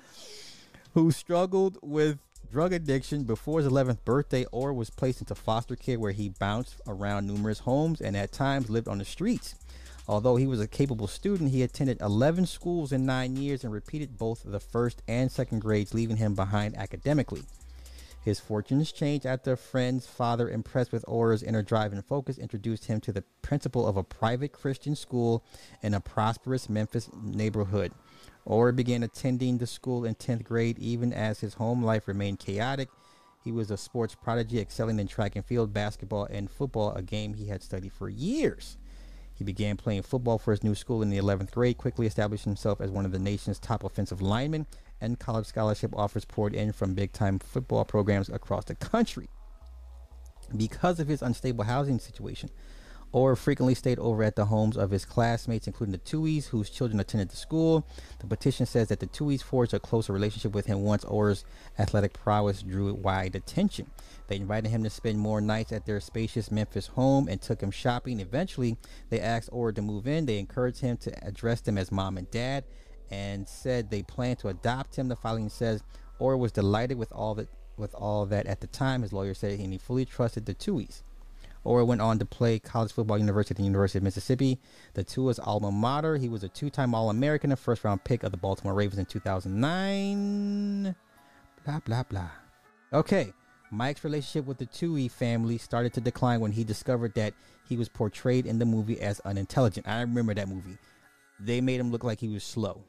who struggled with drug addiction before his 11th birthday or was placed into foster care where he bounced around numerous homes and at times lived on the streets. Although he was a capable student, he attended 11 schools in nine years and repeated both the first and second grades, leaving him behind academically. His fortunes changed after a friend's father, impressed with Oher's inner drive and focus, introduced him to the principal of a private Christian school in a prosperous Memphis neighborhood. Oher began attending the school in 10th grade, even as his home life remained chaotic. He was a sports prodigy, excelling in track and field, basketball, and football, a game he had studied for years. He began playing football for his new school in the 11th grade, quickly established himself as one of the nation's top offensive linemen, and college scholarship offers poured in from big time football programs across the country. Because of his unstable housing situation, Oher frequently stayed over at the homes of his classmates, including the Tuohys, whose children attended the school. The petition says that the Tuohys forged a closer relationship with him once Oher's athletic prowess drew wide attention. They invited him to spend more nights at their spacious Memphis home and took him shopping. Eventually, they asked Oher to move in. They encouraged him to address them as mom and dad and said they planned to adopt him. The filing says Oher was delighted with all that with all that at the time. His lawyer said and he fully trusted the Tuohys. Oher went on to play college football university at the University of Mississippi. The is alma mater. He was a two-time All-American, a first-round pick of the Baltimore Ravens in 2009. Blah blah blah. Okay, Mike's relationship with the Tuohy family started to decline when he discovered that he was portrayed in the movie as unintelligent. I remember that movie. They made him look like he was slow.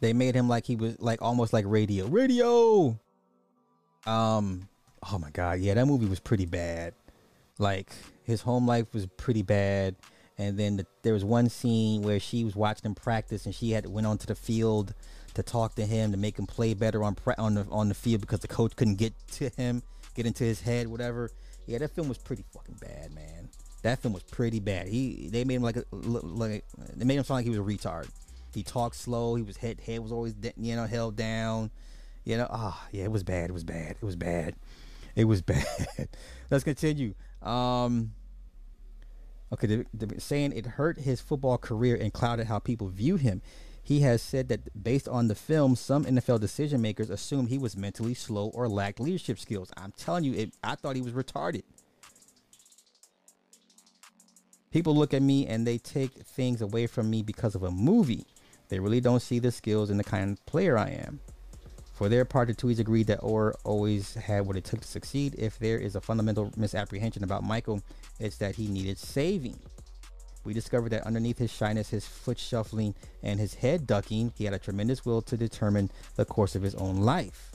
They made him like he was like almost like radio. Radio. Um oh my god, yeah, that movie was pretty bad. Like his home life was pretty bad. And then the, there was one scene where she was watching him practice, and she had went onto the field to talk to him to make him play better on pra- on the on the field because the coach couldn't get to him, get into his head, whatever. Yeah, that film was pretty fucking bad, man. That film was pretty bad. He they made him like a like they made him sound like he was a retard. He talked slow. He was head head was always you know held down. You know, ah, oh, yeah, it was bad. It was bad. It was bad. It was bad. Let's continue. Um, okay, saying it hurt his football career and clouded how people view him. He has said that based on the film, some NFL decision makers assumed he was mentally slow or lacked leadership skills. I'm telling you, it, I thought he was retarded. People look at me and they take things away from me because of a movie. They really don't see the skills and the kind of player I am. For their part, the Tuohys agreed that Oher always had what it took to succeed. If there is a fundamental misapprehension about Michael, it's that he needed saving. We discovered that underneath his shyness, his foot shuffling, and his head ducking, he had a tremendous will to determine the course of his own life.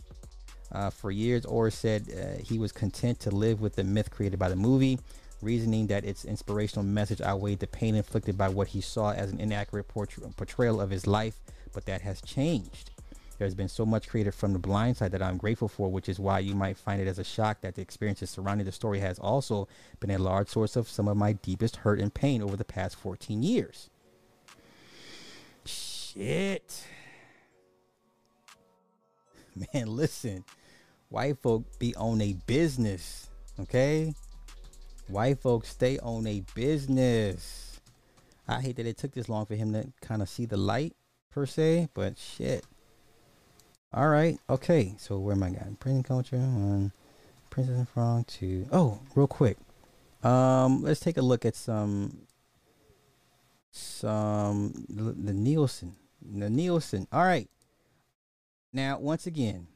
Uh, for years, Oher said uh, he was content to live with the myth created by the movie, reasoning that its inspirational message outweighed the pain inflicted by what he saw as an inaccurate portrayal of his life, but that has changed. There's been so much created from the blind side that I'm grateful for, which is why you might find it as a shock that the experiences surrounding the story has also been a large source of some of my deepest hurt and pain over the past 14 years. Shit. Man, listen. White folk be on a business, okay? White folks stay on a business. I hate that it took this long for him to kind of see the light per se, but shit. All right. Okay. So where am I going? Prison culture on Princess and Frog to oh, real quick. Um, let's take a look at some some the Nielsen. The Nielsen. All right. Now, once again,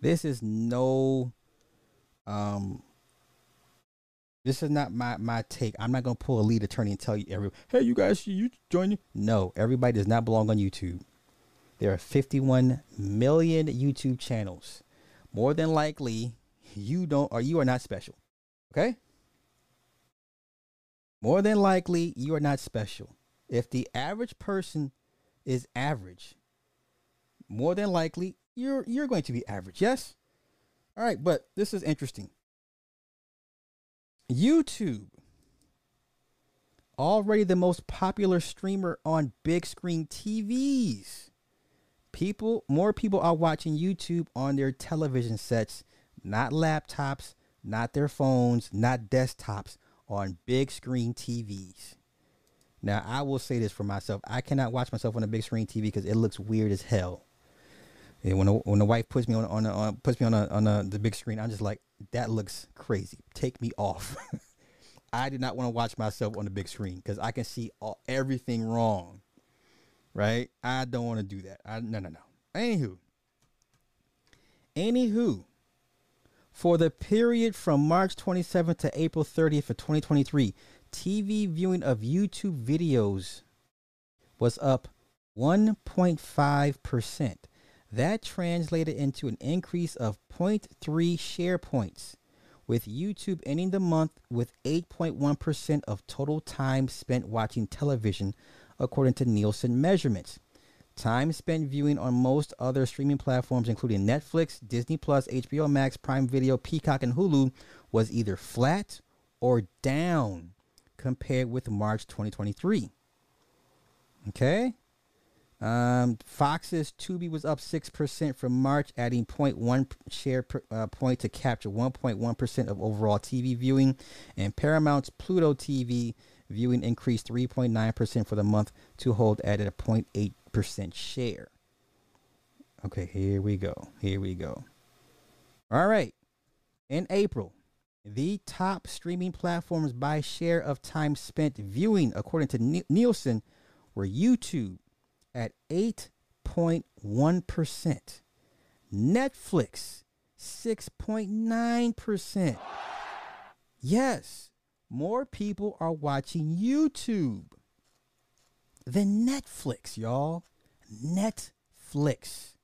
this is no um this is not my my take. I'm not gonna pull a lead attorney and tell you every hey you guys you join you. No, everybody does not belong on YouTube. There are 51 million YouTube channels. More than likely, you don't or you are not special. Okay? More than likely, you are not special. If the average person is average, more than likely you're you're going to be average. Yes? All right, but this is interesting. YouTube already the most popular streamer on big screen TVs people more people are watching YouTube on their television sets, not laptops, not their phones, not desktops, on big screen TVs. Now, I will say this for myself. I cannot watch myself on a big screen TV because it looks weird as hell. And when the, when the wife puts me on on, a, on puts me on a, on a, the big screen, I'm just like, that looks crazy. Take me off. I do not want to watch myself on the big screen because I can see all, everything wrong right? I don't want to do that. I no no no. Anywho, anywho, for the period from March 27th to April 30th of 2023, TV viewing of YouTube videos was up 1.5 percent. That translated into an increase of 0.3 share points, with YouTube ending the month with 8.1% of total time spent watching television according to Nielsen measurements. Time spent viewing on most other streaming platforms, including Netflix, Disney Plus, HBO Max, Prime Video, Peacock, and Hulu, was either flat or down compared with March 2023. Okay. Um, Fox's Tubi was up 6% from March, adding 0.1 share per, uh, point to capture 1.1% of overall TV viewing. And Paramount's Pluto TV Viewing increased 3.9% for the month to hold at a 0.8% share. Okay, here we go. Here we go. All right. In April, The top streaming platforms by share of time spent viewing, according to Nielsen, were YouTube at 8.1%, Netflix 6.9%. Yes, more people are watching YouTube than Netflix, y'all. Netflix.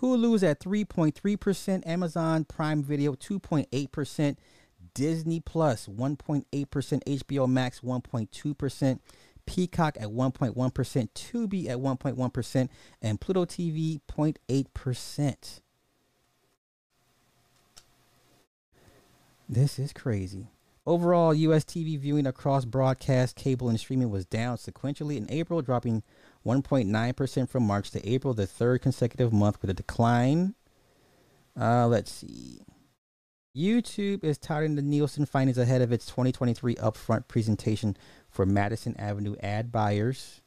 Hulu's at 3.3%, Amazon Prime Video 2.8%, Disney Plus 1.8%, HBO Max 1.2%, Peacock at 1.1%, Tubi at 1.1%, and Pluto TV 0.8%. This is crazy. Overall, US TV viewing across broadcast, cable, and streaming was down sequentially in April, dropping 1.9% from March to April, the third consecutive month with a decline. Uh, let's see. YouTube is touting the Nielsen findings ahead of its 2023 upfront presentation for Madison Avenue ad buyers.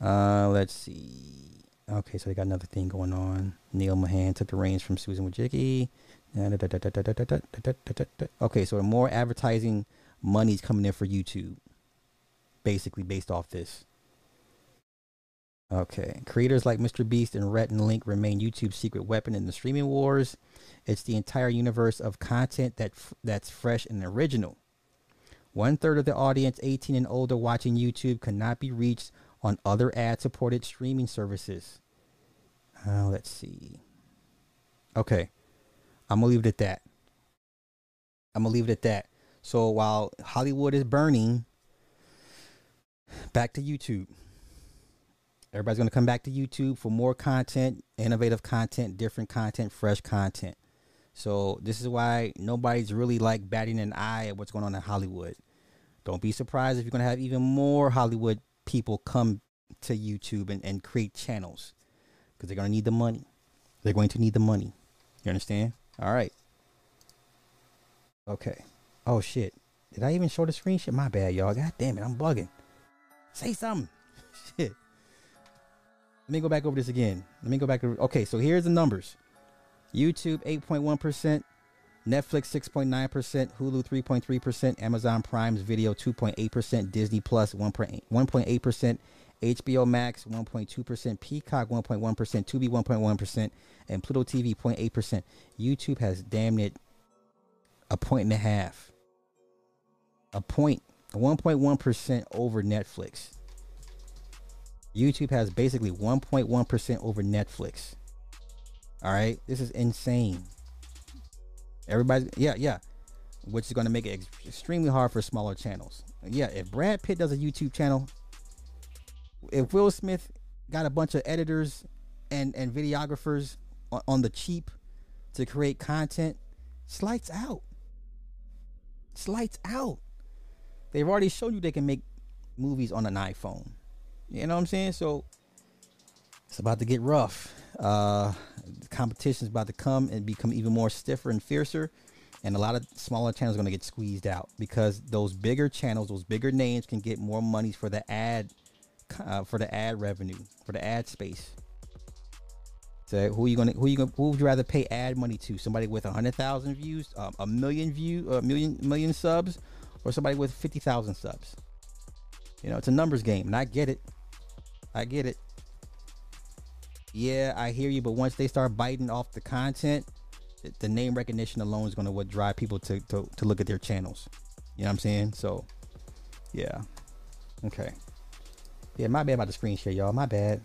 Uh, let's see. Okay, so they got another thing going on. Neal Mohan took the reins from Susan Wojcicki. Okay, so more advertising money's coming in for YouTube, basically based off this. Okay, creators like Mr. Beast and Rhett and Link remain YouTube's secret weapon in the streaming wars. It's the entire universe of content that that's fresh and original. One third of the audience, 18 and older, watching YouTube cannot be reached on other ad-supported streaming services. Uh, let's see. Okay. I'm gonna leave it at that. I'm gonna leave it at that. So while Hollywood is burning, back to YouTube. Everybody's gonna come back to YouTube for more content, innovative content, different content, fresh content. So this is why nobody's really like batting an eye at what's going on in Hollywood. Don't be surprised if you're gonna have even more Hollywood people come to YouTube and, and create channels. Because they're gonna need the money. They're going to need the money. You understand? All right. Okay. Oh shit. Did I even show the screenshot? My bad, y'all. God damn it, I'm bugging. Say something. shit. Let me go back over this again. Let me go back. Okay, so here's the numbers. YouTube 8.1%, Netflix 6.9%, Hulu 3.3%, Amazon Prime's Video 2.8%, Disney Plus 1.8%, HBO Max 1.2%, Peacock 1.1%, Tubi 1.1%, and Pluto TV 0.8%. YouTube has damn it a point and a half. A point, 1.1 over Netflix. YouTube has basically 1.1% over Netflix. All right, this is insane. Everybody's, yeah, yeah, which is going to make it ex- extremely hard for smaller channels. Yeah, if Brad Pitt does a YouTube channel, if Will Smith got a bunch of editors and and videographers on, on the cheap to create content, slights out. Slights out. They've already shown you they can make movies on an iPhone. You know what I'm saying? So it's about to get rough. Uh, the competition is about to come and become even more stiffer and fiercer. And a lot of smaller channels are going to get squeezed out because those bigger channels, those bigger names can get more money for the ad uh, for the ad revenue, for the ad space. So who are you gonna who are you gonna who would you rather pay ad money to? Somebody with a hundred thousand views, um, a million view, a million million subs, or somebody with fifty thousand subs? You know, it's a numbers game, and I get it. I get it. Yeah, I hear you, but once they start biting off the content, the name recognition alone is to what drive people to, to to look at their channels. You know what I'm saying? So, yeah. Okay. Yeah, my bad about the screen share, y'all. My bad.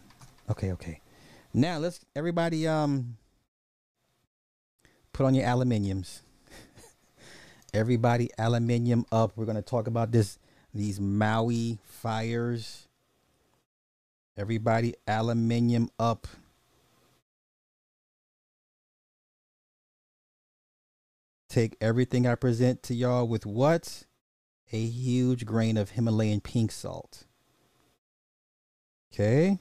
Okay, okay. Now let's everybody um put on your aluminiums. everybody aluminium up. We're gonna talk about this these Maui fires. Everybody aluminium up. Take everything I present to y'all with what? A huge grain of Himalayan pink salt. Okay.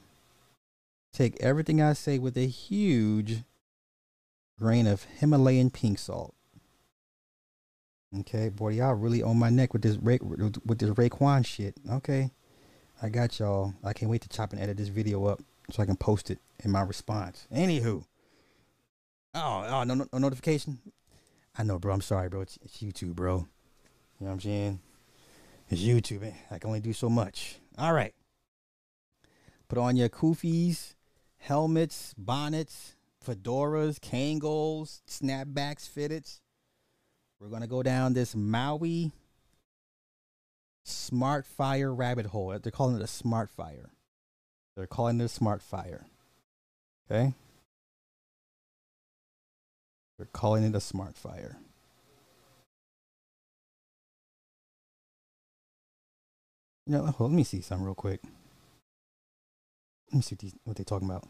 Take everything I say with a huge grain of Himalayan pink salt. Okay, boy, y'all really on my neck with this Ray, with this Raekwon shit. Okay, I got y'all. I can't wait to chop and edit this video up so I can post it in my response. Anywho, oh, oh, no, no, no notification. I know, bro. I'm sorry, bro. It's, it's YouTube, bro. You know what I'm saying? It's YouTube. Man. I can only do so much. All right. Put on your kufis, helmets, bonnets, fedoras, Kangols, snapbacks, fitteds. We're gonna go down this Maui smart fire rabbit hole. They're calling it a smart fire. They're calling it a smart fire. Okay? They're calling it a smart fire. You know, let me see some real quick. Let me see these, what they're talking about.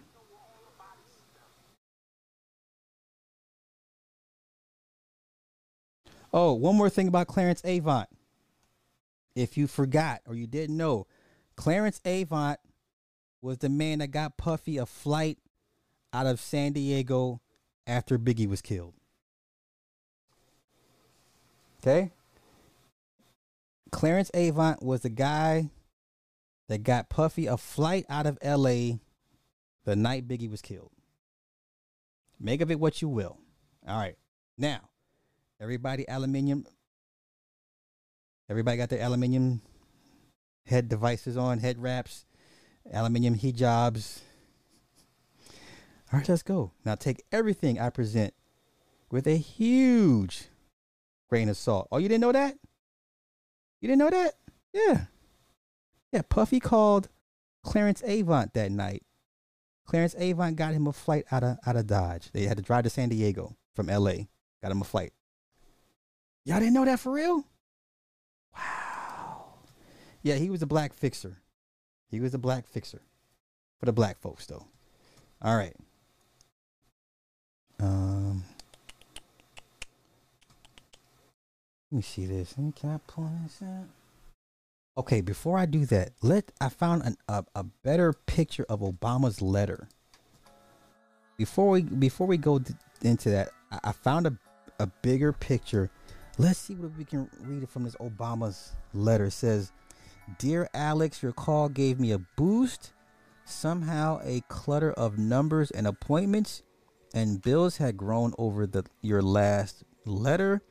Oh, one more thing about Clarence Avant. If you forgot or you didn't know, Clarence Avant was the man that got Puffy a flight out of San Diego after Biggie was killed. Okay? Clarence Avant was the guy that got Puffy a flight out of LA the night Biggie was killed. Make of it what you will. All right. Now, everybody aluminium everybody got their aluminium head devices on, head wraps, aluminium hijabs. All right, let's go. Now take everything I present with a huge grain of salt. Oh, you didn't know that? You didn't know that? Yeah. Yeah, Puffy called Clarence Avant that night. Clarence Avant got him a flight out of out of Dodge. They had to drive to San Diego from LA. Got him a flight. Y'all didn't know that for real? Wow. Yeah, he was a black fixer. He was a black fixer. For the black folks though. All right. Um Let me see this. Can I pull this out? Okay, before I do that, let I found an, a a better picture of Obama's letter. Before we before we go d- into that, I, I found a a bigger picture. Let's see what we can read it from this Obama's letter. It says, "Dear Alex, your call gave me a boost. Somehow, a clutter of numbers and appointments and bills had grown over the your last letter."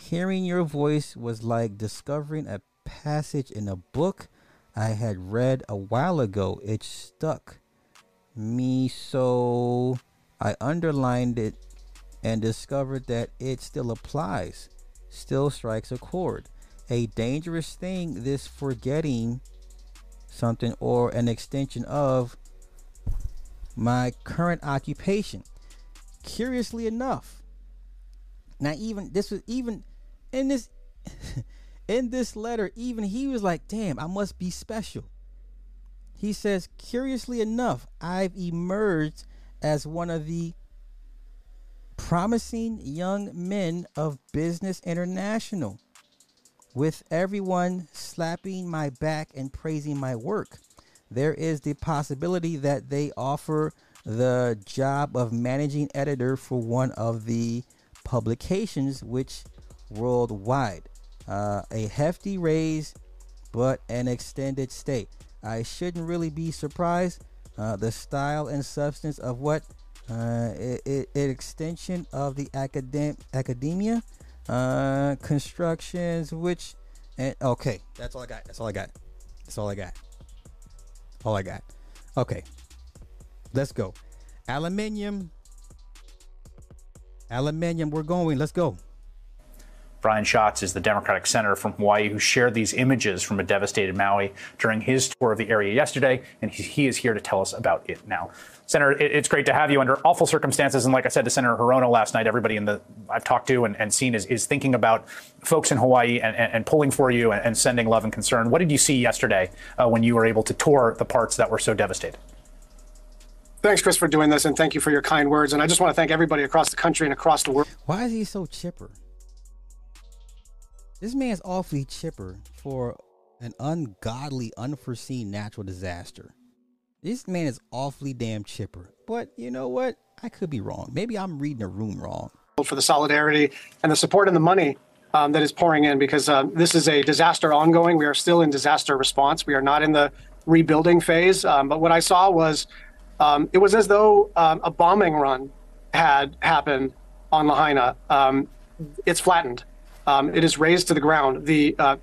Hearing your voice was like discovering a passage in a book I had read a while ago. It stuck me so I underlined it and discovered that it still applies, still strikes a chord. A dangerous thing, this forgetting something or an extension of my current occupation. Curiously enough, now even this was even in this in this letter, even he was like, damn, I must be special. He says, curiously enough, I've emerged as one of the promising young men of Business International, with everyone slapping my back and praising my work. There is the possibility that they offer the job of managing editor for one of the publications, which worldwide. Uh, a hefty raise, but an extended stay. I shouldn't really be surprised. Uh, the style and substance of what uh, it, it, it extension of the academ- academia uh, constructions, which and okay, that's all I got. That's all I got. That's all I got. All I got. Okay, let's go. Aluminium. Aluminium. We're going. Let's go. Brian Schatz is the Democratic senator from Hawaii who shared these images from a devastated Maui during his tour of the area yesterday, and he, he is here to tell us about it now. Senator, it's great to have you under awful circumstances, and like I said to Senator Hirono last night, everybody in the I've talked to and, and seen is, is thinking about folks in Hawaii and, and, and pulling for you and, and, sending love and concern. What did you see yesterday uh, when you were able to tour the parts that were so devastated? Thanks, Chris, for doing this, and thank you for your kind words. And I just want to thank everybody across the country and across the world. Why is he so chipper? This man's awfully chipper for an ungodly, unforeseen natural disaster. This man is awfully damn chipper. But you know what? I could be wrong. Maybe I'm reading the room wrong. For the solidarity and the support and the money um, that is pouring in because um, this is a disaster ongoing. We are still in disaster response. We are not in the rebuilding phase. Um, but what I saw was um, it was as though um, a bombing run had happened on Lahaina. It's flattened. Um, it is razed to the ground. The uh,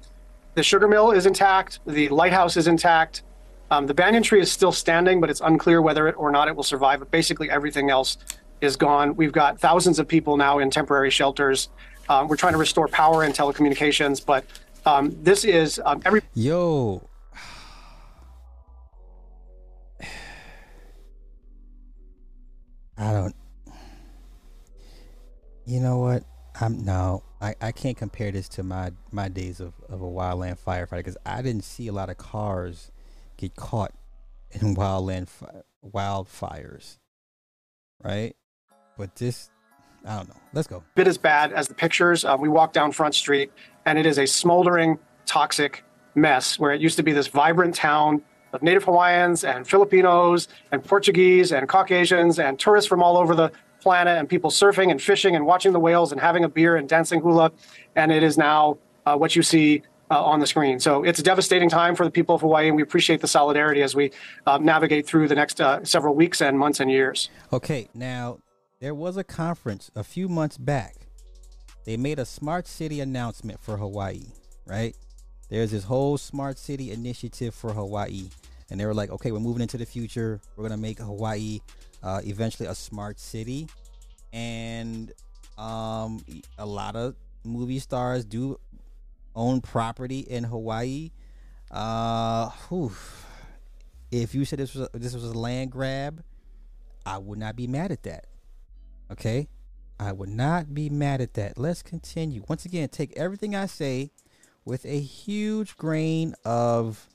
the sugar mill is intact. The lighthouse is intact. Um, the banyan tree is still standing, but it's unclear whether it or not it will survive. But basically, everything else is gone. We've got thousands of people now in temporary shelters. Um, we're trying to restore power and telecommunications, but um, this is um, every. Yo. I don't. You know what? I'm no. I, I can't compare this to my my days of, of a wildland firefighter because I didn't see a lot of cars get caught in wildland fi- wildfires, right? But this, I don't know. Let's go. bit as bad as the pictures. Uh, we walk down Front Street, and it is a smoldering, toxic mess where it used to be this vibrant town of Native Hawaiians and Filipinos and Portuguese and Caucasians and tourists from all over the planet and people surfing and fishing and watching the whales and having a beer and dancing hula. And it is now uh, what you see uh, on the screen. So it's a devastating time for the people of Hawaii, and we appreciate the solidarity as we uh, navigate through the next uh, several weeks and months and years. Okay, now there was a conference a few months back. They made a smart city announcement for Hawaii, right? There's this whole smart city initiative for Hawaii, and they were like, okay, we're moving into the future. We're gonna make Hawaii uh, eventually a smart city, and um, a lot of movie stars do own property in Hawaii. Uh, whew. if you said this was a, this was a land grab, I would not be mad at that. Okay, I would not be mad at that. Let's continue. Once again, take everything I say with a huge grain of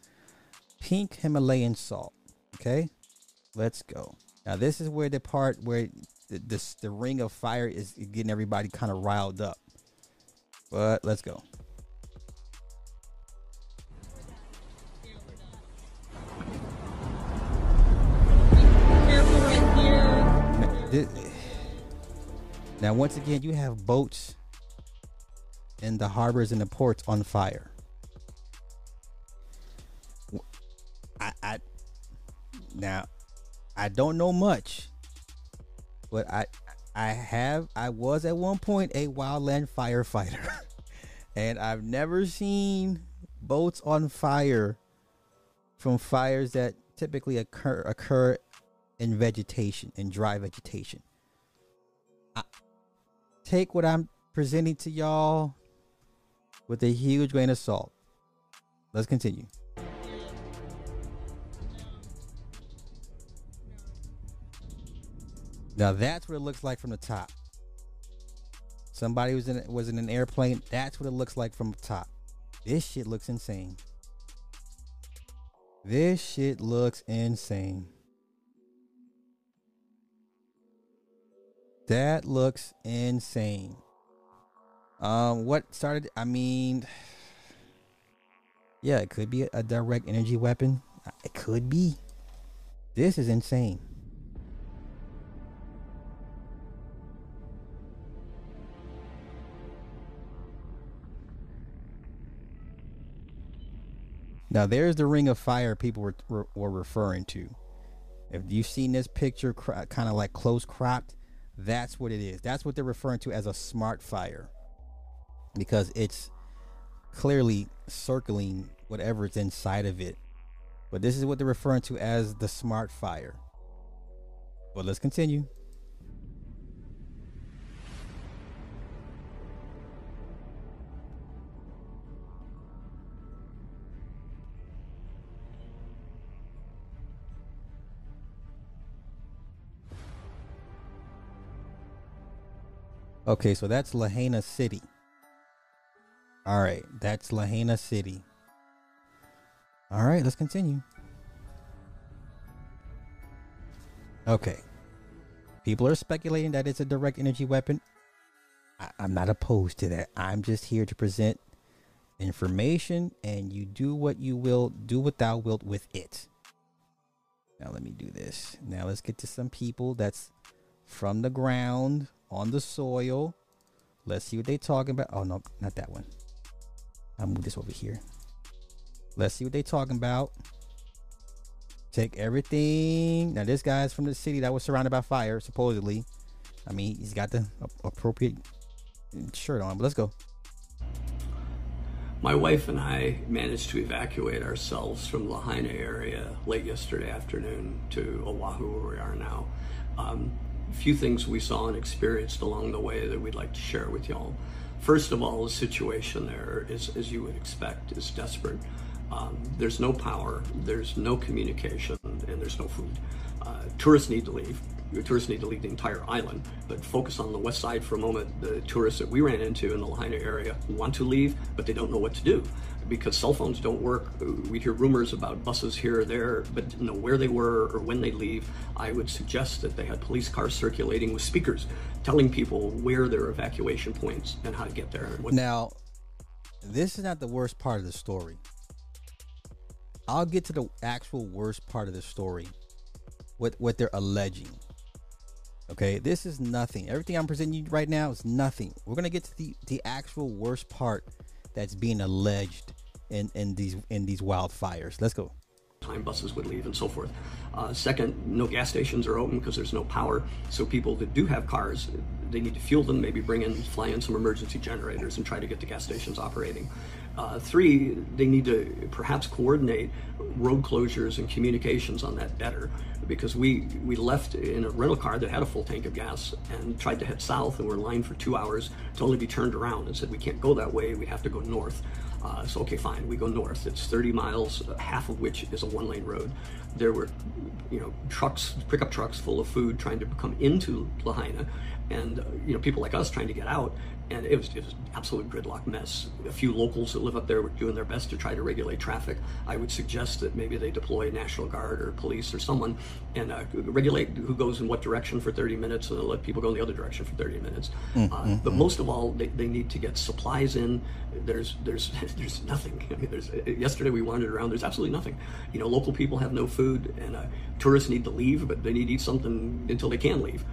pink Himalayan salt. Okay, let's go. Now this is where the part where the the, ring of fire is getting everybody kind of riled up. But let's go. Now, once again, you have boats in the harbors and the ports on fire. I, I now I don't know much, but I I have I was at one point a wildland firefighter, and I've never seen boats on fire from fires that typically occur occur in vegetation in dry vegetation. I, take what I'm presenting to y'all with a huge grain of salt. Let's continue. Now that's what it looks like from the top. Somebody was in was in an airplane. That's what it looks like from the top. This shit looks insane. This shit looks insane. That looks insane. Um, what started? I mean, yeah, it could be a direct energy weapon. It could be. This is insane. Now there's the ring of fire people were were, were referring to. If you've seen this picture, cr- kind of like close cropped, that's what it is. That's what they're referring to as a smart fire, because it's clearly circling whatever's inside of it. But this is what they're referring to as the smart fire. But let's continue. Okay, so that's Lahaina City. All right, that's Lahaina City. All right, let's continue. Okay. People are speculating that it's a direct energy weapon. I, I'm not opposed to that. I'm just here to present information and you do what you will, do what thou wilt with it. Now, let me do this. Now, let's get to some people that's from the ground on the soil. Let's see what they're talking about. Oh no, not that one. I'll move this over here. Let's see what they're talking about. Take everything. Now this guy's from the city that was surrounded by fire, supposedly. I mean, he's got the appropriate shirt on. But let's go. My wife and I managed to evacuate ourselves from Lahaina area late yesterday afternoon to Oahu, where we are now. Um, few things we saw and experienced along the way that we'd like to share with y'all. First of all, the situation there is, as you would expect, is desperate. Um, there's no power, there's no communication, and there's no food. Uh, tourists need to leave. Your tourists need to leave the entire island, but focus on the west side for a moment. The tourists that we ran into in the Lahaina area want to leave, but they don't know what to do because cell phones don't work. We hear rumors about buses here or there, but didn't know where they were or when they leave. I would suggest that they had police cars circulating with speakers telling people where their evacuation points and how to get there. Now, this is not the worst part of the story. I'll get to the actual worst part of the story. What what they're alleging. Okay, this is nothing. Everything I'm presenting you right now is nothing. We're gonna get to the the actual worst part that's being alleged in in these in these wildfires. Let's go. Time buses would leave and so forth. Uh, second, no gas stations are open because there's no power. So people that do have cars, they need to fuel them, maybe bring in, fly in some emergency generators and try to get the gas stations operating. Uh, three, they need to perhaps coordinate road closures and communications on that better because we, we left in a rental car that had a full tank of gas and tried to head south and were in line for two hours to only be turned around and said, we can't go that way, we have to go north. Uh, so, okay, fine, we go north. It's 30 miles, half of which is a one lane road. There were, you know, trucks, pickup trucks full of food trying to come into Lahaina and, uh, you know, people like us trying to get out and it was, was absolute gridlock mess. A few locals that live up there were doing their best to try to regulate traffic. I would suggest that maybe they deploy National Guard or police or someone and uh, regulate who goes in what direction for 30 minutes and let people go in the other direction for 30 minutes. Mm-hmm. Uh, but most of all, they, they need to get supplies in. There's there's there's nothing. I mean, there's yesterday we wandered around. There's absolutely nothing. You know, local people have no food, and uh, tourists need to leave, but they need to eat something until they can leave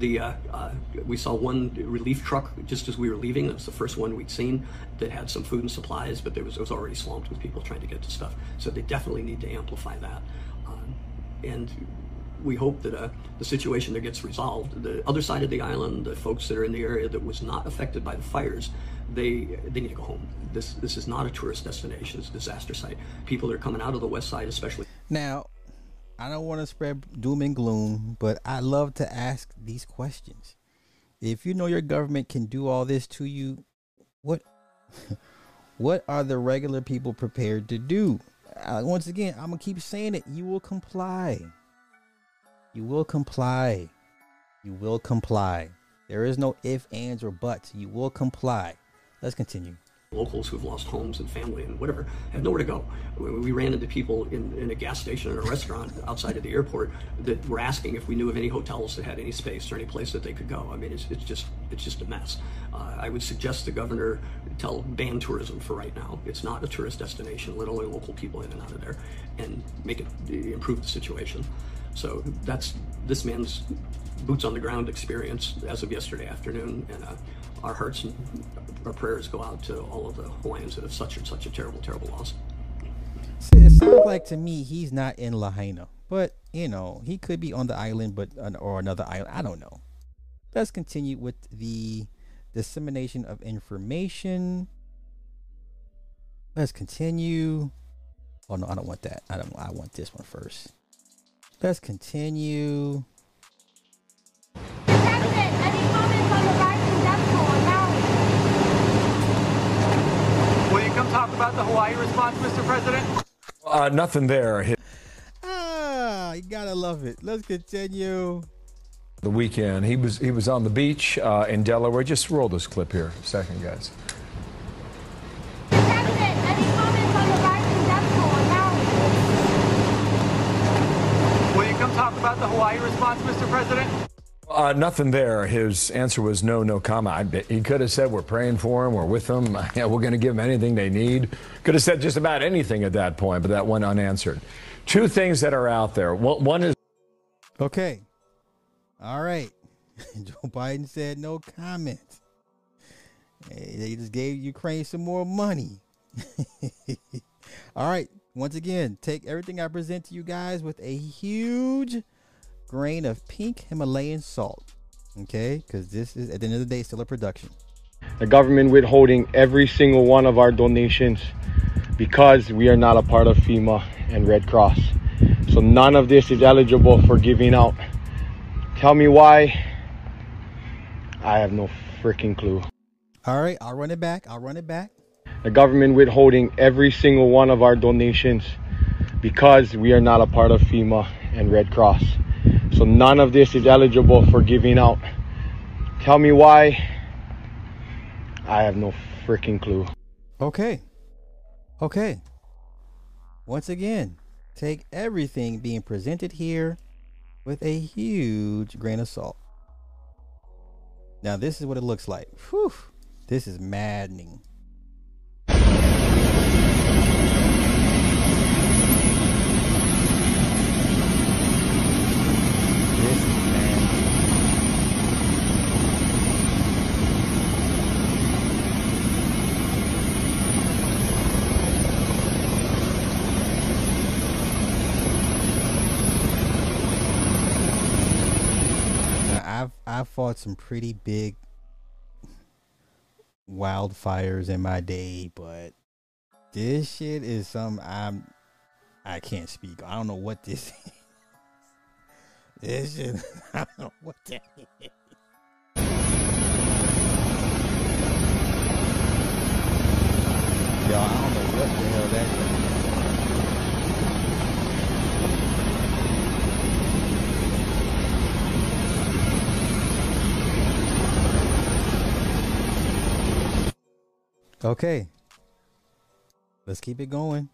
the uh, uh, we saw one relief truck just as we were leaving. It was the first one we'd seen that had some food and supplies, but there was it was already swamped with people trying to get to stuff. So they definitely need to amplify that. Um, and we hope that uh, the situation there gets resolved. The other side of the island, the folks that are in the area that was not affected by the fires, they they need to go home. This this is not a tourist destination; it's a disaster site. People are coming out of the west side, especially now. I don't want to spread doom and gloom, but I love to ask these questions. If you know your government can do all this to you, what what are the regular people prepared to do? Uh, once again, I'm gonna keep saying it. You will comply. You will comply. You will comply. There is no if, ands, or buts. You will comply. Let's continue locals who've lost homes and family and whatever have nowhere to go. We ran into people in, in a gas station and a restaurant outside of the airport that were asking if we knew of any hotels that had any space or any place that they could go. I mean, it's, it's just it's just a mess. Uh, I would suggest the governor tell ban tourism for right now. It's not a tourist destination. Let only local people in and out of there, and make it improve the situation. So that's this man's boots on the ground experience as of yesterday afternoon, and uh, our hearts and our prayers go out to all of the Hawaiians that have suffered such a terrible, terrible loss. It sounds like to me he's not in Lahaina, but you know he could be on the island, but uh, or another island. I don't know. Let's continue with the dissemination of information. Let's continue. Oh no, I don't want that. I don't. I want this one first. Let's continue. come talk about the Hawaii response, Mr. President? Uh, nothing there. Ah, you gotta love it. Let's continue. The weekend, he was he was on the beach uh, in Delaware. Just roll this clip here, a second, guys. Will you come talk about the Hawaii response, Mr. President? Uh, nothing there. His answer was no, no comment. he could have said, We're praying for him, we're with them, yeah, we're going to give them anything they need. Could have said just about anything at that point, but that went unanswered. Two things that are out there. One is. Okay. All right. Joe Biden said no comment. They just gave Ukraine some more money. All right. Once again, take everything I present to you guys with a huge grain of pink Himalayan salt. Okay, because this is at the end of the day still a production. the government withholding every single one of our donations because we are not a part of FEMA and Red Cross. So none of this is eligible for giving out. Tell me why. I have no freaking clue. All right, I'll run it back. I'll run it back. The government withholding every single one of our donations because we are not a part of FEMA and Red Cross. So none of this is eligible for giving out. Tell me why. I have no freaking clue. Okay. Okay. Once again, take everything being presented here with a huge grain of salt. Now, this is what it looks like. Whew. This is maddening. This is maddening. Now, I've fought some pretty big wildfires in my day, but this shit is some I'm I can't speak. I don't know what this is. This shit I don't know what that is. Yo, I don't know what the hell that is. Okay. Let's keep it going.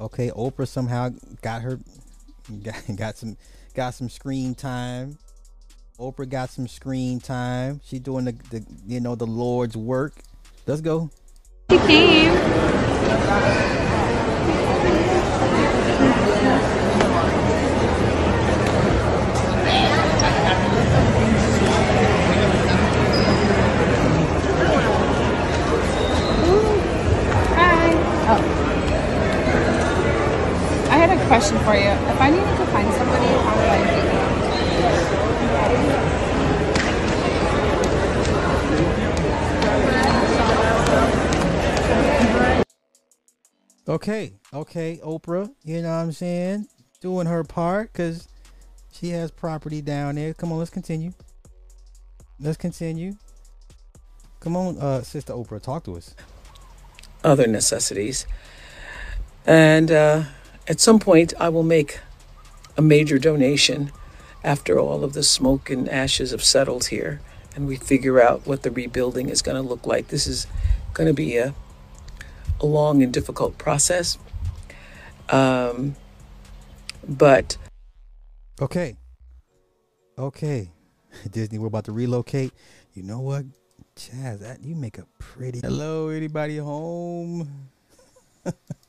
Okay, Oprah somehow got her got, got some got some screen time. Oprah got some screen time. She doing the, the you know the Lord's work. Let's go. He came. Question for you. If I needed to find somebody, how would I do that? Okay, okay, Oprah. You know what I'm saying? Doing her part because she has property down there. Come on, let's continue. Let's continue. Come on, uh, Sister Oprah, talk to us. other necessities. And uh, at some point, I will make a major donation after all of the smoke and ashes have settled here and we figure out what the rebuilding is going to look like. This is going to be a, a long and difficult process. Um, but Okay. Okay. Disney, we're about to relocate. You know what? Chaz, that you make a pretty Hello, anybody home?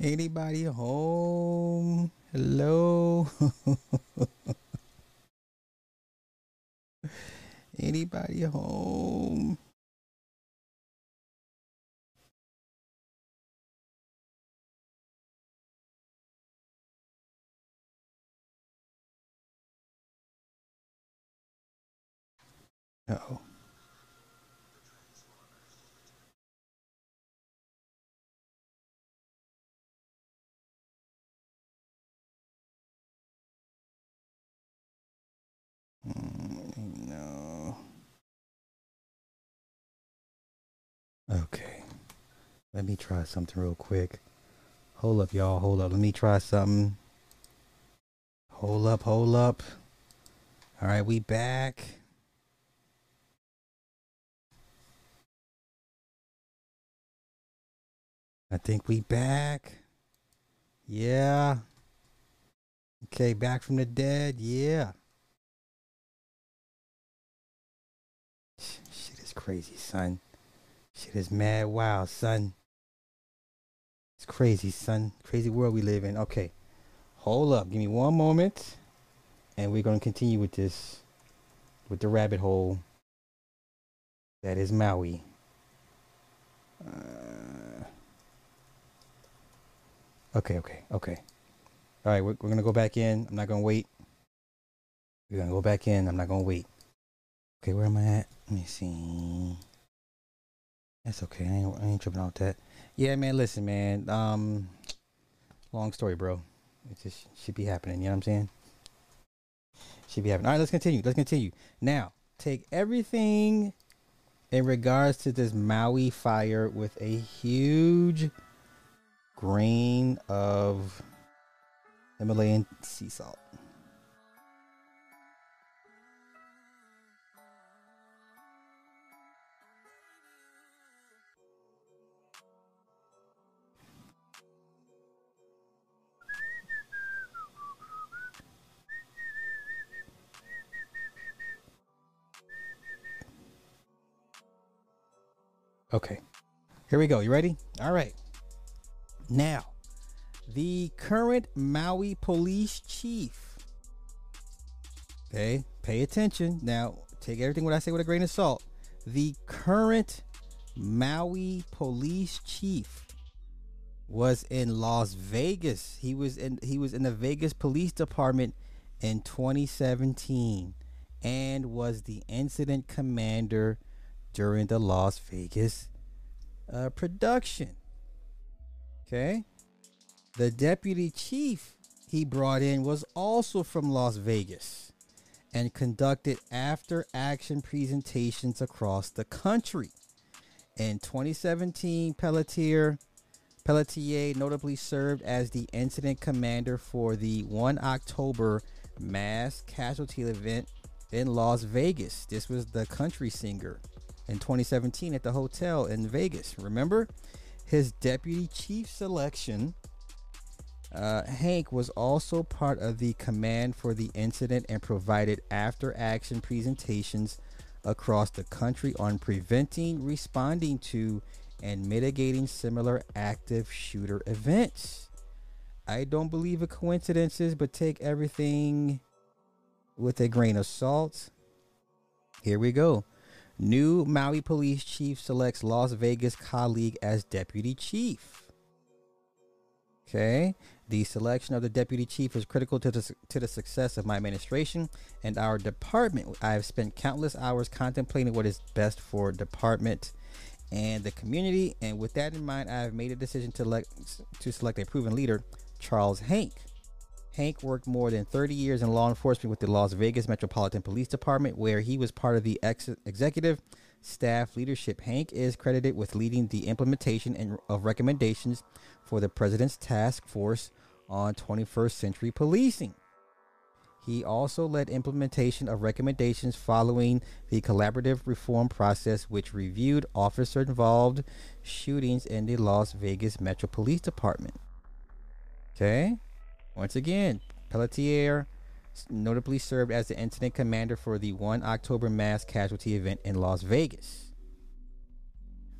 anybody home? Hello? anybody home? Uh-oh. Mm, No. Okay. Let me try something real quick. Hold up, y'all. Hold up. Let me try something. Hold up, hold up. All right, we back. I think we back. Yeah. Okay, back from the dead. Yeah. Crazy, son. Shit is mad wow, son. It's crazy, son. Crazy world we live in. Okay. Hold up. Give me one moment. And we're going to continue with this. With the rabbit hole. That is Maui. Uh, okay, okay, okay. All right, we're, we're going to go back in. I'm not going to wait. We're going to go back in. I'm not going to wait. Okay, where am I at? Let me see. That's okay. I ain't, I ain't tripping out that. Yeah, man. Listen, man. Um, long story, bro. It just should be happening. You know what I'm saying? Should be happening. All right, let's continue. Let's continue. Now, take everything in regards to this Maui fire with a huge grain of Himalayan sea salt. Okay. Here we go. You ready? All right. Now, the current Maui police chief. Okay, pay attention. Now, take everything what I say with a grain of salt. The current Maui police chief was in Las Vegas. He was in he was in the Vegas Police Department in 2017 and was the incident commander during the Las Vegas uh, production. Okay. The deputy chief he brought in was also from Las Vegas and conducted after action presentations across the country. In 2017, Pelletier Pelletier notably served as the incident commander for the 1 October mass casualty event in Las Vegas. This was the country singer in 2017 at the hotel in Vegas. Remember? His deputy chief selection, uh, Hank, was also part of the command for the incident and provided after action presentations across the country on preventing, responding to, and mitigating similar active shooter events. I don't believe in coincidences, but take everything with a grain of salt. Here we go. New Maui police chief selects Las Vegas colleague as deputy chief. Okay. The selection of the deputy chief is critical to the, to the success of my administration and our department. I have spent countless hours contemplating what is best for department and the community. And with that in mind, I have made a decision to, elect, to select a proven leader, Charles Hank. Hank worked more than 30 years in law enforcement with the Las Vegas Metropolitan Police Department, where he was part of the ex- executive staff leadership. Hank is credited with leading the implementation and, of recommendations for the President's Task Force on 21st Century Policing. He also led implementation of recommendations following the collaborative reform process, which reviewed officer involved shootings in the Las Vegas Metro Police Department. Okay. Once again, Pelletier notably served as the incident commander for the 1 October mass casualty event in Las Vegas.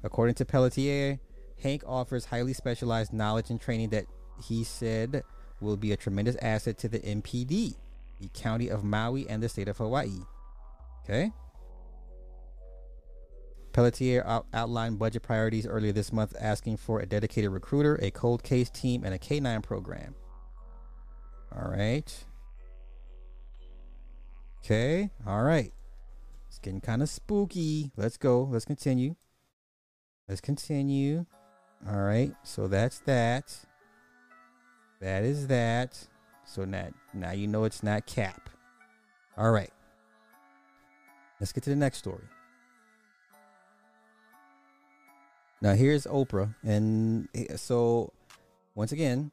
According to Pelletier, Hank offers highly specialized knowledge and training that he said will be a tremendous asset to the MPD, the county of Maui, and the state of Hawaii. Okay? Pelletier out- outlined budget priorities earlier this month, asking for a dedicated recruiter, a cold case team, and a K9 program. All right. Okay. All right. It's getting kind of spooky. Let's go. Let's continue. Let's continue. All right. So that's that. That is that. So now, now you know it's not cap. All right. Let's get to the next story. Now here's Oprah, and eh, so once again,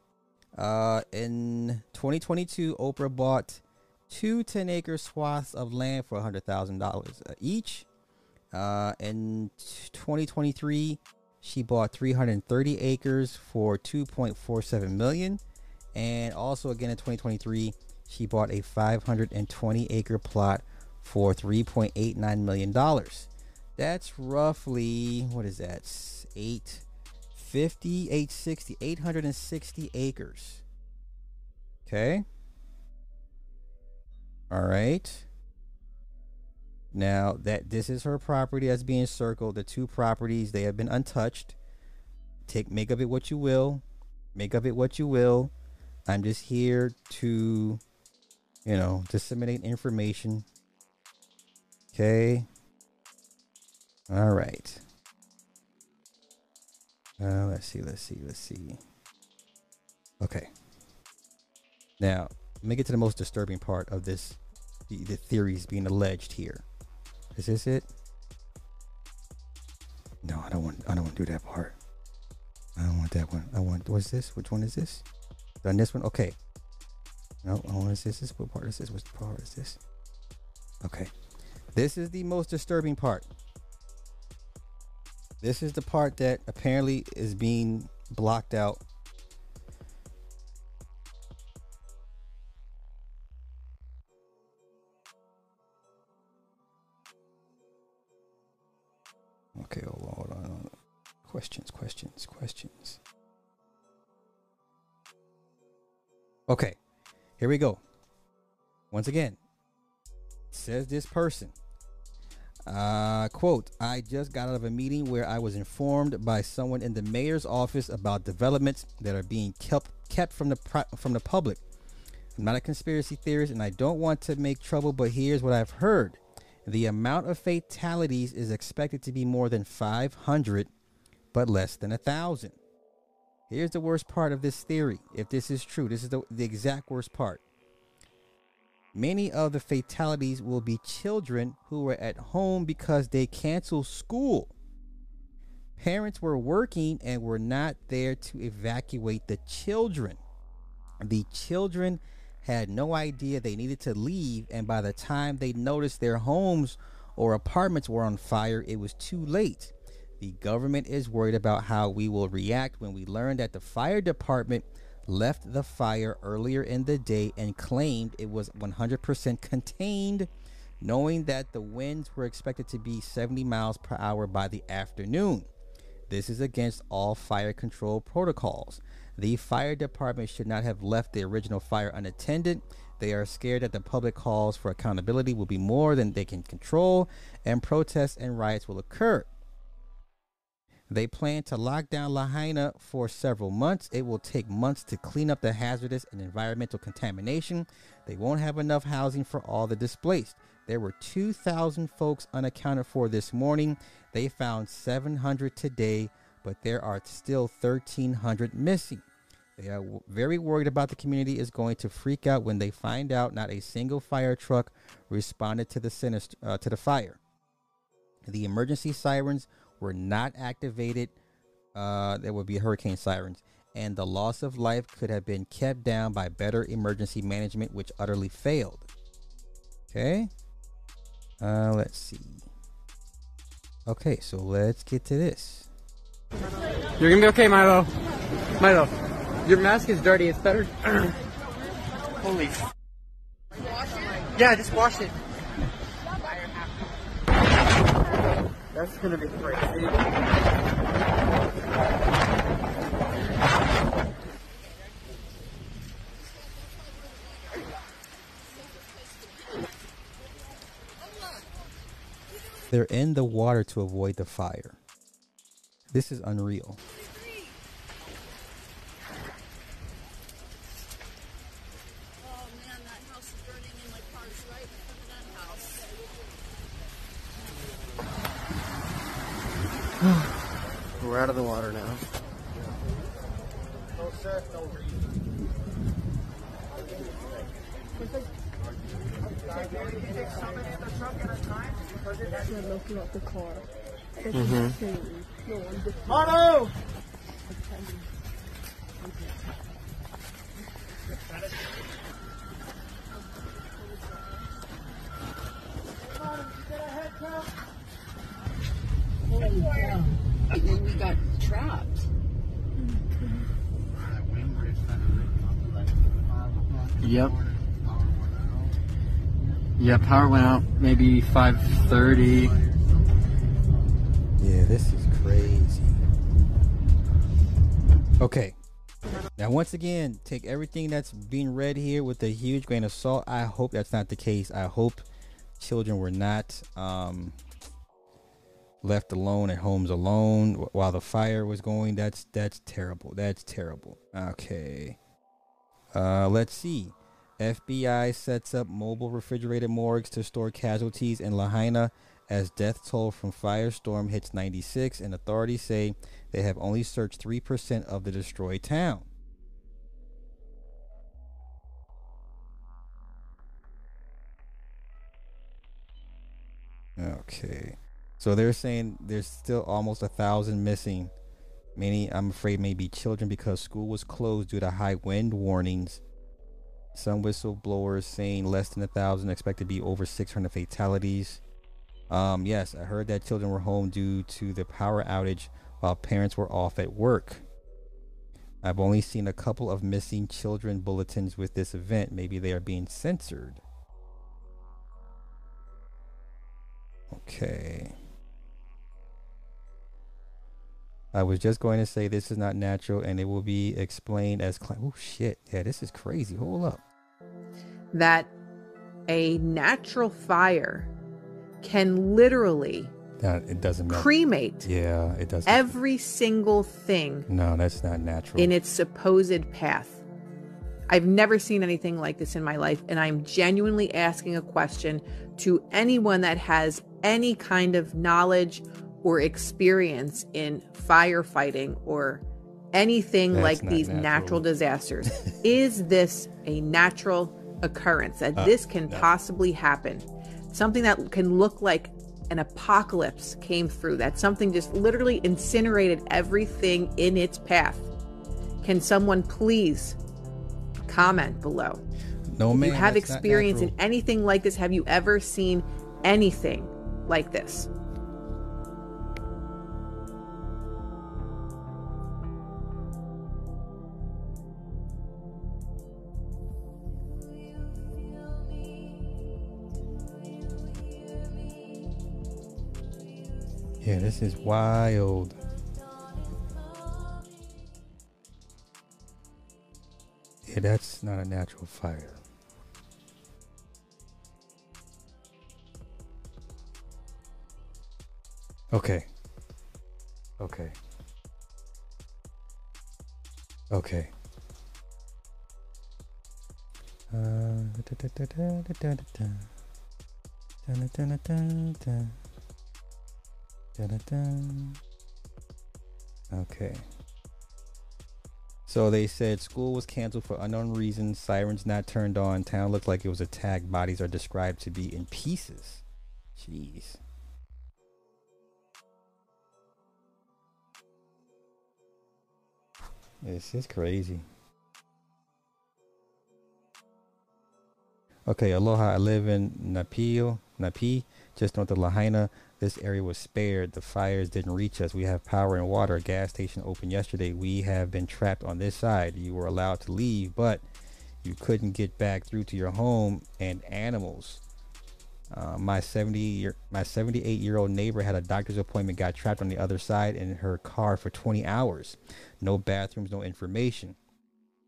uh, in 2022, Oprah bought two 10 acre swaths of land for $100,000 each. Uh, in 2023, she bought 330 acres for 2.47 million. And also again in 2023, she bought a 520 acre plot for 3.89 million dollars. That's roughly what is that? Eight 50, 860, 860 acres. Okay. All right. Now that this is her property that's being circled, the two properties they have been untouched. Take make of it what you will. Make of it what you will. I'm just here to, you know, disseminate information. Okay. All right. Uh, let's see. Let's see. Let's see. Okay. Now, let me get to the most disturbing part of this. The, the theories being alleged here. Is this it? No, I don't want. I don't want to do that part. I don't want that one. I want. What's this? Which one is this? Done this one. Okay. No, I want this. This what part is this? What part is this? Okay. This is the most disturbing part. This is the part that apparently is being blocked out. Okay, hold on, hold on. hold on. Questions, questions, questions. Okay, here we go. Once again, says this person. Uh, quote, I just got out of a meeting where I was informed by someone in the mayor's office about developments that are being kept kept from the from the public. I'm not a conspiracy theorist and I don't want to make trouble, but here's what I've heard. The amount of fatalities is expected to be more than 500, but less than a thousand. Here's the worst part of this theory. If this is true, this is the, the exact worst part. Many of the fatalities will be children who were at home because they canceled school. Parents were working and were not there to evacuate the children. The children had no idea they needed to leave, and by the time they noticed their homes or apartments were on fire, it was too late. The government is worried about how we will react when we learn that the fire department left the fire earlier in the day and claimed it was 100% contained, knowing that the winds were expected to be 70 miles per hour by the afternoon. This is against all fire control protocols. The fire department should not have left the original fire unattended. They are scared that the public calls for accountability will be more than they can control, and protests and riots will occur. They plan to lock down Lahaina for several months. It will take months to clean up the hazardous and environmental contamination. They won't have enough housing for all the displaced. There were 2,000 folks unaccounted for this morning. They found 700 today, but there are still 1,300 missing. They are very worried about the community is going to freak out when they find out not a single fire truck responded to the sinister, uh, to the fire. The emergency sirens were not activated. Uh, there would be hurricane sirens, and the loss of life could have been kept down by better emergency management, which utterly failed. Okay. Uh, let's see. Okay, so let's get to this. You're gonna be okay, Milo. Milo, your mask is dirty. It's better. Holy. F- yeah, just wash it. That's gonna be crazy. They're in the water to avoid the fire. This is unreal. We're out of the water now. looking at the car. Mhm. Mono! And then we got trapped. Yep. Yeah, power went out maybe 5:30. Yeah, this is crazy. Okay. Now, once again, take everything that's being read here with a huge grain of salt. I hope that's not the case. I hope children were not um, left alone at homes alone while the fire was going. That's that's terrible. That's terrible. Okay. Uh, let's see. FBI sets up mobile refrigerated morgues to store casualties in Lahaina as death toll from firestorm hits 96, and authorities say they have only searched 3% of the destroyed town. Okay. So they're saying there's still almost a thousand missing. Many, I'm afraid, may be children because school was closed due to high wind warnings. Some whistleblowers saying less than a thousand, expect to be over 600 fatalities. Um, yes, I heard that children were home due to the power outage while parents were off at work. I've only seen a couple of missing children bulletins with this event. Maybe they are being censored. Okay. I was just going to say this is not natural and it will be explained as cli- oh shit. Yeah, this is crazy. Hold up. that a natural fire can literally That it doesn't matter. cremate Yeah, it doesn't. every single thing no, that's not natural. in its supposed path. I've never seen anything like this in my life, and I'm genuinely asking a question to anyone that has any kind of knowledge or experience in firefighting or anything That's like these natural. natural disasters. Is this a natural occurrence that Uh, this can no. possibly happen? Something that can look like an apocalypse came through, that something just literally incinerated everything in its path. Can someone please comment below? No if man. you have experience in anything like this, have you ever seen anything like this? Yeah, this is wild. Yeah, that's not a natural fire. Okay. Okay. Okay. Uh, da, da, da, da, da, da. Okay. So they said school was canceled for unknown reasons. Sirens not turned on. Town looked like it was attacked. Bodies are described to be in pieces. Jeez. This is crazy. Okay, aloha. I live in Napil, Napi, just north of Lahaina. This area was spared. The fires didn't reach us. We have power and water. A gas station opened yesterday. We have been trapped on this side. You were allowed to leave, but you couldn't get back through to your home and animals. Uh, my 70 year, my 78 year old neighbor had a doctor's appointment, got trapped on the other side in her car for 20 hours. No bathrooms, no information.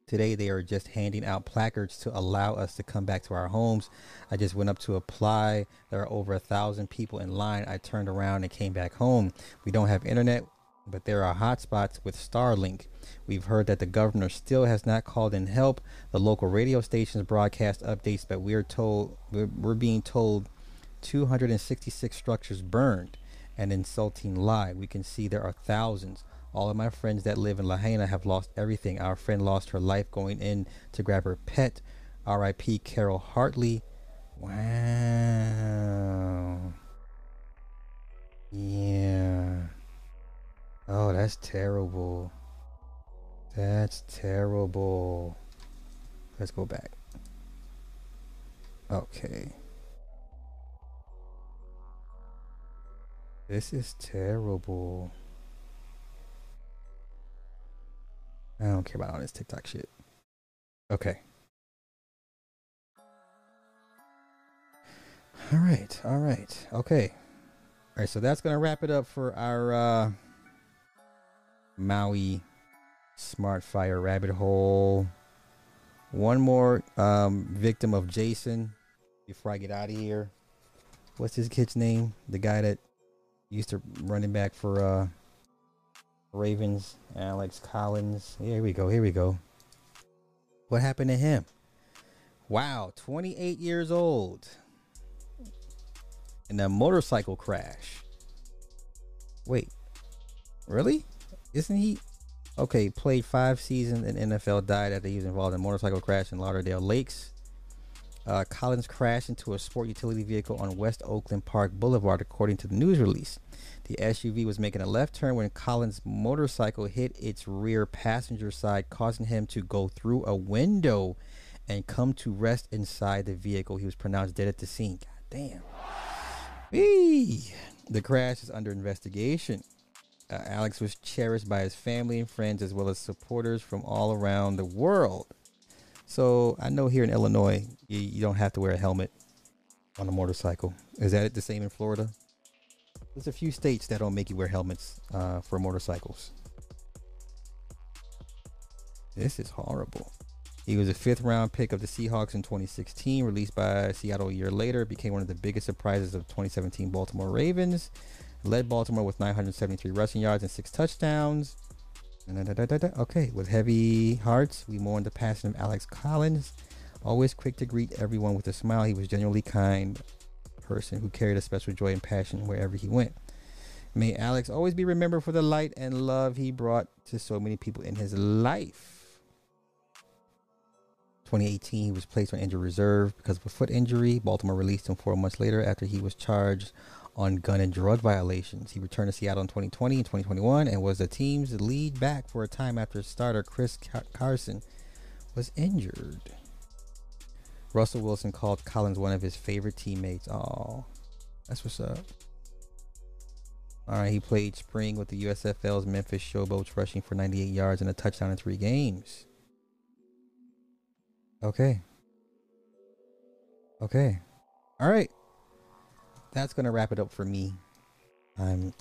Today they are just handing out placards to allow us to come back to our homes. I just went up to apply. There are over a thousand people in line. I turned around and came back home. We don't have internet, but there are hotspots with Starlink. We've heard that the governor still has not called in help. The local radio stations broadcast updates, but we're told we're, we're being told 266 structures burned. An insulting lie. We can see there are thousands. All of my friends that live in Lahaina have lost everything. Our friend lost her life going in to grab her pet. R.I.P. Carol Hartley. Wow. Yeah. Oh, that's terrible. That's terrible. Let's go back. Okay. This is terrible. I don't care about all this TikTok shit. Okay. All right. All right. Okay. All right. So that's going to wrap it up for our uh, Maui Smart Fire Rabbit Hole. One more um, victim of Jason before I get out of here. What's his kid's name? The guy that used to running back for uh, Ravens, Alex Collins. Here we go. Here we go. What happened to him? Wow, 28 years old. in a motorcycle crash. Wait, really? Isn't he? Okay, played five seasons in NFL, died after he was involved in a motorcycle crash in Lauderdale Lakes. Uh, Collins crashed into a sport utility vehicle on West Oakland Park Boulevard, according to the news release. The SUV was making a left turn when Collins' motorcycle hit its rear passenger side, causing him to go through a window and come to rest inside the vehicle. He was pronounced dead at the scene. God damn. Eee. The crash is under investigation. Uh, Alex was cherished by his family and friends as well as supporters from all around the world. So I know here in Illinois, you, you don't have to wear a helmet on a motorcycle. Is that the same in Florida? There's a few states that don't make you wear helmets uh, for motorcycles. This is horrible. He was a fifth round pick of the Seahawks in 2016, released by Seattle a year later, became one of the biggest surprises of 2017 Baltimore Ravens, led Baltimore with 973 rushing yards and six touchdowns. Okay, with heavy hearts, we mourn the passing of Alex Collins. Always quick to greet everyone with a smile, he was genuinely kind person who carried a special joy and passion wherever he went. May Alex always be remembered for the light and love he brought to so many people in his life. 2018, he was placed on injured reserve because of a foot injury. Baltimore released him four months later after he was charged on gun and drug violations. He returned to Seattle in 2020 and 2021 and was the team's lead back for a time after starter Chris Carson was injured. Russell Wilson called Collins one of his favorite teammates. Oh, that's what's up. All right, he played spring with the USFL's Memphis Showboats, rushing for 98 yards and a touchdown in three games. Okay. Okay. All right. That's going to wrap it up for me. I'm.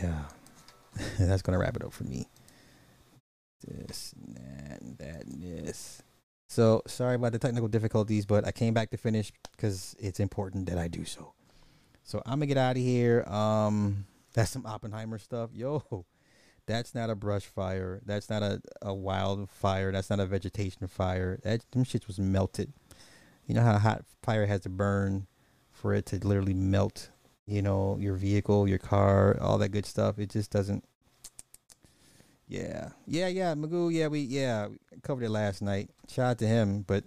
Yeah. That's going to wrap it up for me. This, that, and that, and this. So sorry about the technical difficulties, but I came back to finish because it's important that I do so. So I'm gonna get out of here. Um, that's some Oppenheimer stuff. Yo, that's not a brush fire. That's not a, a wild fire. That's not a vegetation fire. That them shits was melted. You know how a hot fire has to burn for it to literally melt. You know your vehicle, your car, all that good stuff. It just doesn't. Yeah, yeah, yeah, Magoo. Yeah, we yeah we covered it last night. Shout out to him, but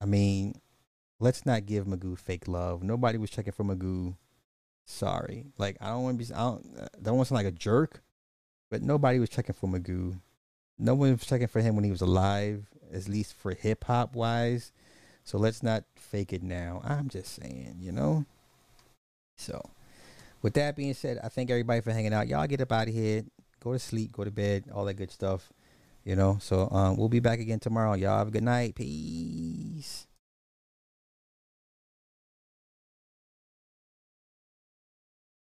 I mean, let's not give Magoo fake love. Nobody was checking for Magoo. Sorry, like I don't want to be. I don't, I don't want to sound like a jerk, but nobody was checking for Magoo. No one was checking for him when he was alive, at least for hip hop wise. So let's not fake it now. I'm just saying, you know. So, with that being said, I thank everybody for hanging out. Y'all get up out of here go to sleep, go to bed, all that good stuff. You know, so um, we'll be back again tomorrow. Y'all have a good night. Peace.